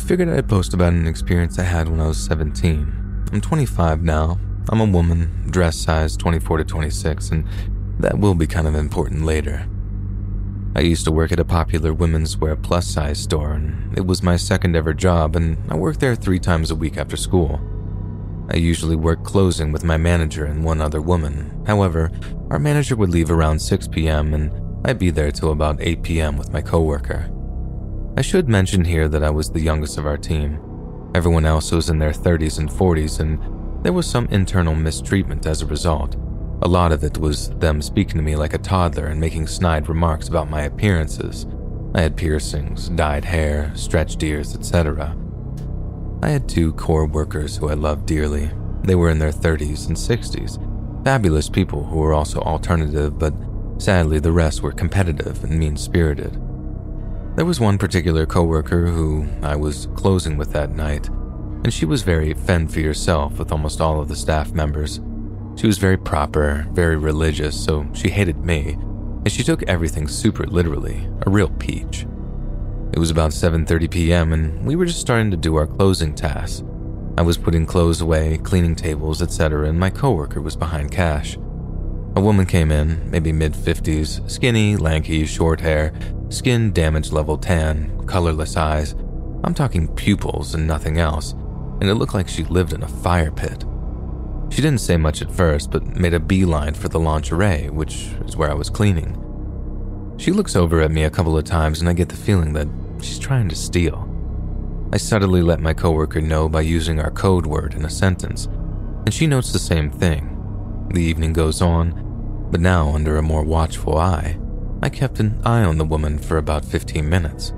I figured I'd post about an experience I had when I was 17. I'm 25 now. I'm a woman, dress size 24 to 26, and that will be kind of important later. I used to work at a popular women's wear plus size store, and it was my second ever job, and I worked there three times a week after school. I usually worked closing with my manager and one other woman. However, our manager would leave around 6 p.m., and I'd be there till about 8 p.m. with my coworker. I should mention here that I was the youngest of our team. Everyone else was in their 30s and 40s, and there was some internal mistreatment as a result. A lot of it was them speaking to me like a toddler and making snide remarks about my appearances. I had piercings, dyed hair, stretched ears, etc. I had two core workers who I loved dearly. They were in their 30s and 60s, fabulous people who were also alternative, but sadly the rest were competitive and mean spirited. There was one particular coworker who I was closing with that night, and she was very fend for yourself with almost all of the staff members. She was very proper, very religious, so she hated me, and she took everything super literally, a real peach. It was about 7:30 p.m. and we were just starting to do our closing tasks. I was putting clothes away, cleaning tables, etc., and my coworker was behind cash. A woman came in, maybe mid 50s, skinny, lanky, short hair, skin damage level tan, colorless eyes. I'm talking pupils and nothing else, and it looked like she lived in a fire pit. She didn't say much at first, but made a beeline for the lingerie, which is where I was cleaning. She looks over at me a couple of times, and I get the feeling that she's trying to steal. I subtly let my coworker know by using our code word in a sentence, and she notes the same thing. The evening goes on, but now under a more watchful eye. I kept an eye on the woman for about 15 minutes.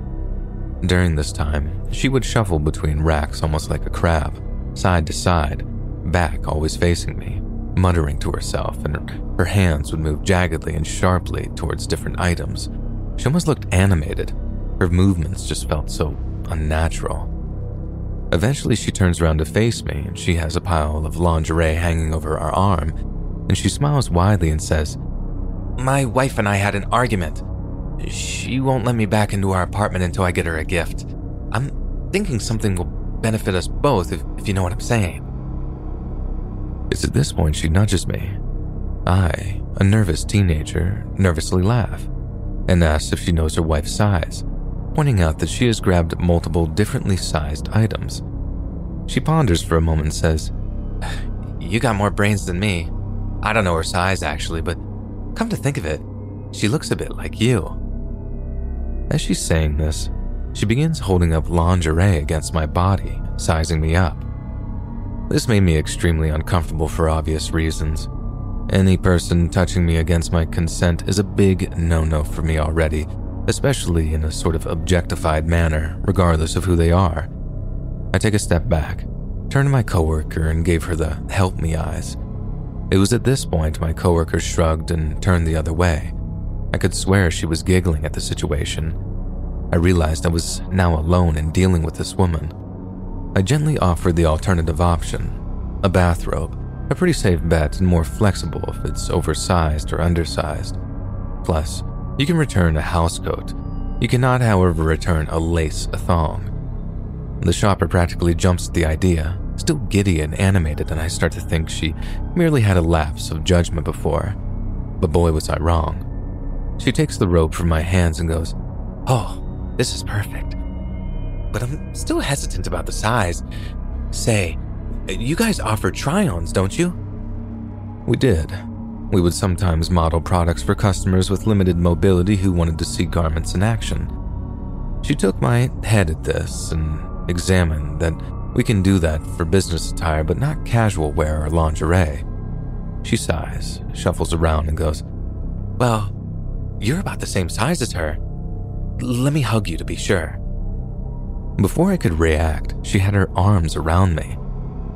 During this time, she would shuffle between racks almost like a crab, side to side, back always facing me, muttering to herself, and her hands would move jaggedly and sharply towards different items. She almost looked animated. Her movements just felt so unnatural. Eventually, she turns around to face me, and she has a pile of lingerie hanging over her arm, and she smiles widely and says, My wife and I had an argument. She won't let me back into our apartment until I get her a gift. I'm thinking something will benefit us both, if, if you know what I'm saying. It's at this point she nudges me. I, a nervous teenager, nervously laugh and asks if she knows her wife's size, pointing out that she has grabbed multiple differently sized items. She ponders for a moment and says, You got more brains than me. I don't know her size actually, but come to think of it, she looks a bit like you. As she's saying this, she begins holding up lingerie against my body, sizing me up. This made me extremely uncomfortable for obvious reasons. Any person touching me against my consent is a big no no for me already, especially in a sort of objectified manner, regardless of who they are. I take a step back, turned to my coworker, and gave her the help me eyes. It was at this point my coworker shrugged and turned the other way. I could swear she was giggling at the situation. I realized I was now alone in dealing with this woman. I gently offered the alternative option a bathrobe, a pretty safe bet and more flexible if it's oversized or undersized. Plus, you can return a housecoat. You cannot, however, return a lace thong. The shopper practically jumps at the idea, still giddy and animated, and I start to think she merely had a lapse of judgment before. But boy, was I wrong. She takes the rope from my hands and goes, Oh, this is perfect. But I'm still hesitant about the size. Say, you guys offer try ons, don't you? We did. We would sometimes model products for customers with limited mobility who wanted to see garments in action. She took my head at this and examined that we can do that for business attire, but not casual wear or lingerie. She sighs, shuffles around, and goes, Well, you're about the same size as her. Let me hug you to be sure. Before I could react, she had her arms around me.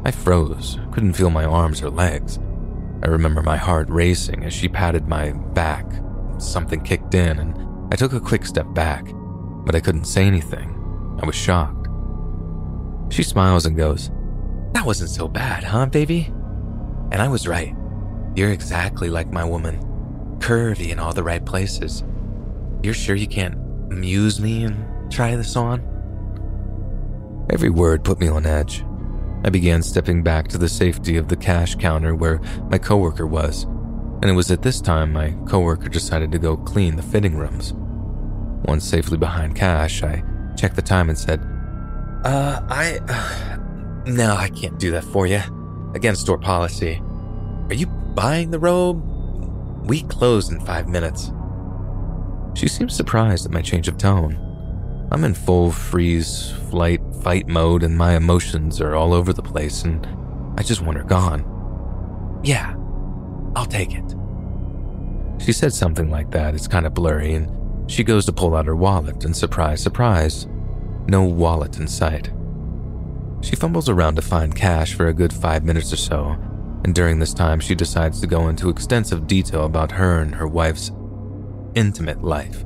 I froze, couldn't feel my arms or legs. I remember my heart racing as she patted my back. Something kicked in, and I took a quick step back, but I couldn't say anything. I was shocked. She smiles and goes, That wasn't so bad, huh, baby? And I was right. You're exactly like my woman, curvy in all the right places. You're sure you can't amuse me and try this on? Every word put me on edge. I began stepping back to the safety of the cash counter where my coworker was, and it was at this time my coworker decided to go clean the fitting rooms. Once safely behind cash, I checked the time and said, Uh, I. Uh, no, I can't do that for you. Against store policy. Are you buying the robe? We close in five minutes. She seems surprised at my change of tone. I'm in full freeze, flight, fight mode, and my emotions are all over the place, and I just want her gone. Yeah, I'll take it. She said something like that. It's kind of blurry, and she goes to pull out her wallet, and surprise, surprise, no wallet in sight. She fumbles around to find cash for a good five minutes or so, and during this time, she decides to go into extensive detail about her and her wife's intimate life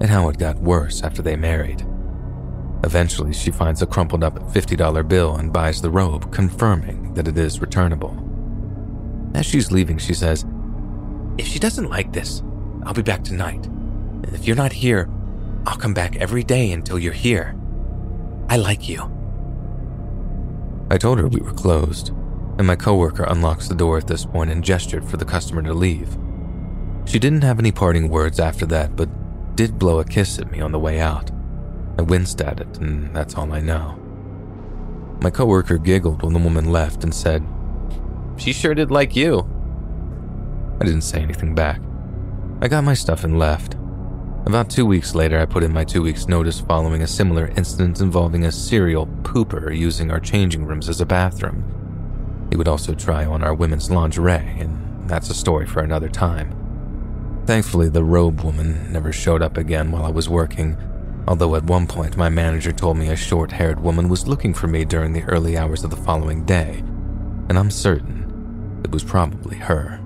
and how it got worse after they married. Eventually, she finds a crumpled up $50 bill and buys the robe, confirming that it is returnable. As she's leaving, she says, If she doesn't like this, I'll be back tonight. And if you're not here, I'll come back every day until you're here. I like you. I told her we were closed, and my coworker unlocks the door at this point and gestured for the customer to leave. She didn't have any parting words after that, but did blow a kiss at me on the way out. I winced at it, and that's all I know. My coworker giggled when the woman left and said, She sure did like you. I didn't say anything back. I got my stuff and left. About two weeks later, I put in my two weeks' notice following a similar incident involving a serial pooper using our changing rooms as a bathroom. He would also try on our women's lingerie, and that's a story for another time. Thankfully, the robe woman never showed up again while I was working, although at one point my manager told me a short haired woman was looking for me during the early hours of the following day, and I'm certain it was probably her.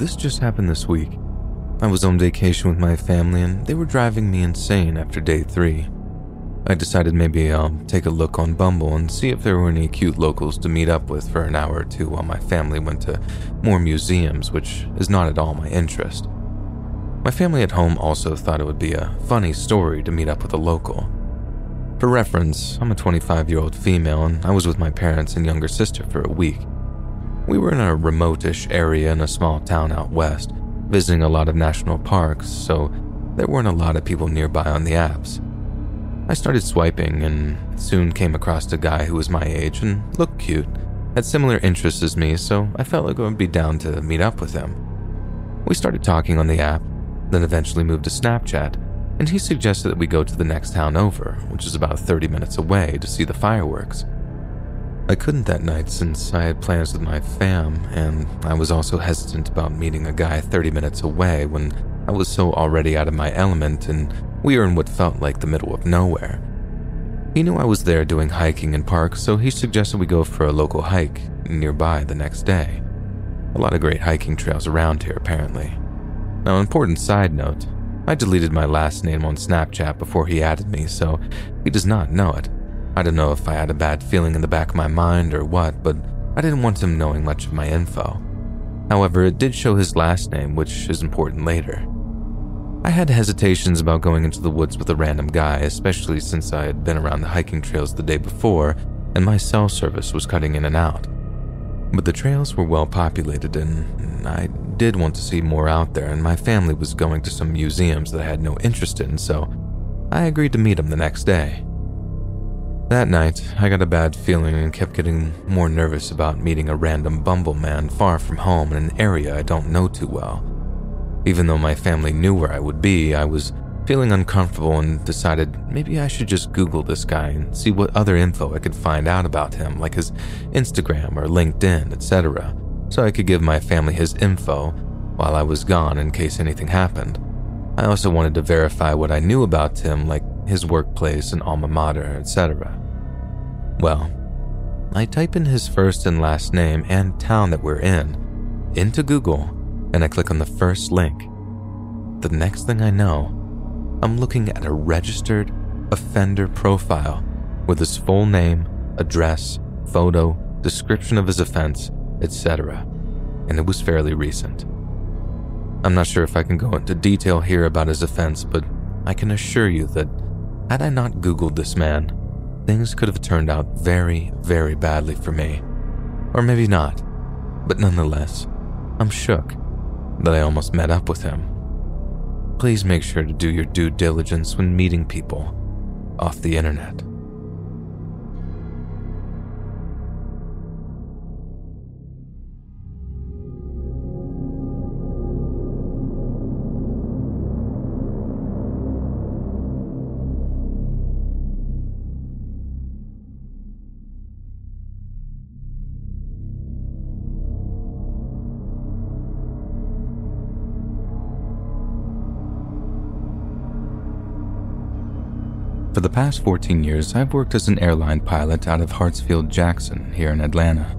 This just happened this week. I was on vacation with my family and they were driving me insane after day three. I decided maybe I'll take a look on Bumble and see if there were any cute locals to meet up with for an hour or two while my family went to more museums, which is not at all my interest. My family at home also thought it would be a funny story to meet up with a local. For reference, I'm a 25 year old female and I was with my parents and younger sister for a week. We were in a remotish area in a small town out west, visiting a lot of national parks, so there weren't a lot of people nearby on the apps. I started swiping and soon came across a guy who was my age and looked cute, had similar interests as me, so I felt like I would be down to meet up with him. We started talking on the app, then eventually moved to Snapchat, and he suggested that we go to the next town over, which is about 30 minutes away, to see the fireworks. I couldn't that night since I had plans with my fam, and I was also hesitant about meeting a guy 30 minutes away when I was so already out of my element and we were in what felt like the middle of nowhere. He knew I was there doing hiking in parks, so he suggested we go for a local hike nearby the next day. A lot of great hiking trails around here, apparently. Now, important side note I deleted my last name on Snapchat before he added me, so he does not know it. I don't know if I had a bad feeling in the back of my mind or what, but I didn't want him knowing much of my info. However, it did show his last name, which is important later. I had hesitations about going into the woods with a random guy, especially since I had been around the hiking trails the day before and my cell service was cutting in and out. But the trails were well populated and I did want to see more out there, and my family was going to some museums that I had no interest in, so I agreed to meet him the next day. That night, I got a bad feeling and kept getting more nervous about meeting a random bumble man far from home in an area I don't know too well. Even though my family knew where I would be, I was feeling uncomfortable and decided maybe I should just Google this guy and see what other info I could find out about him, like his Instagram or LinkedIn, etc., so I could give my family his info while I was gone in case anything happened. I also wanted to verify what I knew about him, like his workplace and alma mater, etc. Well, I type in his first and last name and town that we're in into Google, and I click on the first link. The next thing I know, I'm looking at a registered offender profile with his full name, address, photo, description of his offense, etc., and it was fairly recent. I'm not sure if I can go into detail here about his offense, but I can assure you that had I not Googled this man, things could have turned out very, very badly for me. Or maybe not, but nonetheless, I'm shook that I almost met up with him please make sure to do your due diligence when meeting people off the internet. For the past 14 years, I've worked as an airline pilot out of Hartsfield Jackson here in Atlanta.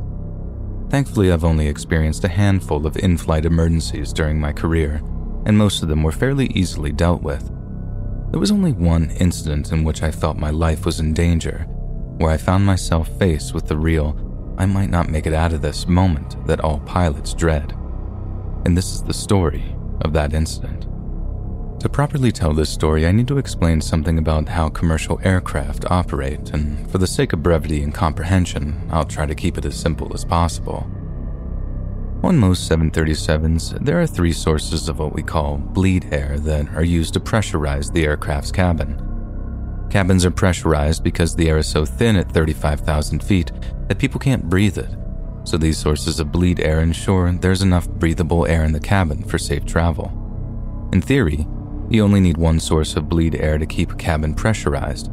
Thankfully, I've only experienced a handful of in flight emergencies during my career, and most of them were fairly easily dealt with. There was only one incident in which I felt my life was in danger, where I found myself faced with the real, I might not make it out of this moment that all pilots dread. And this is the story of that incident. To properly tell this story, I need to explain something about how commercial aircraft operate, and for the sake of brevity and comprehension, I'll try to keep it as simple as possible. On most 737s, there are three sources of what we call bleed air that are used to pressurize the aircraft's cabin. Cabins are pressurized because the air is so thin at 35,000 feet that people can't breathe it, so these sources of bleed air ensure there's enough breathable air in the cabin for safe travel. In theory, you only need one source of bleed air to keep a cabin pressurized,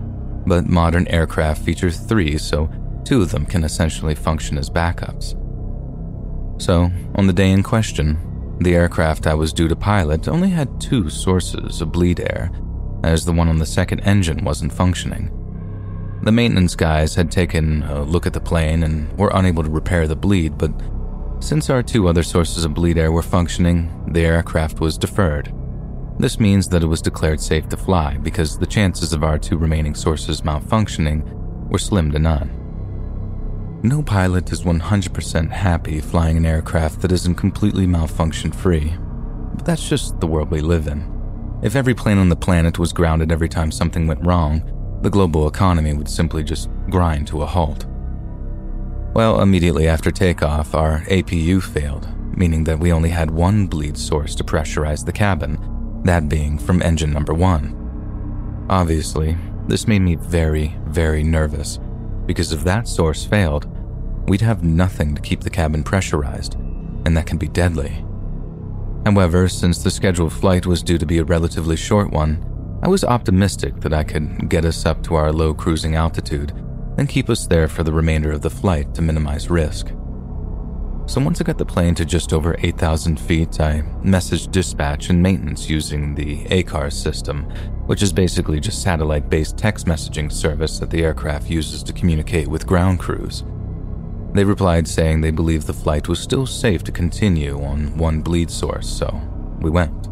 but modern aircraft feature three, so two of them can essentially function as backups. So, on the day in question, the aircraft I was due to pilot only had two sources of bleed air, as the one on the second engine wasn't functioning. The maintenance guys had taken a look at the plane and were unable to repair the bleed, but since our two other sources of bleed air were functioning, the aircraft was deferred. This means that it was declared safe to fly because the chances of our two remaining sources malfunctioning were slim to none. No pilot is 100% happy flying an aircraft that isn't completely malfunction free. But that's just the world we live in. If every plane on the planet was grounded every time something went wrong, the global economy would simply just grind to a halt. Well, immediately after takeoff, our APU failed, meaning that we only had one bleed source to pressurize the cabin, that being from engine number one. Obviously, this made me very, very nervous because if that source failed, we'd have nothing to keep the cabin pressurized, and that can be deadly. However, since the scheduled flight was due to be a relatively short one, I was optimistic that I could get us up to our low cruising altitude and keep us there for the remainder of the flight to minimize risk. So once I got the plane to just over 8,000 feet, I messaged dispatch and maintenance using the ACARS system, which is basically just satellite based text messaging service that the aircraft uses to communicate with ground crews. They replied saying they believed the flight was still safe to continue on one bleed source, so we went.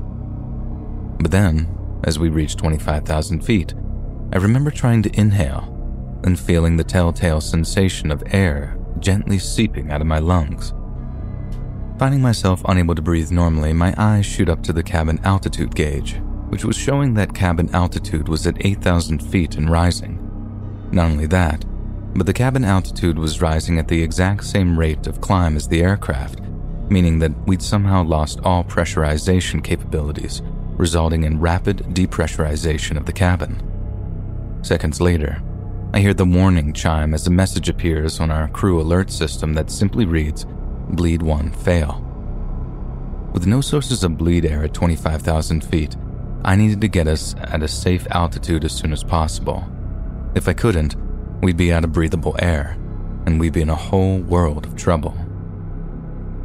But then, as we reached 25,000 feet, I remember trying to inhale and feeling the telltale sensation of air gently seeping out of my lungs. Finding myself unable to breathe normally, my eyes shoot up to the cabin altitude gauge, which was showing that cabin altitude was at 8,000 feet and rising. Not only that, but the cabin altitude was rising at the exact same rate of climb as the aircraft, meaning that we'd somehow lost all pressurization capabilities, resulting in rapid depressurization of the cabin. Seconds later, I hear the warning chime as a message appears on our crew alert system that simply reads Bleed 1 fail. With no sources of bleed air at 25,000 feet, I needed to get us at a safe altitude as soon as possible. If I couldn't, we'd be out of breathable air, and we'd be in a whole world of trouble.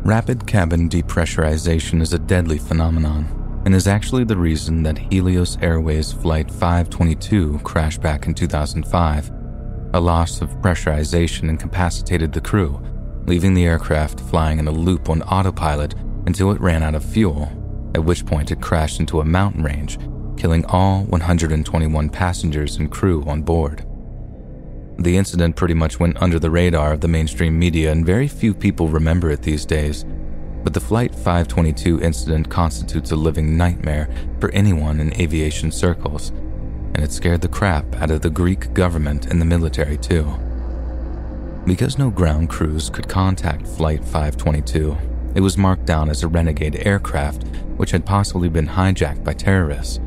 Rapid cabin depressurization is a deadly phenomenon and is actually the reason that Helios Airways Flight 522 crashed back in 2005. A loss of pressurization incapacitated the crew, leaving the aircraft flying in a loop on autopilot until it ran out of fuel, at which point it crashed into a mountain range, killing all 121 passengers and crew on board. The incident pretty much went under the radar of the mainstream media, and very few people remember it these days but the Flight 522 incident constitutes a living nightmare for anyone in aviation circles, and it scared the crap out of the Greek government and the military too. Because no ground crews could contact Flight 522, it was marked down as a renegade aircraft which had possibly been hijacked by terrorists.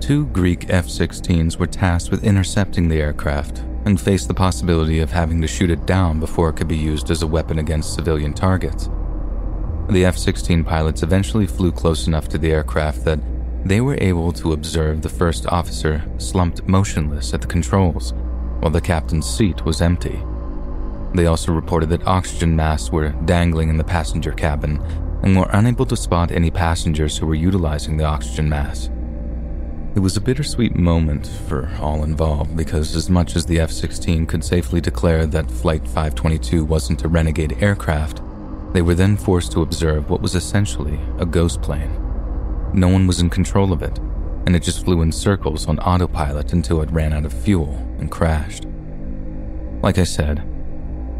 Two Greek F 16s were tasked with intercepting the aircraft and faced the possibility of having to shoot it down before it could be used as a weapon against civilian targets. The F 16 pilots eventually flew close enough to the aircraft that they were able to observe the first officer slumped motionless at the controls, while the captain's seat was empty. They also reported that oxygen masks were dangling in the passenger cabin and were unable to spot any passengers who were utilizing the oxygen mask. It was a bittersweet moment for all involved because, as much as the F 16 could safely declare that Flight 522 wasn't a renegade aircraft, they were then forced to observe what was essentially a ghost plane. No one was in control of it, and it just flew in circles on autopilot until it ran out of fuel and crashed. Like I said,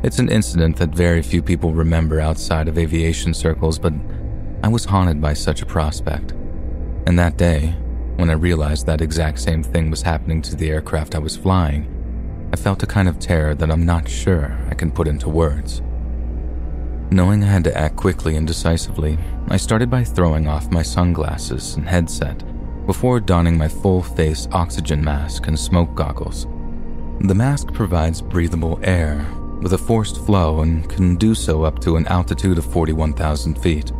it's an incident that very few people remember outside of aviation circles, but I was haunted by such a prospect. And that day, when I realized that exact same thing was happening to the aircraft I was flying, I felt a kind of terror that I'm not sure I can put into words. Knowing I had to act quickly and decisively, I started by throwing off my sunglasses and headset before donning my full face oxygen mask and smoke goggles. The mask provides breathable air with a forced flow and can do so up to an altitude of 41,000 feet.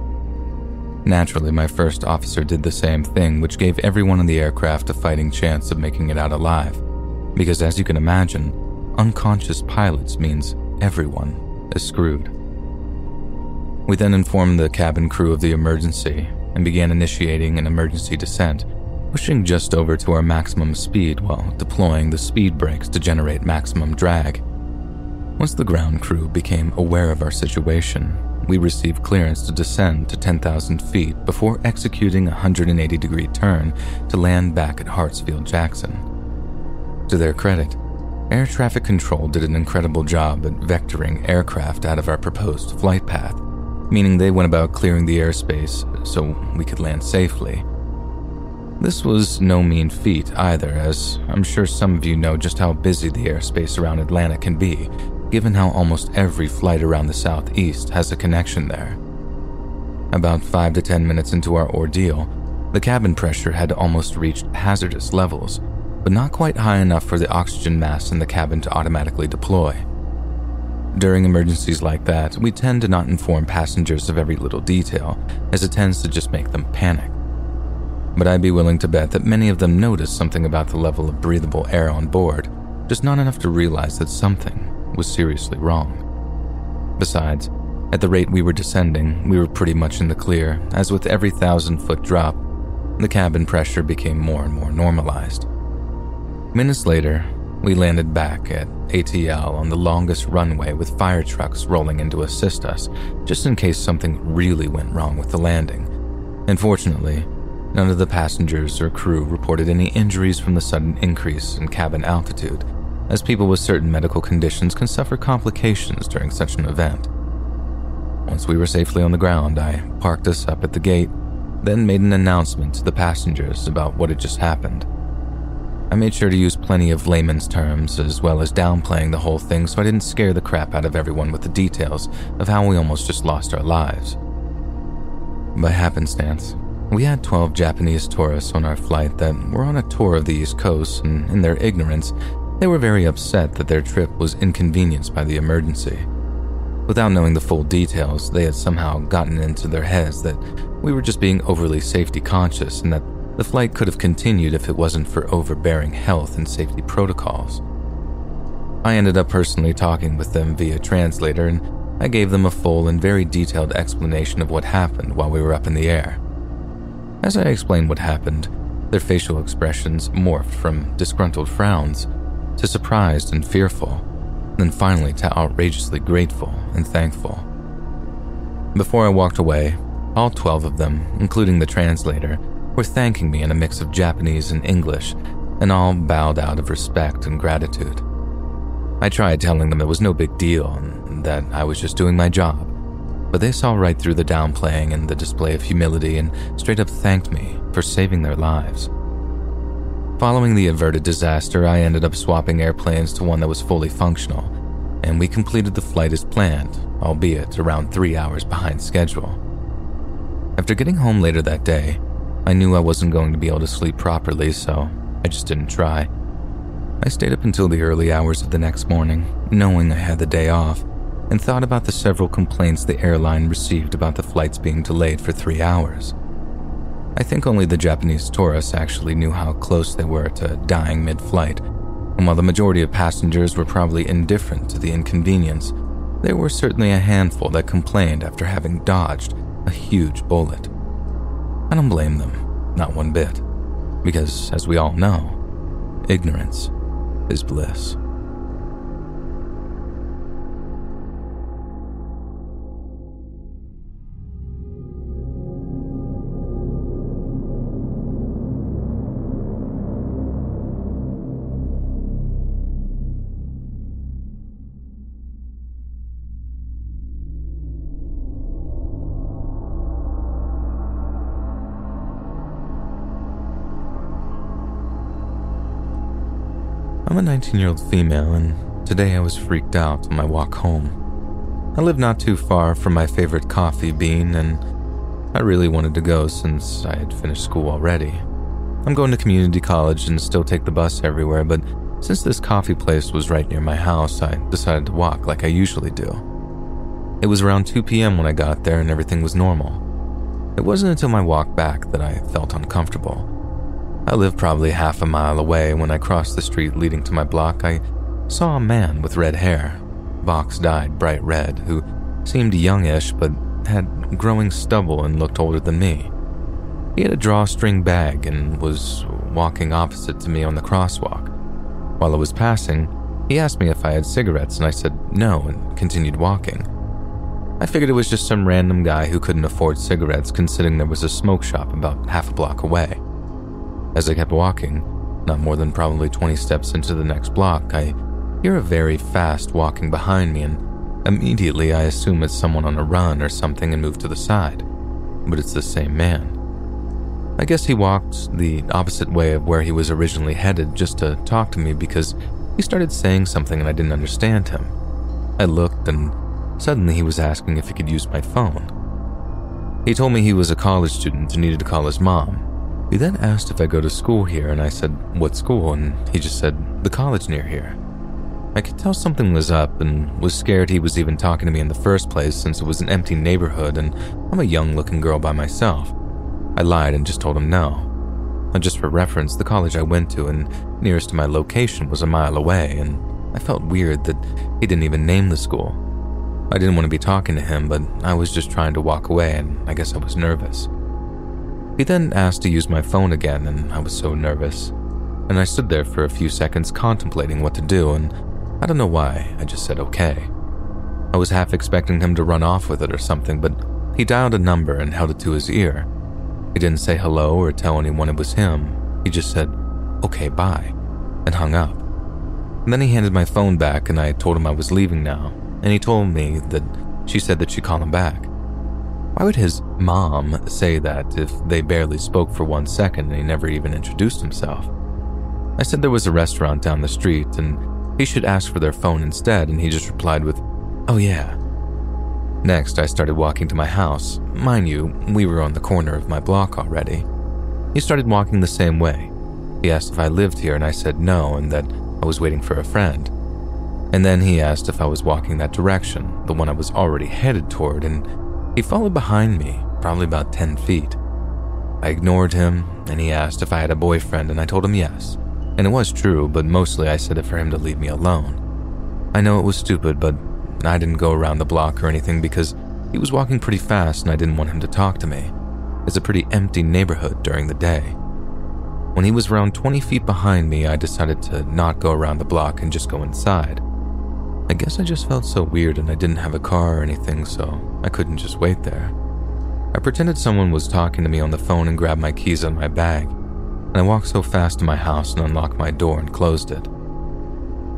Naturally, my first officer did the same thing, which gave everyone in the aircraft a fighting chance of making it out alive. Because, as you can imagine, unconscious pilots means everyone is screwed. We then informed the cabin crew of the emergency and began initiating an emergency descent, pushing just over to our maximum speed while deploying the speed brakes to generate maximum drag. Once the ground crew became aware of our situation, we received clearance to descend to 10,000 feet before executing a 180 degree turn to land back at Hartsfield Jackson. To their credit, Air Traffic Control did an incredible job at vectoring aircraft out of our proposed flight path meaning they went about clearing the airspace so we could land safely. This was no mean feat either, as I'm sure some of you know just how busy the airspace around Atlanta can be, given how almost every flight around the southeast has a connection there. About 5 to 10 minutes into our ordeal, the cabin pressure had almost reached hazardous levels, but not quite high enough for the oxygen mask in the cabin to automatically deploy. During emergencies like that, we tend to not inform passengers of every little detail, as it tends to just make them panic. But I'd be willing to bet that many of them noticed something about the level of breathable air on board, just not enough to realize that something was seriously wrong. Besides, At the rate we were descending, we were pretty much in the clear, as with every thousand foot drop, the cabin pressure became more and more normalized. Minutes later, we landed back at ATL on the longest runway with fire trucks rolling in to assist us, just in case something really went wrong with the landing. Unfortunately, none of the passengers or crew reported any injuries from the sudden increase in cabin altitude, as people with certain medical conditions can suffer complications during such an event. Once we were safely on the ground, I parked us up at the gate, then made an announcement to the passengers about what had just happened. I made sure to use plenty of layman's terms as well as downplaying the whole thing so I didn't scare the crap out of everyone with the details of how we almost just lost our lives. By happenstance, we had 12 Japanese tourists on our flight that were on a tour of the East Coast, and in their ignorance, they were very upset that their trip was inconvenienced by the emergency. Without knowing the full details, they had somehow gotten into their heads that we were just being overly safety conscious and that the flight could have continued if it wasn't for overbearing health and safety protocols. I ended up personally talking with them via translator, and I gave them a full and very detailed explanation of what happened while we were up in the air. As I explained what happened, their facial expressions morphed from disgruntled frowns to surprised and fearful, then finally to outrageously grateful and thankful. Before I walked away, all 12 of them, including the translator, were thanking me in a mix of Japanese and English, and all bowed out of respect and gratitude. I tried telling them it was no big deal and that I was just doing my job, but they saw right through the downplaying and the display of humility and straight up thanked me for saving their lives. Following the averted disaster, I ended up swapping airplanes to one that was fully functional, and we completed the flight as planned, albeit around three hours behind schedule. After getting home later that day, I knew I wasn't going to be able to sleep properly, so I just didn't try. I stayed up until the early hours of the next morning, knowing I had the day off, and thought about the several complaints the airline received about the flights being delayed for three hours. I think only the Japanese tourists actually knew how close they were to dying mid flight, and while the majority of passengers were probably indifferent to the inconvenience, there were certainly a handful that complained after having dodged a huge bullet. I don't blame them, not one bit, because as we all know, ignorance is bliss. A 19 year old female, and today I was freaked out on my walk home. I live not too far from my favorite coffee bean, and I really wanted to go since I had finished school already. I'm going to community college and still take the bus everywhere, but since this coffee place was right near my house, I decided to walk like I usually do. It was around 2 p.m. when I got there, and everything was normal. It wasn't until my walk back that I felt uncomfortable. I lived probably half a mile away when I crossed the street leading to my block. I saw a man with red hair, box dyed bright red, who seemed youngish but had growing stubble and looked older than me. He had a drawstring bag and was walking opposite to me on the crosswalk. While I was passing, he asked me if I had cigarettes, and I said no and continued walking. I figured it was just some random guy who couldn't afford cigarettes, considering there was a smoke shop about half a block away. As I kept walking, not more than probably 20 steps into the next block, I hear a very fast walking behind me, and immediately I assume it's someone on a run or something and move to the side. But it's the same man. I guess he walked the opposite way of where he was originally headed just to talk to me because he started saying something and I didn't understand him. I looked and suddenly he was asking if he could use my phone. He told me he was a college student and needed to call his mom, he then asked if I go to school here, and I said, What school? And he just said, The college near here. I could tell something was up and was scared he was even talking to me in the first place since it was an empty neighborhood and I'm a young looking girl by myself. I lied and just told him no. And just for reference, the college I went to and nearest to my location was a mile away, and I felt weird that he didn't even name the school. I didn't want to be talking to him, but I was just trying to walk away, and I guess I was nervous. He then asked to use my phone again, and I was so nervous. And I stood there for a few seconds contemplating what to do, and I don't know why, I just said okay. I was half expecting him to run off with it or something, but he dialed a number and held it to his ear. He didn't say hello or tell anyone it was him. He just said, okay, bye, and hung up. And then he handed my phone back, and I told him I was leaving now, and he told me that she said that she'd call him back. Why would his mom say that if they barely spoke for one second and he never even introduced himself? I said there was a restaurant down the street and he should ask for their phone instead, and he just replied with, Oh, yeah. Next, I started walking to my house. Mind you, we were on the corner of my block already. He started walking the same way. He asked if I lived here, and I said no, and that I was waiting for a friend. And then he asked if I was walking that direction, the one I was already headed toward, and he followed behind me, probably about 10 feet. I ignored him, and he asked if I had a boyfriend, and I told him yes. And it was true, but mostly I said it for him to leave me alone. I know it was stupid, but I didn't go around the block or anything because he was walking pretty fast and I didn't want him to talk to me. It's a pretty empty neighborhood during the day. When he was around 20 feet behind me, I decided to not go around the block and just go inside. I guess I just felt so weird and I didn't have a car or anything, so I couldn't just wait there. I pretended someone was talking to me on the phone and grabbed my keys of my bag, and I walked so fast to my house and unlocked my door and closed it.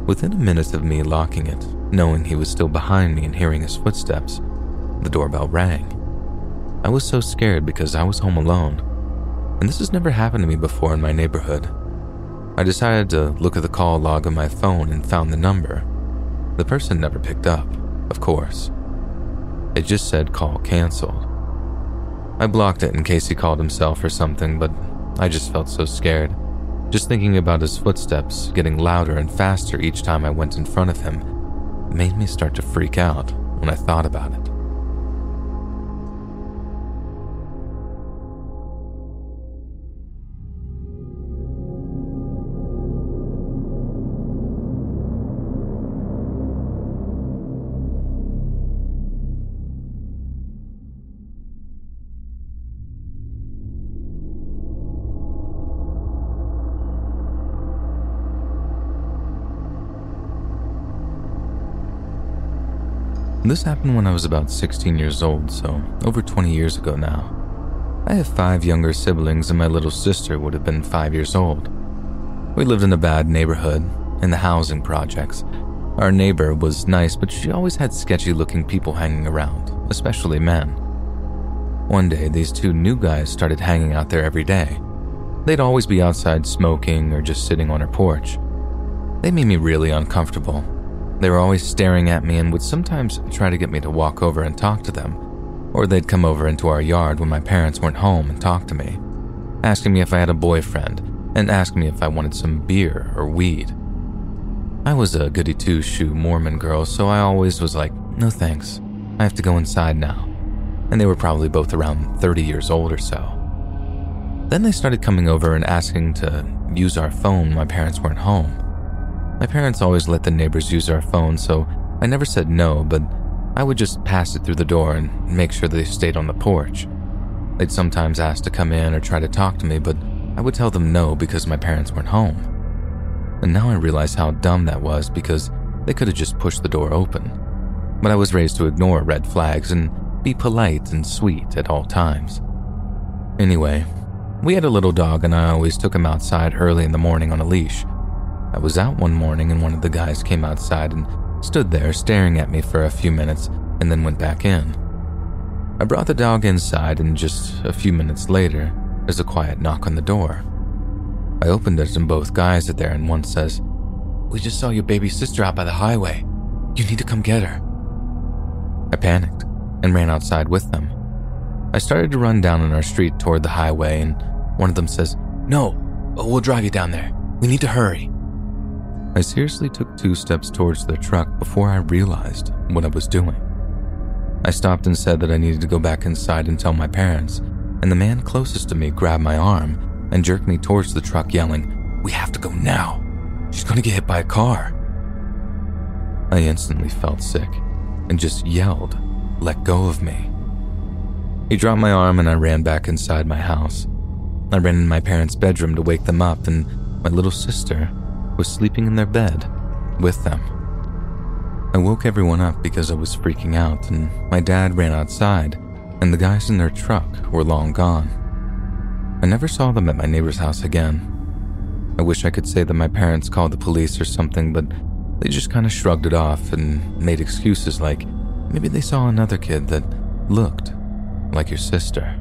Within a minute of me locking it, knowing he was still behind me and hearing his footsteps, the doorbell rang. I was so scared because I was home alone, and this has never happened to me before in my neighborhood. I decided to look at the call log on my phone and found the number the person never picked up, of course. It just said call canceled. I blocked it in case he called himself or something, but I just felt so scared. Just thinking about his footsteps getting louder and faster each time I went in front of him made me start to freak out when I thought about it. This happened when I was about 16 years old, so over 20 years ago now. I have five younger siblings, and my little sister would have been five years old. We lived in a bad neighborhood, in the housing projects. Our neighbor was nice, but she always had sketchy looking people hanging around, especially men. One day, these two new guys started hanging out there every day. They'd always be outside smoking or just sitting on her porch. They made me really uncomfortable, they were always staring at me and would sometimes try to get me to walk over and talk to them. Or they'd come over into our yard when my parents weren't home and talk to me, asking me if I had a boyfriend and asking me if I wanted some beer or weed. I was a goody two shoe Mormon girl, so I always was like, no thanks, I have to go inside now. And they were probably both around 30 years old or so. Then they started coming over and asking to use our phone when my parents weren't home. My parents always let the neighbors use our phone, so I never said no, but I would just pass it through the door and make sure they stayed on the porch. They'd sometimes ask to come in or try to talk to me, but I would tell them no because my parents weren't home. And now I realize how dumb that was because they could have just pushed the door open. But I was raised to ignore red flags and be polite and sweet at all times. Anyway, we had a little dog and I always took him outside early in the morning on a leash. I was out one morning and one of the guys came outside and stood there staring at me for a few minutes and then went back in. I brought the dog inside, and just a few minutes later, there's a quiet knock on the door. I opened it, and both guys are there, and one says, We just saw your baby sister out by the highway. You need to come get her. I panicked and ran outside with them. I started to run down on our street toward the highway, and one of them says, No, we'll drive you down there. We need to hurry. I seriously took two steps towards the truck before I realized what I was doing. I stopped and said that I needed to go back inside and tell my parents, and the man closest to me grabbed my arm and jerked me towards the truck, yelling, We have to go now. She's going to get hit by a car. I instantly felt sick. and just yelled, Let go of me. He dropped my arm and I ran back inside my house. I ran in my parents' bedroom to wake them up, and my little sister was sleeping in their bed with them. I woke everyone up because I was freaking out, and my dad ran outside, and the guys in their truck were long gone. I never saw them at my neighbor's house again. I wish I could say that my parents called the police or something, but they just kind of shrugged it off and made excuses like maybe they saw another kid that looked like your sister.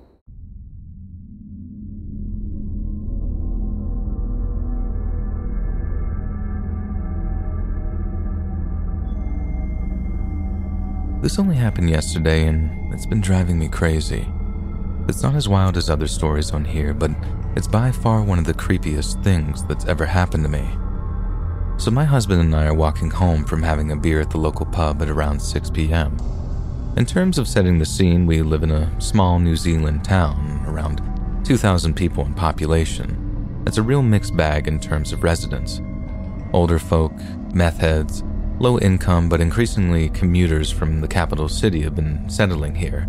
This only happened yesterday and it's been driving me crazy. It's not as wild as other stories on here, but it's by far one of the creepiest things that's ever happened to me. So, my husband and I are walking home from having a beer at the local pub at around 6 p.m. In terms of setting the scene, we live in a small New Zealand town, around 2,000 people in population. It's a real mixed bag in terms of residents older folk, meth heads, Low income but increasingly commuters from the capital city have been settling here,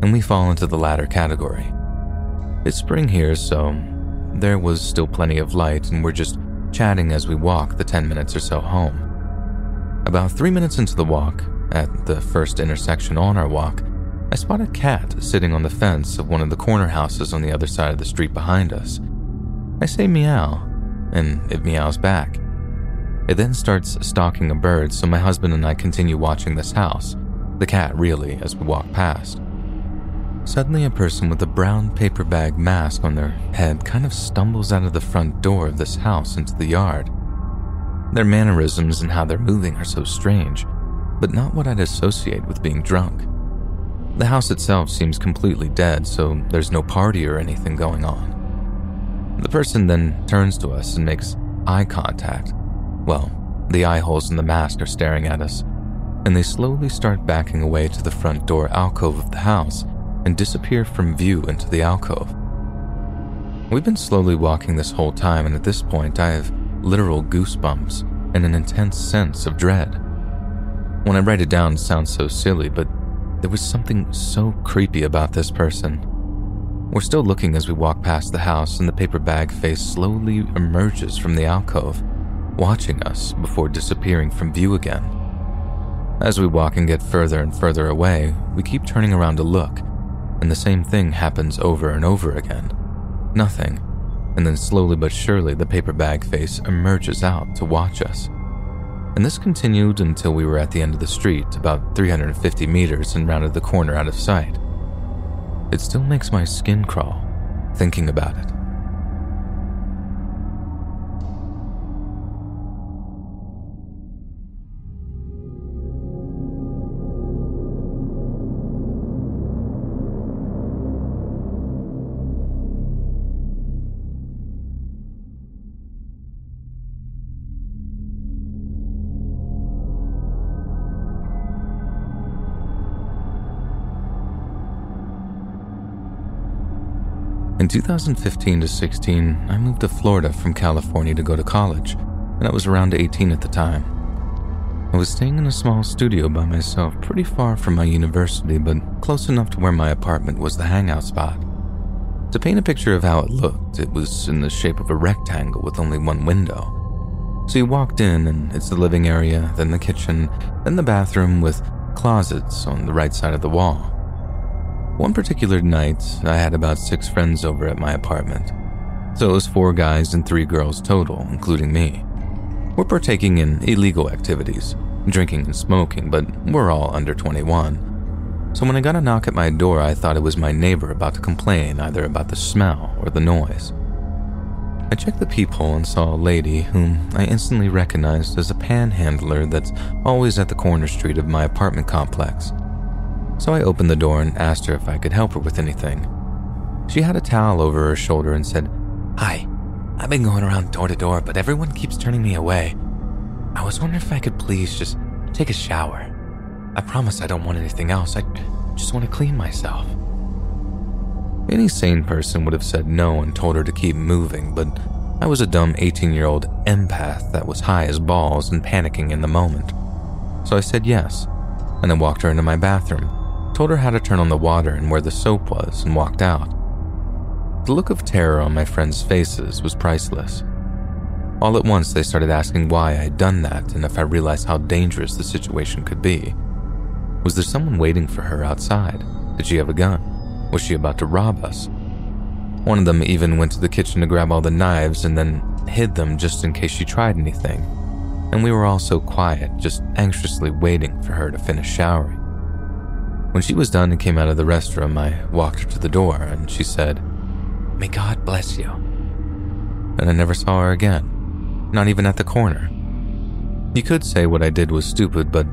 and we fall into the latter category. It's spring here, so there was still plenty of light, and we're just chatting as we walk the 10 minutes or so home. About three minutes into the walk, at the first intersection on our walk, I spot a cat sitting on the fence of one of the corner houses on the other side of the street behind us. I say meow, and it meows back. It then starts stalking a bird, so my husband and I continue watching this house, the cat really, as we walk past. Suddenly, a person with a brown paper bag mask on their head kind of stumbles out of the front door of this house into the yard. Their mannerisms and how they're moving are so strange, but not what I'd associate with being drunk. The house itself seems completely dead, so there's no party or anything going on. The person then turns to us and makes eye contact, well, the eye holes in the mask are staring at us, and they slowly start backing away to the front door alcove of the house and disappear from view into the alcove. We've been slowly walking this whole time, and at this point, I have literal goosebumps and an intense sense of dread. When I write it down, it sounds so silly, but there was something so creepy about this person. We're still looking as we walk past the house, and the paper bag face slowly emerges from the alcove watching us before disappearing from view again. As we walk and get further and further away, we keep turning around to look, and the same thing happens over and over again. Nothing, and then slowly but surely the paper bag face emerges out to watch us. And this continued until we were at the end of the street, about 350 meters, and rounded the corner out of sight. It still makes my skin crawl, thinking about it. In 2015 to 16, I moved to Florida from California to go to college, and I was around 18 at the time. I was staying in a small studio by myself, pretty far from my university, but close enough to where my apartment was the hangout spot. To paint a picture of how it looked, it was in the shape of a rectangle with only one window. So you walked in, and it's the living area, then the kitchen, then the bathroom with closets on the right side of the wall. One particular night, I had about six friends over at my apartment. So it was four guys and three girls total, including me. We're partaking in illegal activities, drinking and smoking, but we're all under 21. So when I got a knock at my door, I thought it was my neighbor about to complain either about the smell or the noise. I checked the peephole and saw a lady whom I instantly recognized as a panhandler that's always at the corner street of my apartment complex. So I opened the door and asked her if I could help her with anything. She had a towel over her shoulder and said, Hi, I've been going around door to door, but everyone keeps turning me away. I was wondering if I could please just take a shower. I promise I don't want anything else. I just want to clean myself. Any sane person would have said no and told her to keep moving, but I was a dumb 18 year old empath that was high as balls and panicking in the moment. So I said yes, and then walked her into my bathroom, told her how to turn on the water and where the soap was, and walked out. The look of terror on my friends' faces was priceless. All at once, they started asking why I'd done that and if I realized how dangerous the situation could be. Was there someone waiting for her outside? Did she have a gun? Was she about to rob us? One of them even went to the kitchen to grab all the knives and then hid them just in case she tried anything. And we were all so quiet, just anxiously waiting for her to finish showering. When she was done and came out of the restroom, I walked her to the door and she said, May God bless you. And I never saw her again, not even at the corner. You could say what I did was stupid, but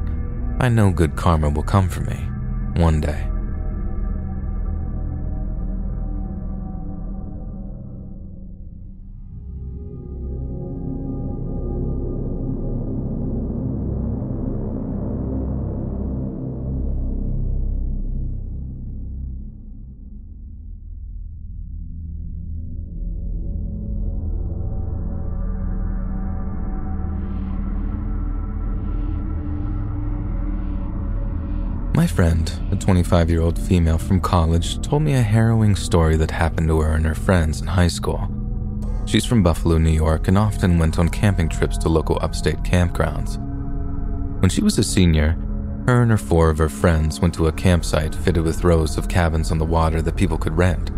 I know good karma will come for me one day. Friend, a 25 year old female from college, told me a harrowing story that happened to her and her friends in high school. She's from Buffalo, New York, and often went on camping trips to local upstate campgrounds. When she was a senior, her and her four of her friends went to a campsite fitted with rows of cabins on the water that people could rent.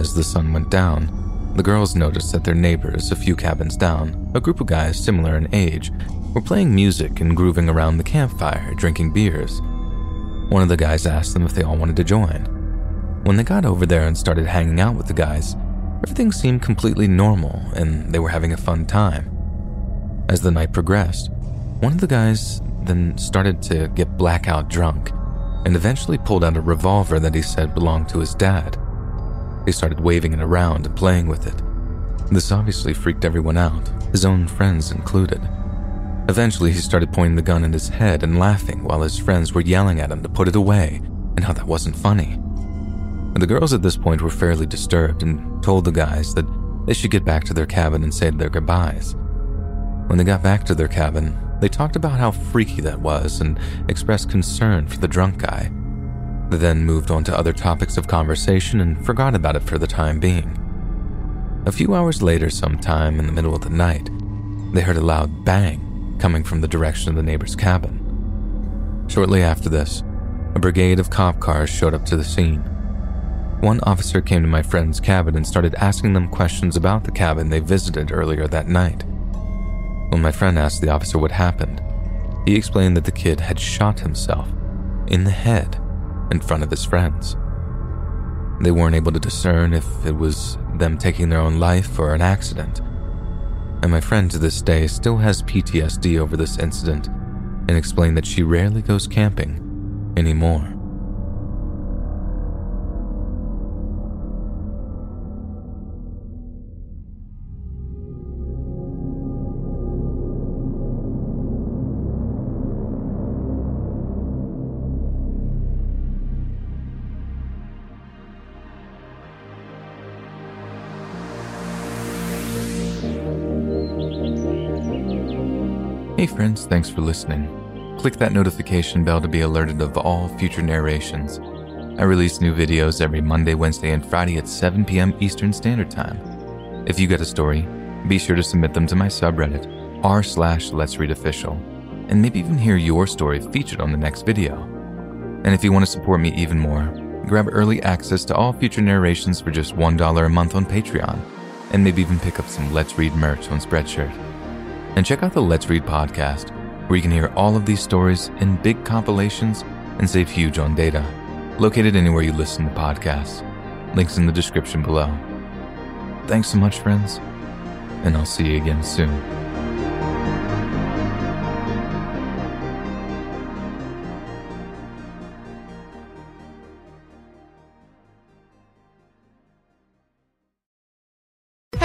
As the sun went down, the girls noticed that their neighbors, a few cabins down, a group of guys similar in age, were playing music and grooving around the campfire, drinking beers. One of the guys asked them if they all wanted to join. When they got over there and started hanging out with the guys, everything seemed completely normal and they were having a fun time. As the night progressed, one of the guys then started to get blackout drunk and eventually pulled out a revolver that he said belonged to his dad. He started waving it around and playing with it. This obviously freaked everyone out, his own friends included. Eventually, he started pointing the gun at his head and laughing while his friends were yelling at him to put it away and how that wasn't funny. The girls at this point were fairly disturbed and told the guys that they should get back to their cabin and say their goodbyes. When they got back to their cabin, they talked about how freaky that was and expressed concern for the drunk guy. They then moved on to other topics of conversation and forgot about it for the time being. A few hours later, sometime in the middle of the night, they heard a loud bang coming from the direction of the neighbor's cabin. Shortly after this, a brigade of cop cars showed up to the scene. One officer came to my friend's cabin and started asking them questions about the cabin they visited earlier that night. When my friend asked the officer what happened, he explained that the kid had shot himself in the head in front of his friends. They weren't able to discern if it was them taking their own life or an accident and my friend to this day still has PTSD over this incident and explained that she rarely goes camping anymore. Hey, friends, thanks for listening. Click that notification bell to be alerted of all future narrations. I release new videos every Monday, Wednesday, and Friday at 7 p.m. Eastern Standard Time. If you got a story, be sure to submit them to my subreddit, r slash Let's Read Official, and maybe even hear your story featured on the next video. And if you want to support me even more, grab early access to all future narrations for just $1 a month on Patreon, and maybe even pick up some Let's Read merch on Spreadshirt. And check out the Let's Read podcast, where you can hear all of these stories in big compilations and save huge on data. Located anywhere you listen to podcasts. Links in the description below. Thanks so much, friends, and I'll see you again soon.